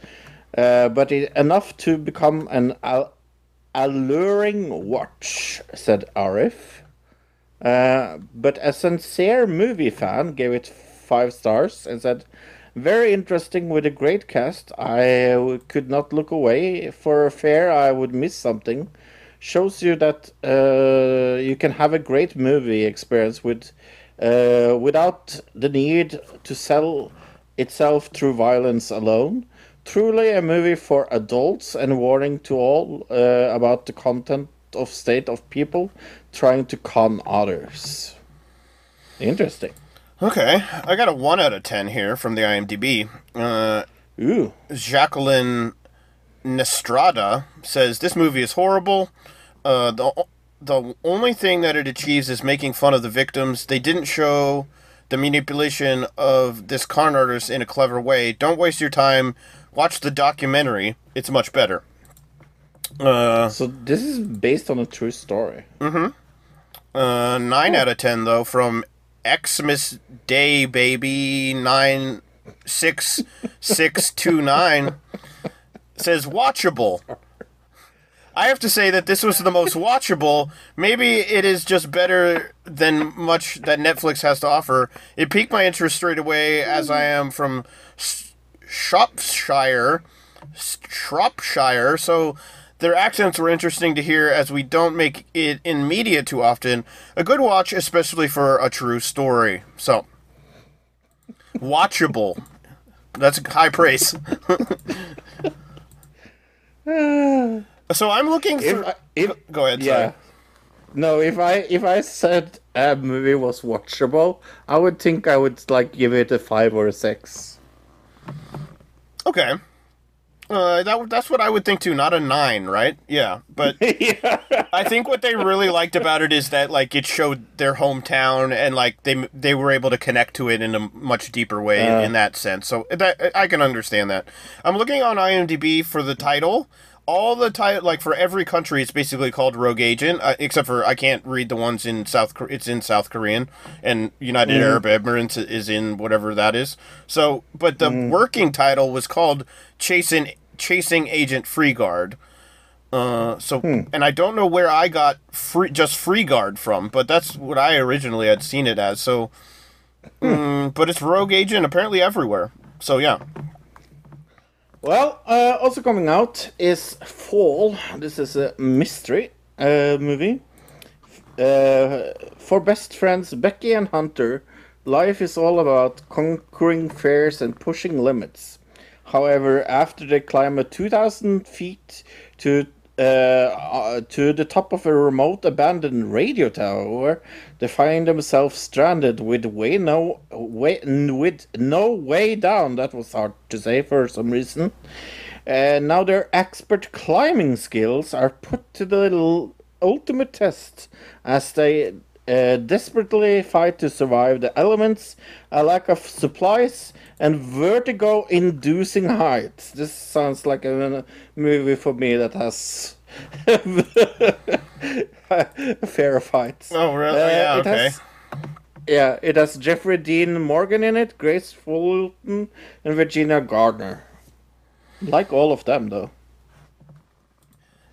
S4: uh, but it, enough to become an al- alluring watch, said Arif. Uh, but a sincere movie fan gave it five stars and said, "Very interesting with a great cast. I could not look away. For fear I would miss something. Shows you that uh, you can have a great movie experience with uh, without the need to sell itself through violence alone." Truly a movie for adults and warning to all uh, about the content of state of people trying to con others. Interesting.
S5: Okay, I got a one out of ten here from the IMDb. Uh,
S4: Ooh,
S5: Jacqueline Nestrada says this movie is horrible. Uh, the the only thing that it achieves is making fun of the victims. They didn't show the manipulation of this con artist in a clever way. Don't waste your time. Watch the documentary. It's much better. Uh,
S4: so this is based on a true story.
S5: Mm-hmm. Uh, nine out of ten though from Xmas Day Baby nine six six two nine says watchable. I have to say that this was the most watchable. Maybe it is just better than much that Netflix has to offer. It piqued my interest straight away, as I am from Shropshire, Shropshire. So their accents were interesting to hear, as we don't make it in media too often. A good watch, especially for a true story. So watchable. That's a high praise. so I'm looking for.
S4: If I, if,
S5: Go ahead.
S4: yeah.
S5: sorry.
S4: No, if I if I said a movie was watchable, I would think I would like give it a five or a six.
S5: Okay. Uh, that that's what I would think too. Not a nine, right? Yeah, but I think what they really liked about it is that like it showed their hometown and like they they were able to connect to it in a much deeper way
S4: Uh.
S5: in that sense. So that I can understand that. I'm looking on IMDb for the title. All the title, like for every country, it's basically called Rogue Agent, uh, except for I can't read the ones in South. It's in South Korean, and United
S4: Mhm.
S5: Arab Emirates is in whatever that is. So, but the working title was called Chasing Chasing Agent Freegard. Uh, so, and I don't know where I got free just Freegard from, but that's what I originally had seen it as. So, Mm, but it's Rogue Agent apparently everywhere. So yeah.
S4: Well, uh, also coming out is Fall. This is a mystery uh, movie. Uh, for best friends Becky and Hunter, life is all about conquering fears and pushing limits. However, after they climb a 2,000 feet to uh, uh, to the top of a remote abandoned radio tower, they find themselves stranded with way no way with no way down. That was hard to say for some reason. And now their expert climbing skills are put to the ultimate test as they uh, desperately fight to survive the elements, a lack of supplies, and vertigo inducing heights. This sounds like a, movie for me that has a fair of heights.
S5: Oh, really? yeah,
S4: it
S5: okay.
S4: has- yeah, it has Jeffrey Dean Morgan in it, Grace Fulton, and Virginia Gardner. Like all of them, though.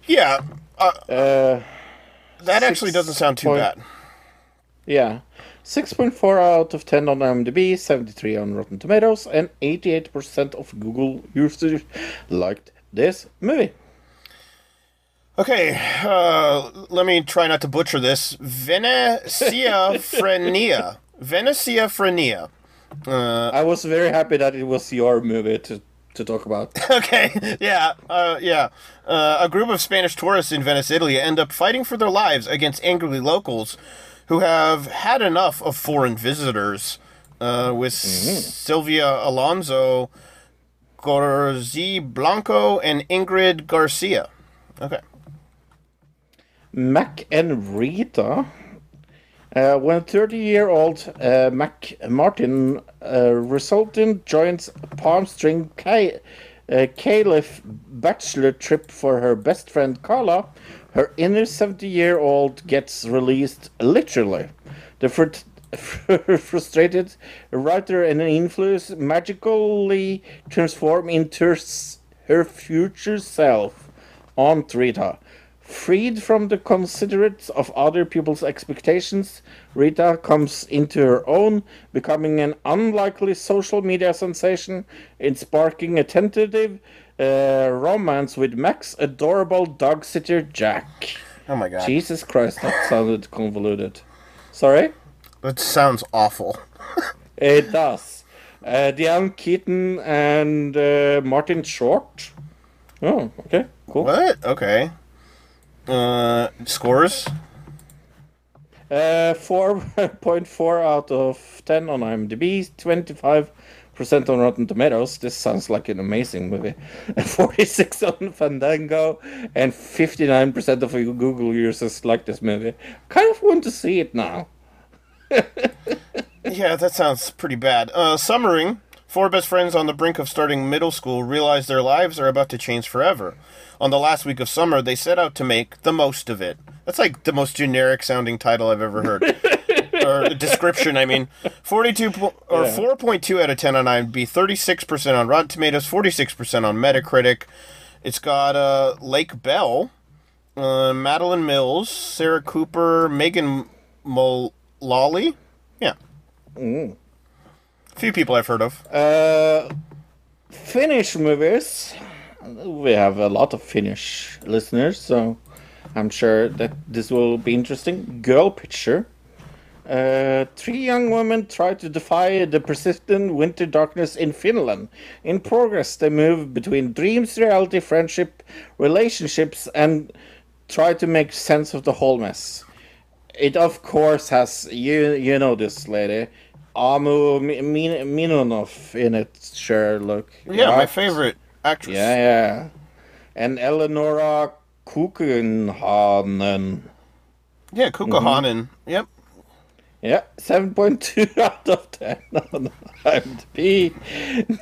S5: Yeah. Uh,
S4: Uh,
S5: that actually doesn't sound too
S4: point-
S5: bad.
S4: Yeah. 6.4 out of 10 on IMDb, 73 on Rotten Tomatoes, and 88% of Google users liked this movie.
S5: Okay, uh, let me try not to butcher this. Veneciafrenia. Veneciafrenia. Uh,
S4: I was very happy that it was your movie to, to talk about.
S5: okay, yeah, uh, yeah. Uh, a group of Spanish tourists in Venice, Italy, end up fighting for their lives against angry locals who have had enough of foreign visitors. Uh, with Sylvia Alonso, Goize Blanco, and Ingrid Garcia. Okay.
S4: Mac and Rita. Uh, when 30 year old uh, Mac Martin uh, Resultant joins Palm Springs Ca- uh, Caliph bachelor trip for her best friend Carla, her inner 70 year old gets released literally. The fr- frustrated writer and influence magically transform into her, future self, Aunt Rita. Freed from the considerates of other people's expectations, Rita comes into her own, becoming an unlikely social media sensation and sparking a tentative uh, romance with Mac's adorable dog sitter Jack.
S5: Oh my god.
S4: Jesus Christ, that sounded convoluted. Sorry?
S5: That sounds awful.
S4: It does. Uh, Diane Keaton and uh, Martin Short. Oh, okay, cool.
S5: What? Okay. Uh, scores?
S4: Uh, 4.4 out of 10 on IMDb, 25% on Rotten Tomatoes. This sounds like an amazing movie. 46 on Fandango, and 59% of Google users like this movie. Kind of want to see it now.
S5: Yeah, that sounds pretty bad. Uh, summering Four best friends on the brink of starting middle school realize their lives are about to change forever. On the last week of summer, they set out to make the most of it. That's like the most generic sounding title I've ever heard. or description, I mean. 42 po- or
S4: Yeah.
S5: 4.2 out of 10 on IMDb, 36% on Rotten Tomatoes, 46% on Metacritic. It's got uh, Lake Bell, uh, Madalen Mills, Sarah Cooper, Megan Mullally. Yeah.
S4: Mm.
S5: few people I've heard of.
S4: Uh, Finnish movies. We have a lot of Finnish listeners, so I'm sure that this will be interesting. Girl Picture. Uh, three young women try to defy the persistent winter darkness in Finland. In progress, they move between dreams, reality, friendship, relationships, and try to make sense of the whole mess. It of course has you you know this lady, Amu Mi- Mi- Minonov in it. Sherlock.
S5: Yeah, my favorite actress.
S4: Yeah, yeah, and Eleonora Kukenhanen.
S5: Yeah, Kukahanen. Yep.
S4: Yeah, 7.2 out of 10 on IMDb,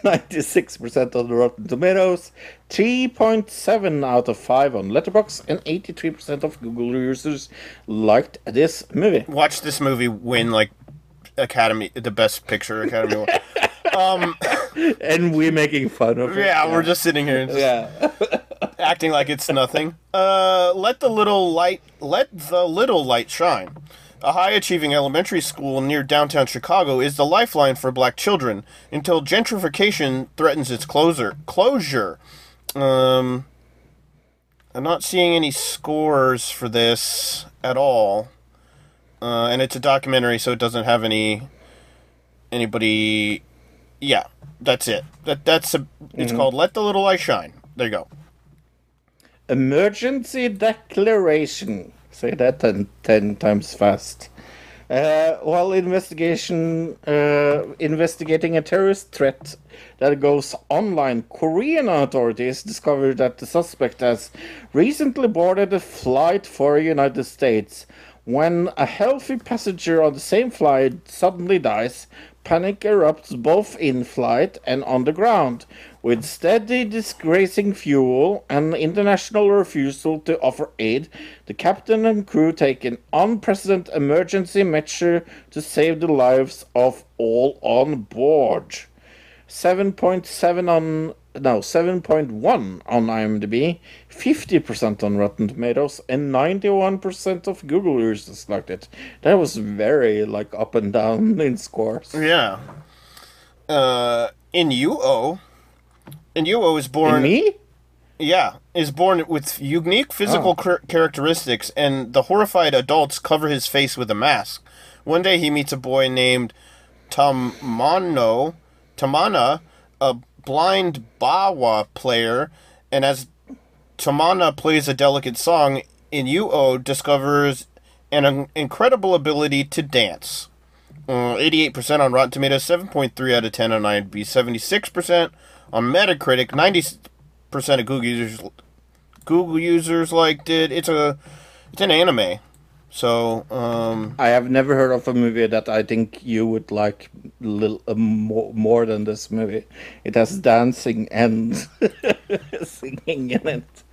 S4: 96% on Rotten Tomatoes, 3.7 out of 5 on Letterboxd, and 83% of Google users liked this movie.
S5: Watch this movie win like Academy, the Best Picture Academy Award. um,
S4: and we're making fun of it.
S5: yeah, we're just sitting here, and just
S4: Yeah.
S5: acting like it's nothing. Uh, let the little light, let the little light shine. A high achieving elementary school near downtown Chicago is the lifeline for black children until gentrification threatens its closer, closure. Um, I'm not seeing any scores for this at all. Uh, and it's a documentary, so it doesn't have any anybody. Yeah, that's it. That that's a. It's
S4: Mhm.
S5: called "Let the Little Light Shine." There you go.
S4: Emergency declaration. Say that ten, 10 times fast. Uh, while investigation uh, investigating a terrorist threat that goes online, Korean authorities discovered that the suspect has recently boarded a flight for the United States. When a healthy passenger on the same flight suddenly dies, panic erupts both in flight and on the ground. With steady disgracing fuel and international refusal to offer aid, the captain and crew take an unprecedented emergency measure to save the lives of all on board. 7.7 on no 7.1 on IMDb, 50% on Rotten Tomatoes, and 91% of Google users liked it. That was very like up and down in scores.
S5: Yeah. Uh, Inu-Oh, Inu-Oh is born.
S4: In me?
S5: Yeah, is born with unique physical
S4: Oh.
S5: char- characteristics, and the horrified adults cover his face with a mask. One day he meets a boy named Tamano, Tamana, a blind biwa player, and as Tamana plays a delicate song, Inu-Oh discovers an incredible ability to dance. Uh, 88% on Rotten Tomatoes, 7.3 out of 10 on IMDb, 76% on Metacritic, 90% of Google users Google users liked it. It's a it's an anime. So, um
S4: I have never heard of a movie that I think you would like little, uh, more, more than this movie. It has dancing and singing in it.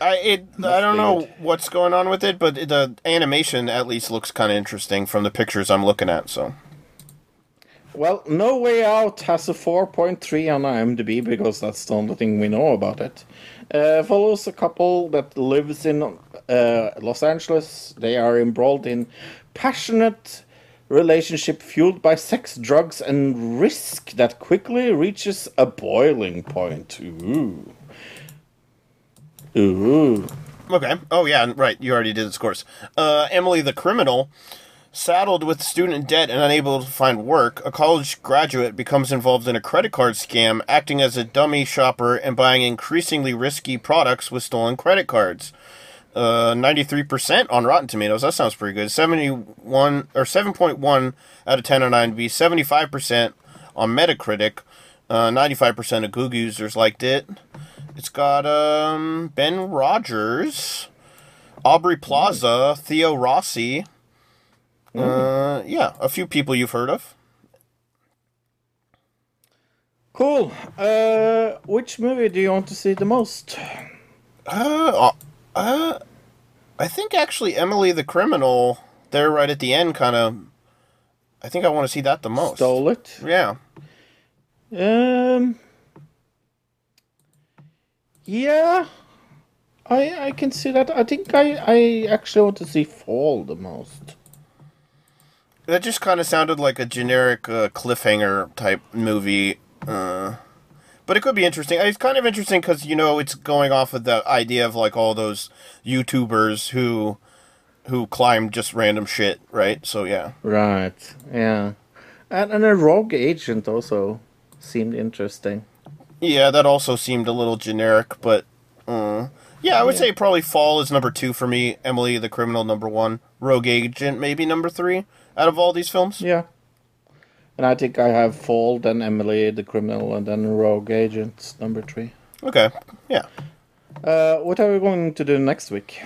S5: I it I don't know what's going on with it, but the animation at least looks kind of interesting from the pictures I'm looking at, so.
S4: Well, No Way Out has a 4.3 on IMDb because that's the only thing we know about it. Uh, follows a couple that lives in uh, Los Angeles. They are embroiled in passionate relationship fueled by sex, drugs, and risk that quickly reaches a boiling point. Ooh. Ooh.
S5: Okay. Oh yeah, right. You already did the scores. Uh, Emily the criminal, saddled with student debt and unable to find work, a college graduate becomes involved in a credit card scam, acting as a dummy shopper and buying increasingly risky products with stolen credit cards. Uh, 93% on Rotten Tomatoes. That sounds pretty good. 71 or 7.1 out of 10 on IMDb. 75% on Metacritic. Uh, 95% of Google users liked it. It's got um Ben Rogers, Aubrey Plaza, Theo Rossi. Uh, yeah, a few people you've heard of.
S4: Cool. Uh, which movie do you want to see the most?
S5: Uh, uh, I think actually Emily the Criminal, there right at the end, kind of. I think I want to see that the most.
S4: Stole it.
S5: Yeah.
S4: Um. Yeah, I I can see that. I think I I actually want to see Fall the most.
S5: That just kind of sounded like a generic uh, cliffhanger type movie. Uh, but it could be interesting. It's kind of interesting because you know it's going off of the idea of like all those YouTubers who who climb just random shit, right? So yeah.
S4: Right. Yeah. And and a rogue agent also seemed interesting.
S5: Yeah, that also seemed a little generic, but uh, yeah, I would say probably Fall is number two for me. Emily the Criminal number one. Rogue Agent maybe number three out of all these films.
S4: Yeah. And I think I have Fall, then Emily the Criminal, and then Rogue Agents number three.
S5: Okay. Yeah.
S4: Uh, what are we going to do next week?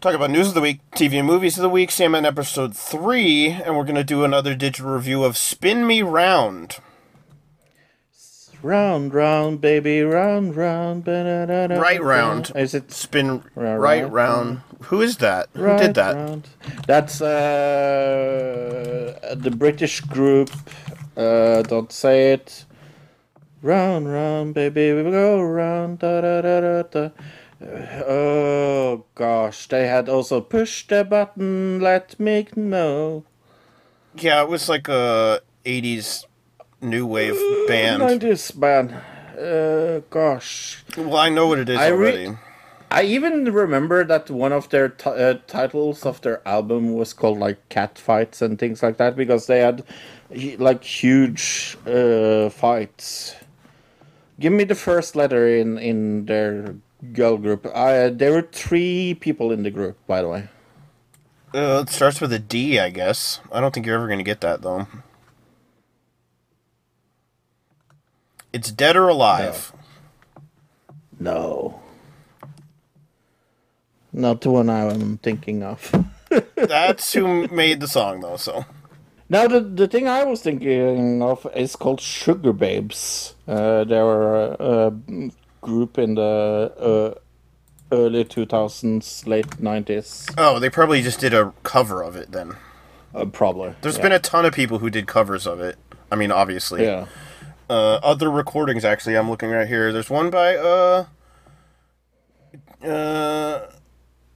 S5: Talk about news of the week, TV and movies of the week, Sandman episode three, and we're gonna do another digital review of Spin Me Round.
S4: Round, round, baby, round, round.
S5: Right round.
S4: Is it
S5: spin
S4: right,
S5: right round? Who is that? Who
S4: Right
S5: did that?
S4: That's uh, the British group. Uh, don't say it. Round, round, baby, we go round. Da, da, da, da, da. Oh gosh, they had also push the button, let me know.
S5: Yeah, it was like a '80s new wave band.
S4: 90s band. Uh, gosh.
S5: Well, I know what it is
S4: I re-
S5: already.
S4: I even remember that one of their t- uh, titles of their album was called like cat fights and things like that because they had like huge uh, fights. Give me the first letter in in their girl group. Uh, there were three people in the group, by the way.
S5: Uh, it starts with a D, I guess. I don't think you're ever going to get that though. It's dead or alive.
S4: No. Not the one I'm thinking of.
S5: That's who made the song though. So
S4: Now the the thing I was thinking of is called Sugababes. Uh, they were a, a group in the uh, early 2000s, late 90s.
S5: oh, they probably just did a cover of it then.
S4: Uh, probably.
S5: There's
S4: yeah.
S5: been a ton of people who did covers of it. I mean, obviously.
S4: Yeah.
S5: Uh, other recordings actually, I'm looking right here. There's one by uh, uh,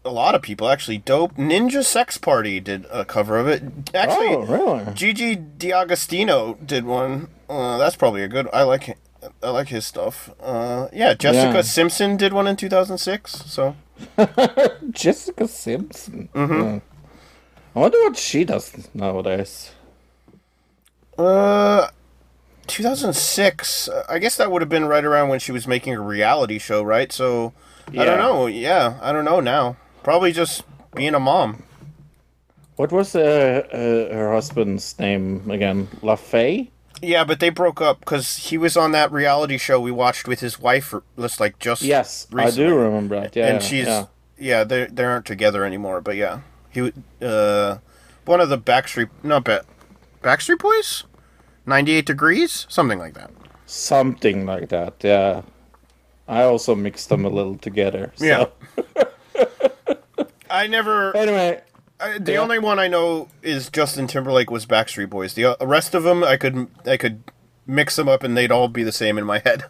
S5: a lot of people actually. Dope Ninja Sex Party did a cover of it. Actually,
S4: Oh, really?
S5: Gigi D'Agostino did one. Uh, that's probably a good. I like. I like his stuff. Uh, yeah, Jessica
S4: Yeah.
S5: Simpson did one in 2006. So
S4: Jessica Simpson.
S5: Mhm.
S4: Yeah. I wonder what she does nowadays.
S5: Uh, 2006. uh, I guess that would have been right around when she was making a reality show, right? So yeah. I don't know. Yeah, I don't know now. Probably just being a mom.
S4: What was uh, uh, her husband's name again? Lachey?
S5: Yeah, but they broke up because he was on that reality show we watched with his wife, just like just
S4: Yes, I do remember that. Yeah,
S5: and she's
S4: yeah.
S5: yeah, they they aren't together anymore. But yeah, he uh one of the Backstreet not ba- Backstreet Boys, ninety eight degrees, something like that.
S4: Something like that, yeah. I also mixed them a little together. So.
S5: Yeah. I never.
S4: Anyway,
S5: I, the
S4: yeah.
S5: only one I know is Justin Timberlake was Backstreet Boys. The uh, rest of them, I could I could mix them up and they'd all be the same in my head.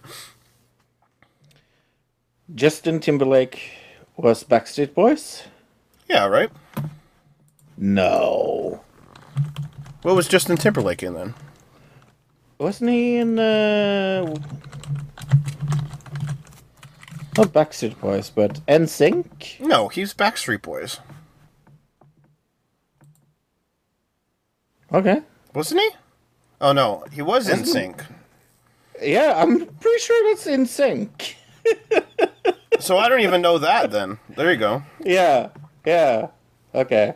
S4: Justin Timberlake was Backstreet Boys?
S5: Yeah, right.
S4: No.
S5: What was Justin Timberlake in then?
S4: Wasn't he in uh not Backstreet Boys, but NSYNC?
S5: No, he's Backstreet Boys,
S4: Okay.
S5: wasn't he? Oh no, he was NSYNC.
S4: Yeah, I'm pretty sure that's NSYNC.
S5: So I don't even know that. Then there you go.
S4: Yeah. Yeah. Okay.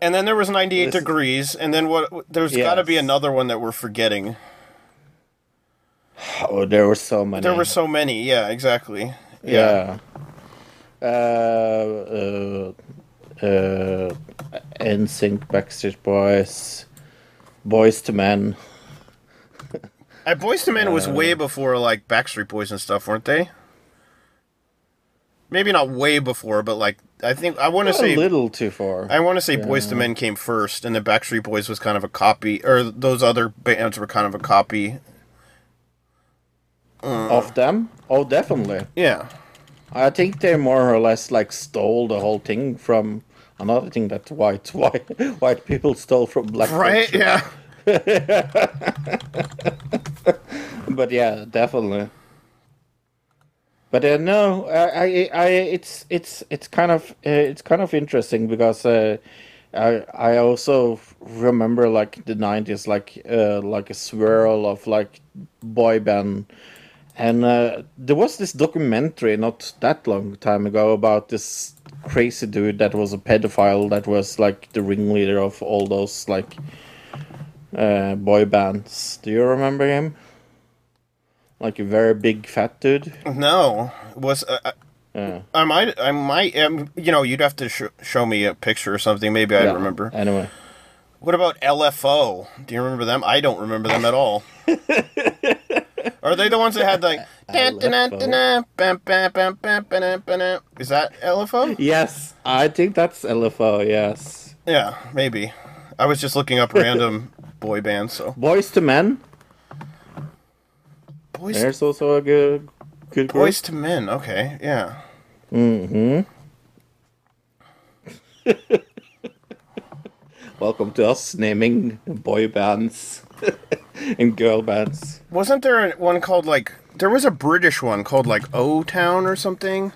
S5: And then there was 98
S4: Listen.
S5: degrees, and then what? There's got to be another one that we're forgetting.
S4: Oh, there were so many.
S5: There were so many. Yeah, exactly.
S4: Yeah. Uh, uh, uh, NSYNC, Backstreet Boys, Boyz II Men.
S5: Uh, Boyz II Men was
S4: Uh,
S5: way before like Backstreet Boys and stuff, weren't they? Maybe not way before, but like I think I want to say a
S4: little too far.
S5: I want to say Boyz
S4: II
S5: Men came first, and then Backstreet Boys was kind of a copy, or those other bands were kind of a copy.
S4: Of them? Oh, definitely.
S5: Yeah.
S4: I think they more or less like stole the whole thing from another thing that white white white people stole from black.
S5: Right?
S4: culture.
S5: Yeah.
S4: but yeah, definitely. But uh, no, I, I, I, it's, it's, it's kind of, uh, it's kind of interesting because uh, I, I also remember like the '90s, like, uh, like a swirl of like boy band, and uh, there was this documentary not that long time ago about this crazy dude that was a pedophile that was like the ringleader of all those like uh, boy bands. Do you remember him? Like a very big fat dude.
S5: No, was uh, uh,
S4: Yeah.
S5: I might I might um, you know you'd have to sh- show me a picture or something. Maybe I
S4: Yeah,
S5: remember.
S4: Anyway.
S5: What about LFO? Do you remember them? I don't remember them at all. Are they the ones that had like? Is that LFO?
S4: Yes, I think that's LFO. Yes.
S5: Yeah, maybe. I was just looking up random boy bands. So
S4: Boyz II Men.
S5: Boys.
S4: There's also a good, good good group.
S5: Boyz II Men. Okay, yeah.
S4: Mm-hmm. Welcome to us naming boy bands and girl bands.
S5: Wasn't there one called like? There was a British one called like O Town or something.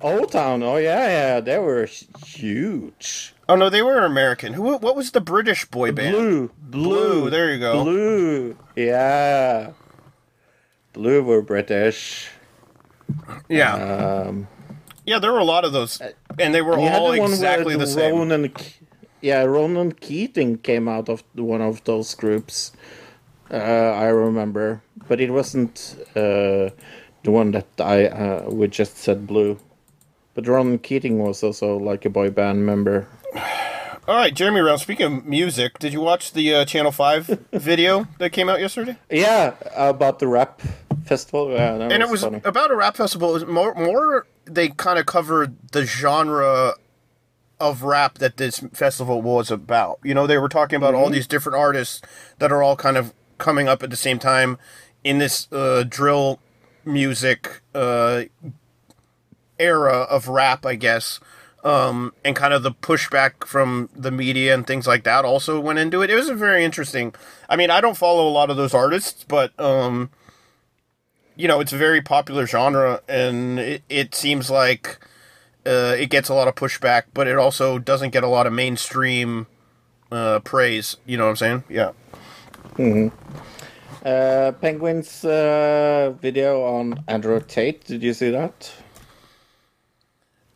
S4: Old Town, oh yeah, yeah, they were huge.
S5: Oh no, they were American. Who? What was the British boy band?
S4: Blue,
S5: Blue. There you go.
S4: Blue, yeah. Blue were British.
S5: Yeah.
S4: Um,
S5: Yeah, there were a lot of those, and they were all
S4: the
S5: exactly the same.
S4: Ke- yeah, Ronan Keating came out of one of those groups. Uh, I remember, but it wasn't uh, the one that I uh, we just said blue. But Ronan Keating was also like a boy band member.
S5: All right, Jeremy Round. Speaking of music, did you watch the uh, Channel Five video that came out yesterday?
S4: Yeah, about the rap festival. Yeah,
S5: and it was
S4: funny.
S5: about a rap festival. It was more, more they kind of covered the genre of rap that this festival was about. You know, they were talking about all
S4: Mhm.
S5: these different artists that are all kind of coming up at the same time in this uh, drill music uh, era of rap, I guess. Um, and kind of the pushback from the media and things like that also went into it. It was a very interesting. I mean, I don't follow a lot of those artists, but um, you know, it's a very popular genre, and it, it seems like uh, it gets a lot of pushback, but it also doesn't get a lot of mainstream uh, praise. You know what I'm saying? Yeah.
S4: hmm Uh, Penguin's uh, video on Andrew Tate. Did you see that?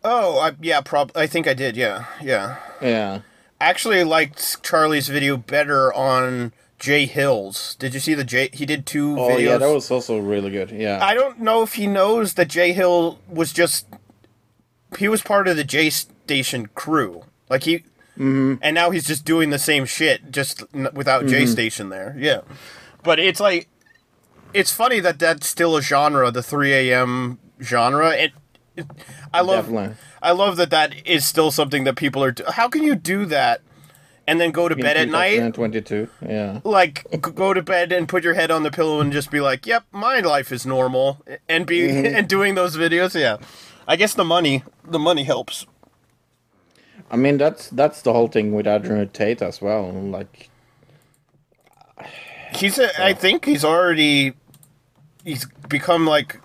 S5: Oh, I, yeah, prob. I think I did. Yeah, yeah.
S4: Yeah.
S5: I actually liked Charlie's video better on Jay Hills. Did you see the Jay? He did two
S4: Oh
S5: videos.
S4: yeah, that was also really good. Yeah.
S5: I don't know if he knows that Jay Hill was just he was part of the J Station crew. Like he
S4: Mhm.
S5: and now he's just doing the same shit just n- without J
S4: Mhm.
S5: Station there. Yeah. But it's like it's funny that that's still a genre, the 3 a.m. genre. It, it I love
S4: Definitely.
S5: I love that that is still something that people are do- How can you do that and then go to bed at night?
S4: Twenty-two. Yeah.
S5: like go to bed and put your head on the pillow and just be like, "Yep, my life is normal," and be
S4: Mhm.
S5: and doing those videos. Yeah, I guess the money the money helps.
S4: I mean, that's that's the whole thing with Andrew Tate as well. Like,
S5: He's a, I think he's already he's become like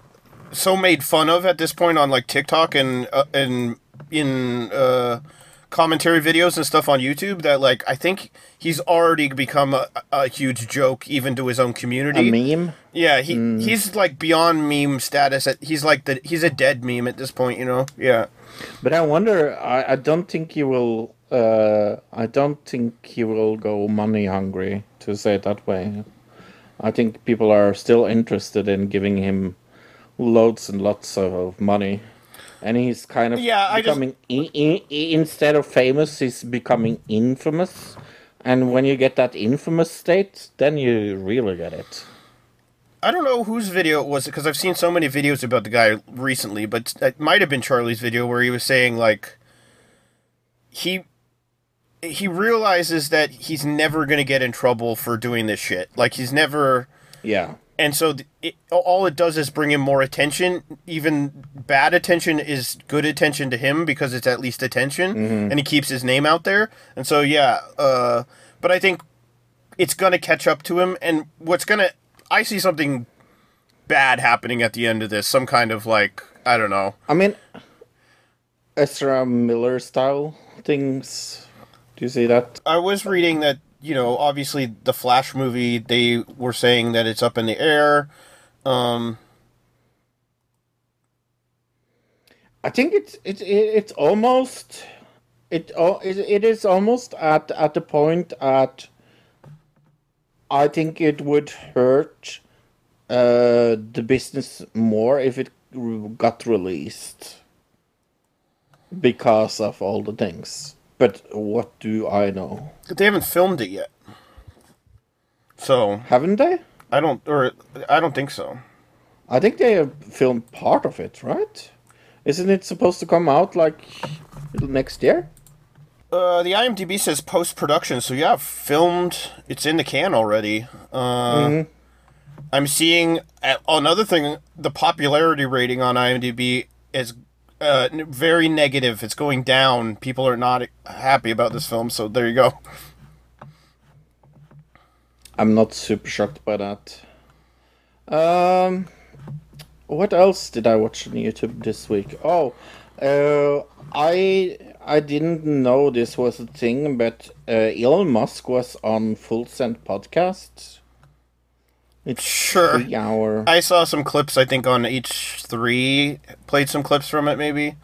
S5: so made fun of at this point on like TikTok and uh, and in uh, commentary videos and stuff on YouTube that like I think he's already become a, a huge joke even to his own community.
S4: A meme?
S5: Yeah, he
S4: Mm.
S5: he's like beyond meme status. He's like the he's a dead meme at this point. You know? Yeah.
S4: but I wonder. I, I don't think he will. Uh, I don't think he will go money hungry. To say it that way, I think people are still interested in giving him loads and lots of money, and he's kind of
S5: Yeah, I just-
S4: becoming in, in, instead of famous, he's becoming infamous. And when you get that infamous state, then you really get it.
S5: I don't know whose video it was because I've seen so many videos about the guy recently, but it might have been Charlie's video where he was saying like he he realizes that he's never going to get in trouble for doing this shit. Like he's never
S4: Yeah.
S5: And so it, all it does is bring him more attention. Even bad attention is good attention to him because it's at least attention,
S4: Mhm.
S5: and he keeps his name out there. And so yeah, uh, but I think it's gonna catch up to him. And what's gonna, I see something bad happening at the end of this. Some kind of like I don't know.
S4: I mean, Ezra Miller style things. Do you see that?
S5: I was reading that you know obviously the Flash movie they were saying that it's up in the air. Um,
S4: I think it's it, it it's almost it al- it, it is almost at at the point at I think it would hurt uh the business more if it got released because of all the things. But what do I know?
S5: they haven't filmed it yet. So
S4: haven't they?
S5: I don't, or I don't think so.
S4: I think they have filmed part of it, right? Isn't it supposed to come out like next year?
S5: Uh, the IMDb says post production, so yeah, filmed. It's in the can already. Uh,
S4: Mhm.
S5: I'm seeing. Uh, another thing, the popularity rating on IMDb is uh, very negative. It's going down. People are not happy about this film. So there you go.
S4: I'm not super shocked by that. Um, what else did I watch on YouTube this week? Oh, uh, I I didn't know this was a thing, but uh, Elon Musk was on Full Send podcast. It's
S5: Sure.
S4: three hour.
S5: I saw some clips. I think on H3 played some clips from it, maybe,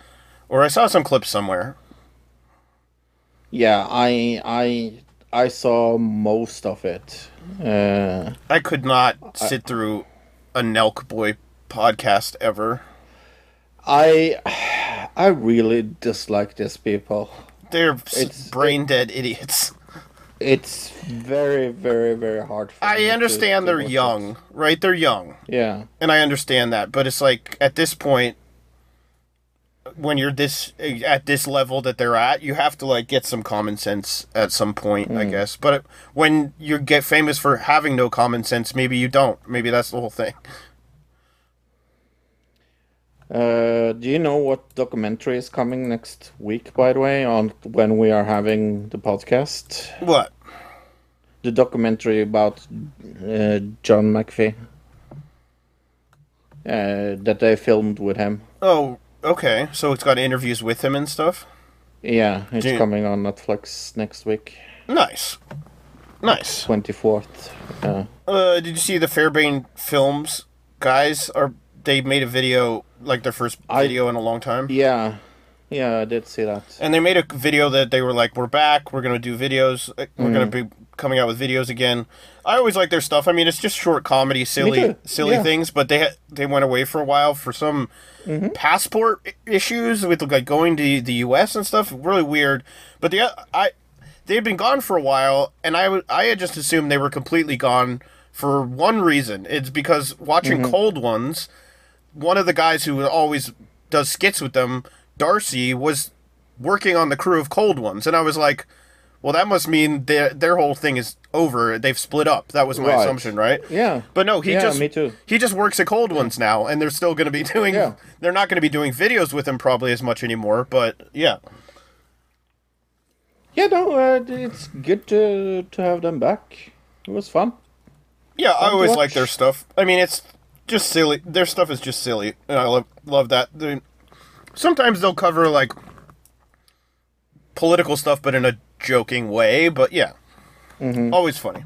S5: or I saw some clips somewhere.
S4: Yeah, I I I saw most of it. Uh,
S5: I could not sit through a Nelk Boy podcast ever.
S4: I I really dislike these people.
S5: They're
S4: It's-
S5: brain dead idiots.
S4: It's very very very hard. For
S5: I understand
S4: to
S5: they're young, right? They're young.
S4: Yeah.
S5: and I understand that, but it's like at this point, when you're this at this level that they're at, you have to like get some common sense at some point, I
S4: Mm.
S5: guess. But when you get famous for having no common sense, maybe you don't. Maybe that's the whole thing.
S4: Uh, do you know what documentary is coming next week? By the way, on when we are having the podcast,
S5: What?
S4: the documentary about uh, John McAfee uh, that they filmed with him.
S5: Oh, okay. So it's got interviews with him and stuff.
S4: Yeah, it's
S5: Dude.
S4: coming on Netflix next week,
S5: Nice, nice.
S4: twenty fourth. Uh,
S5: Uh, did you see the Fairbairn Films guys? Are they made a video like their first video in a long time?
S4: yeah, yeah, I did see that.
S5: And they made a video that they were like, "We're back. We're gonna do videos. Uh, We're gonna
S4: Mhm.
S5: be coming out with videos again." I always like their stuff. I mean, it's just short comedy, silly, silly
S4: Yeah.
S5: things. But they they went away for a while for some
S4: Mm-hmm.
S5: passport issues with like going to the U.S. and stuff. Really weird. But the o- I they had been gone for a while, and I I had just assumed they were completely gone for one reason. It's because watching
S4: Mhm.
S5: Cold Ones, one of the guys who always does skits with them, Darcy, was working on the crew of Cold Ones, and I was like, well, that must mean their their whole thing is over. They've split up. That was my
S4: Right.
S5: assumption, right?
S4: Yeah.
S5: But no, he
S4: Yeah,
S5: just
S4: me too.
S5: he just works at Cold Ones now, and they're still going to be doing.
S4: Yeah.
S5: They're not going to be doing videos with him probably as much anymore. But yeah,
S4: Yeah, no, uh, it's good to to have them back. It was fun.
S5: yeah, I
S4: Fun to
S5: always like their stuff. I mean, it's just silly. Their stuff is just silly, and I love love that. They- sometimes they'll cover like political stuff, but in a joking way. But yeah,
S4: Mm-hmm.
S5: always funny.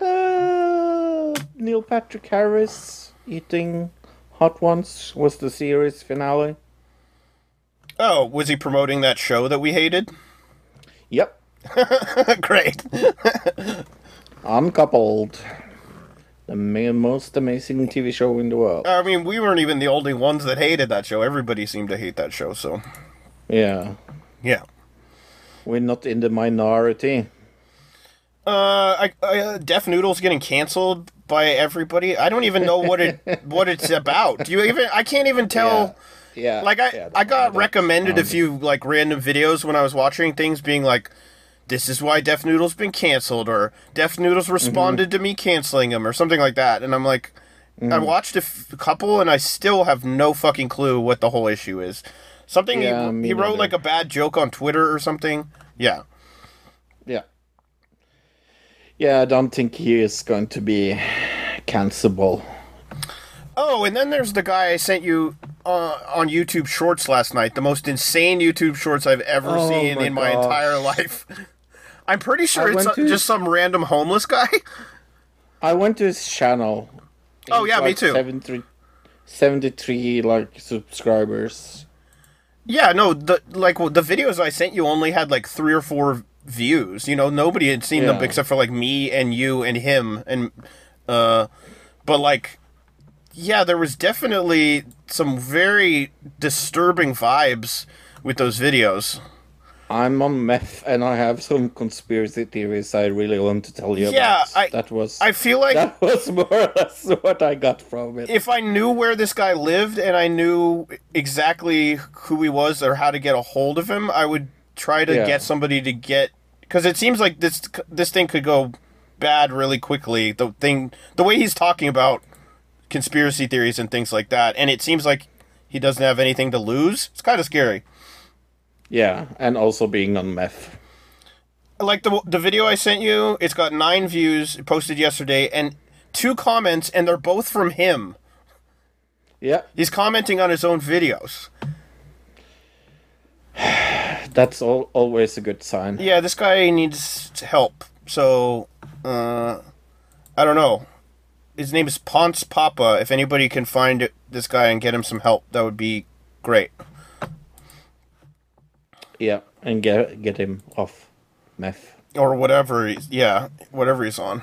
S4: Uh, Neil Patrick Harris eating hot ones was the series finale.
S5: Oh, was he promoting that show that we hated?
S4: Yep,
S5: Great.
S4: uncoupled. The most amazing TV show in the world.
S5: I mean, we weren't even the only ones that hated that show. Everybody seemed to hate that show. So
S4: Yeah,
S5: yeah.
S4: we're not in the minority.
S5: Uh, I, I, uh, Def Noodle's getting canceled by everybody. I don't even know what it what it's about. Do you even? I can't even tell.
S4: Yeah,
S5: Like I,
S4: yeah,
S5: I got recommended a few like random videos when I was watching things, being like, "This is why Def Noodle's been canceled," or "Def Noodles responded to me canceling him," or something like that. And I'm like, I watched a f- couple, and I still have no fucking clue what the whole issue is. Something
S4: Yeah,
S5: he, he wrote
S4: neither.
S5: like a bad joke on Twitter or something. Yeah.
S4: Yeah. Yeah, I don't think he is going to be cancelable.
S5: Oh, and then there's the guy I sent you uh, on YouTube Shorts last night. The most insane YouTube Shorts I've ever
S4: Oh
S5: seen
S4: my
S5: in my entire life. I'm pretty sure
S4: I
S5: it's
S4: to-
S5: just some random homeless guy.
S4: I went to his channel.
S5: Oh, yeah, me too.
S4: 73, 73 like subscribers.
S5: Yeah, no, the like the videos I sent you only had like three or four views. You know, nobody had seen them except for like me and you and him and uh but like yeah, there was definitely some very disturbing vibes with those videos.
S4: I'm on meth and I have some conspiracy theories I really want to tell you
S5: Yeah,
S4: about.
S5: I-
S4: that was
S5: I feel like
S4: that was more or less what I got from it.
S5: if I knew where this guy lived and I knew exactly who he was or how to get a hold of him, I would try to
S4: Yeah.
S5: get somebody to get because it seems like this this thing could go bad really quickly. The thing, the way he's talking about conspiracy theories and things like that, and it seems like he doesn't have anything to lose. It's kind of scary.
S4: Yeah, and also being on meth.
S5: Like the the video I sent you, it's got nine views posted yesterday, and two comments, and they're both from him.
S4: Yeah,
S5: he's commenting on his own videos.
S4: That's all, always a good sign.
S5: Yeah, this guy needs help. So, uh, I don't know. His name is Ponce Papa. If anybody can find this guy and get him some help, that would be great.
S4: Yeah, and get get him off meth.
S5: Or whatever. He's, yeah, whatever he's on.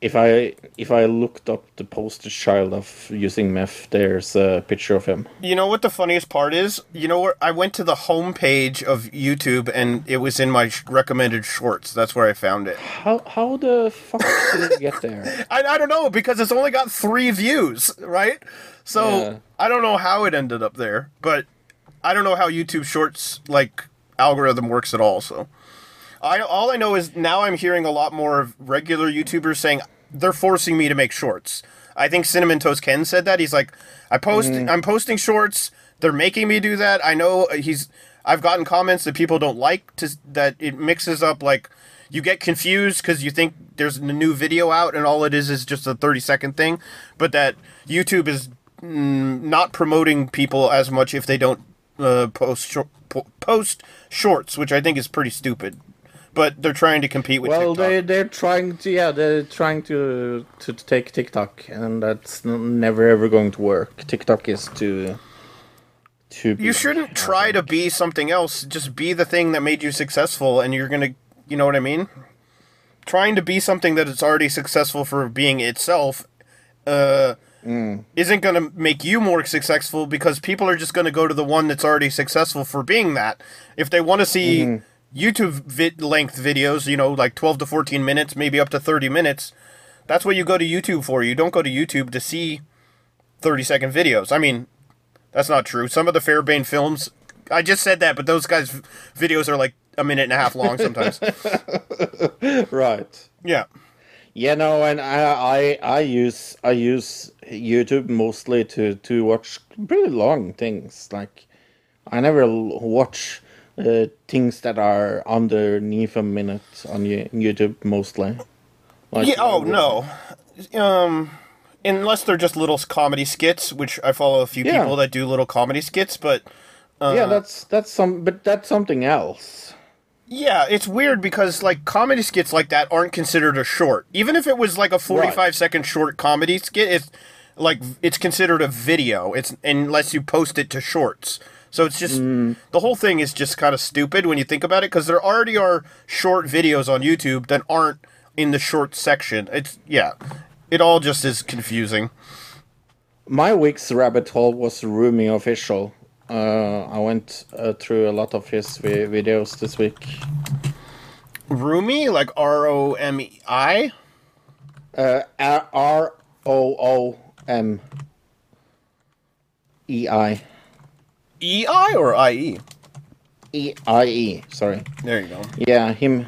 S4: If I if I looked up the poster child of using meth, there's a picture of him.
S5: You know what the funniest part is? You know where I went to the homepage of YouTube and it was in my recommended shorts. That's where I found it.
S4: How how the fuck did it get there?
S5: I, I don't know because it's only got three views, right? So
S4: Yeah.
S5: I don't know how it ended up there, but I don't know how YouTube Shorts like algorithm works at all. So I all I know is now I'm hearing a lot more of regular YouTubers saying they're forcing me to make shorts. I think Cinnamon Toast Ken said that he's like, I post,
S4: Mhm.
S5: I'm posting shorts. They're making me do that. I know he's. I've gotten comments that people don't like to that it mixes up like you get confused because you think there's a new video out and all it is is just a 30 second thing, but that YouTube is mm, not promoting people as much if they don't uh, post short, post shorts, which I think is pretty stupid. But they're trying to compete with
S4: well,
S5: TikTok.
S4: they they're trying to yeah they're trying to to take TikTok, and that's never ever going to work. TikTok is too too.
S5: You shouldn't try to be something else. Just be the thing that made you successful, and you're gonna, you know what I mean? Trying to be something that is already successful for being itself, uh, isn't gonna make you more successful because people are just gonna go to the one that's already successful for being that. If they want to see
S4: Mhm.
S5: YouTube vid- length videos, you know, like 12 to 14 minutes, maybe up to 30 minutes, that's what you go to YouTube for. You don't go to YouTube to see 30 second videos. I mean, that's not true. Some of the Fairbairn films, I just said that, but those guys' videos are like a minute and a half long sometimes.
S4: right.
S5: Yeah.
S4: Yeah, no, and I, I I use I use YouTube mostly to to watch pretty long things. Like I never watch uh, things that are underneath a minute on YouTube mostly. Like,
S5: yeah. Oh no. Um, unless they're just little comedy skits, which I follow a few
S4: Yeah.
S5: people that do little comedy skits, but uh,
S4: yeah, that's that's some, but that's something else.
S5: Yeah, it's weird because like comedy skits like that aren't considered a short. Even if it was like a forty-five second short comedy skit, it's like it's considered a video. It's unless you post it to shorts. So it's just mm. the whole thing is just kind of stupid when you think about it because there already are short videos on YouTube that aren't in the short section. It's yeah, it all just is confusing.
S4: My week's rabbit hole was Roomie official. Uh, I went uh, through a lot of his vi- videos this week.
S5: Roomie, like R O M E I.
S4: Uh, R O O M E I.
S5: E I or I E?
S4: E I E. Sorry.
S5: There you go.
S4: Yeah, him.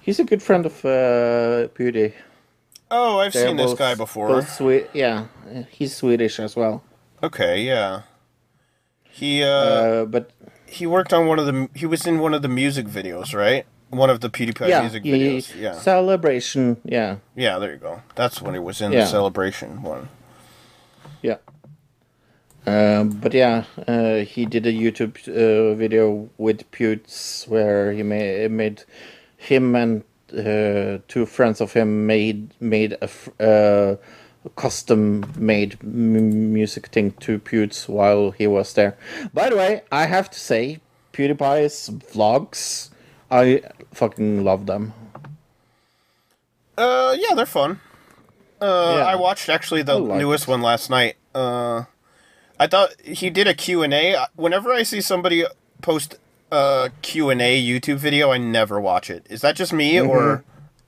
S4: He's a good friend of uh, Pewdie.
S5: Oh, I've
S4: They're
S5: seen this guy before.
S4: Swe- yeah, he's Swedish as well.
S5: Okay, yeah. He uh,
S4: Uh, but
S5: he worked on one of the he was in one of the music videos, right? One of the PewDiePie
S4: yeah,
S5: music videos. Yeah.
S4: celebration. Yeah,
S5: Yeah, there you go. That's when he was in
S4: Yeah.
S5: the celebration one.
S4: yeah. Um, but yeah, uh, he did a YouTube uh, video with Pewds where he made, made him and uh, two friends of him made made a uh, custom made m- music thing to Pewds while he was there. By the way, I have to say, PewDiePie's vlogs, I fucking love them.
S5: Uh, yeah, they're fun. Uh,
S4: Yeah.
S5: I watched actually the
S4: like
S5: newest one last night. Uh, I thought he did a Q and A. Whenever I see somebody post a Q and A YouTube video, I never watch it. Is that just me, or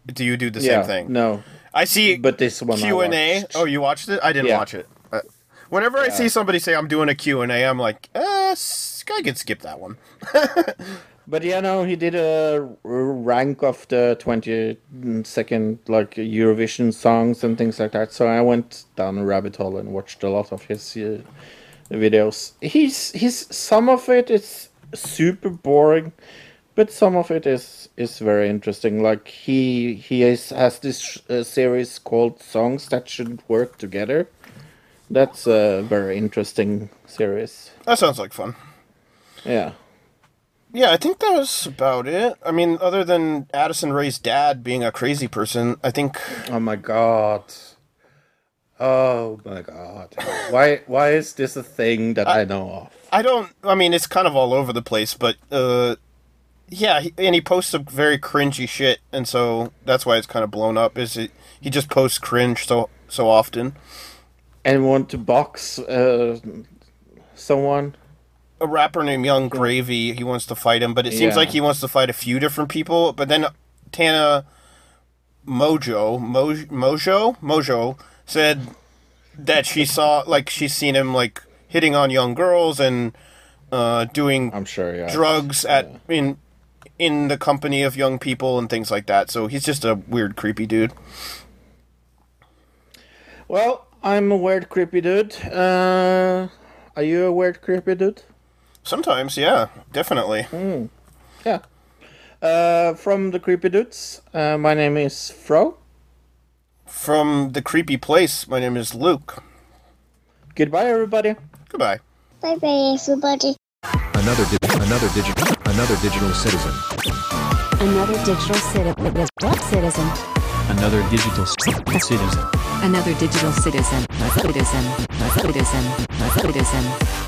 S5: do you do the
S4: Mm-hmm. yeah,
S5: same thing?
S4: No,
S5: I see
S4: but this one
S5: Q and A. Oh, you watched it? I didn't
S4: Yeah.
S5: watch it. Uh, whenever I see somebody say I'm doing a Q and A, I'm like, uh, I could skip that one.
S4: But yeah, no, he did a rank of the 22nd like Eurovision songs and things like that. So I went down a rabbit hole and watched a lot of his uh, videos. He's he's some of it is super boring, but some of it is is very interesting. Like he he is, has this uh, series called Songs That Should Work Together. That's a very interesting series.
S5: That sounds like fun.
S4: Yeah.
S5: Yeah, I think that was about it. I mean, other than Addison Rae's dad being a crazy person, I think.
S4: Oh my god. Oh my god. Why why is this a thing that I, know of?
S5: I don't. I mean, it's kind of all over the place, but uh, yeah, he, and he posts some very cringy shit, and so that's why it's kind of blown up. Is it? He just posts cringe so so often.
S4: And want to box uh, someone?
S5: A rapper named Yung Gravy. He wants to fight him, but it seems
S4: Yeah.
S5: like he wants to fight a few different people. But then Tana Mojo Moj, Mojo Mojo said that she saw like she's seen him like hitting on young girls and uh, doing
S4: I'm sure yeah.
S5: drugs at in in the company of young people and things like that. So he's just a weird, creepy dude.
S4: Well, I'm a weird creepy dude. Uh, are you a weird creepy dude?
S5: Sometimes, yeah, definitely.
S4: Mm. Yeah. Uh, from the creepy dudes, uh, my name is Fro.
S5: From the creepy place, my name is Luke.
S4: Goodbye, everybody.
S5: Goodbye.
S13: Bye bye, everybody.
S1: Another di- another digital another digital citizen.
S2: Another digital citizen. Citizen.
S3: Another digital citizen.
S2: Another digital citizen. Citizen. Citizen. Citizen.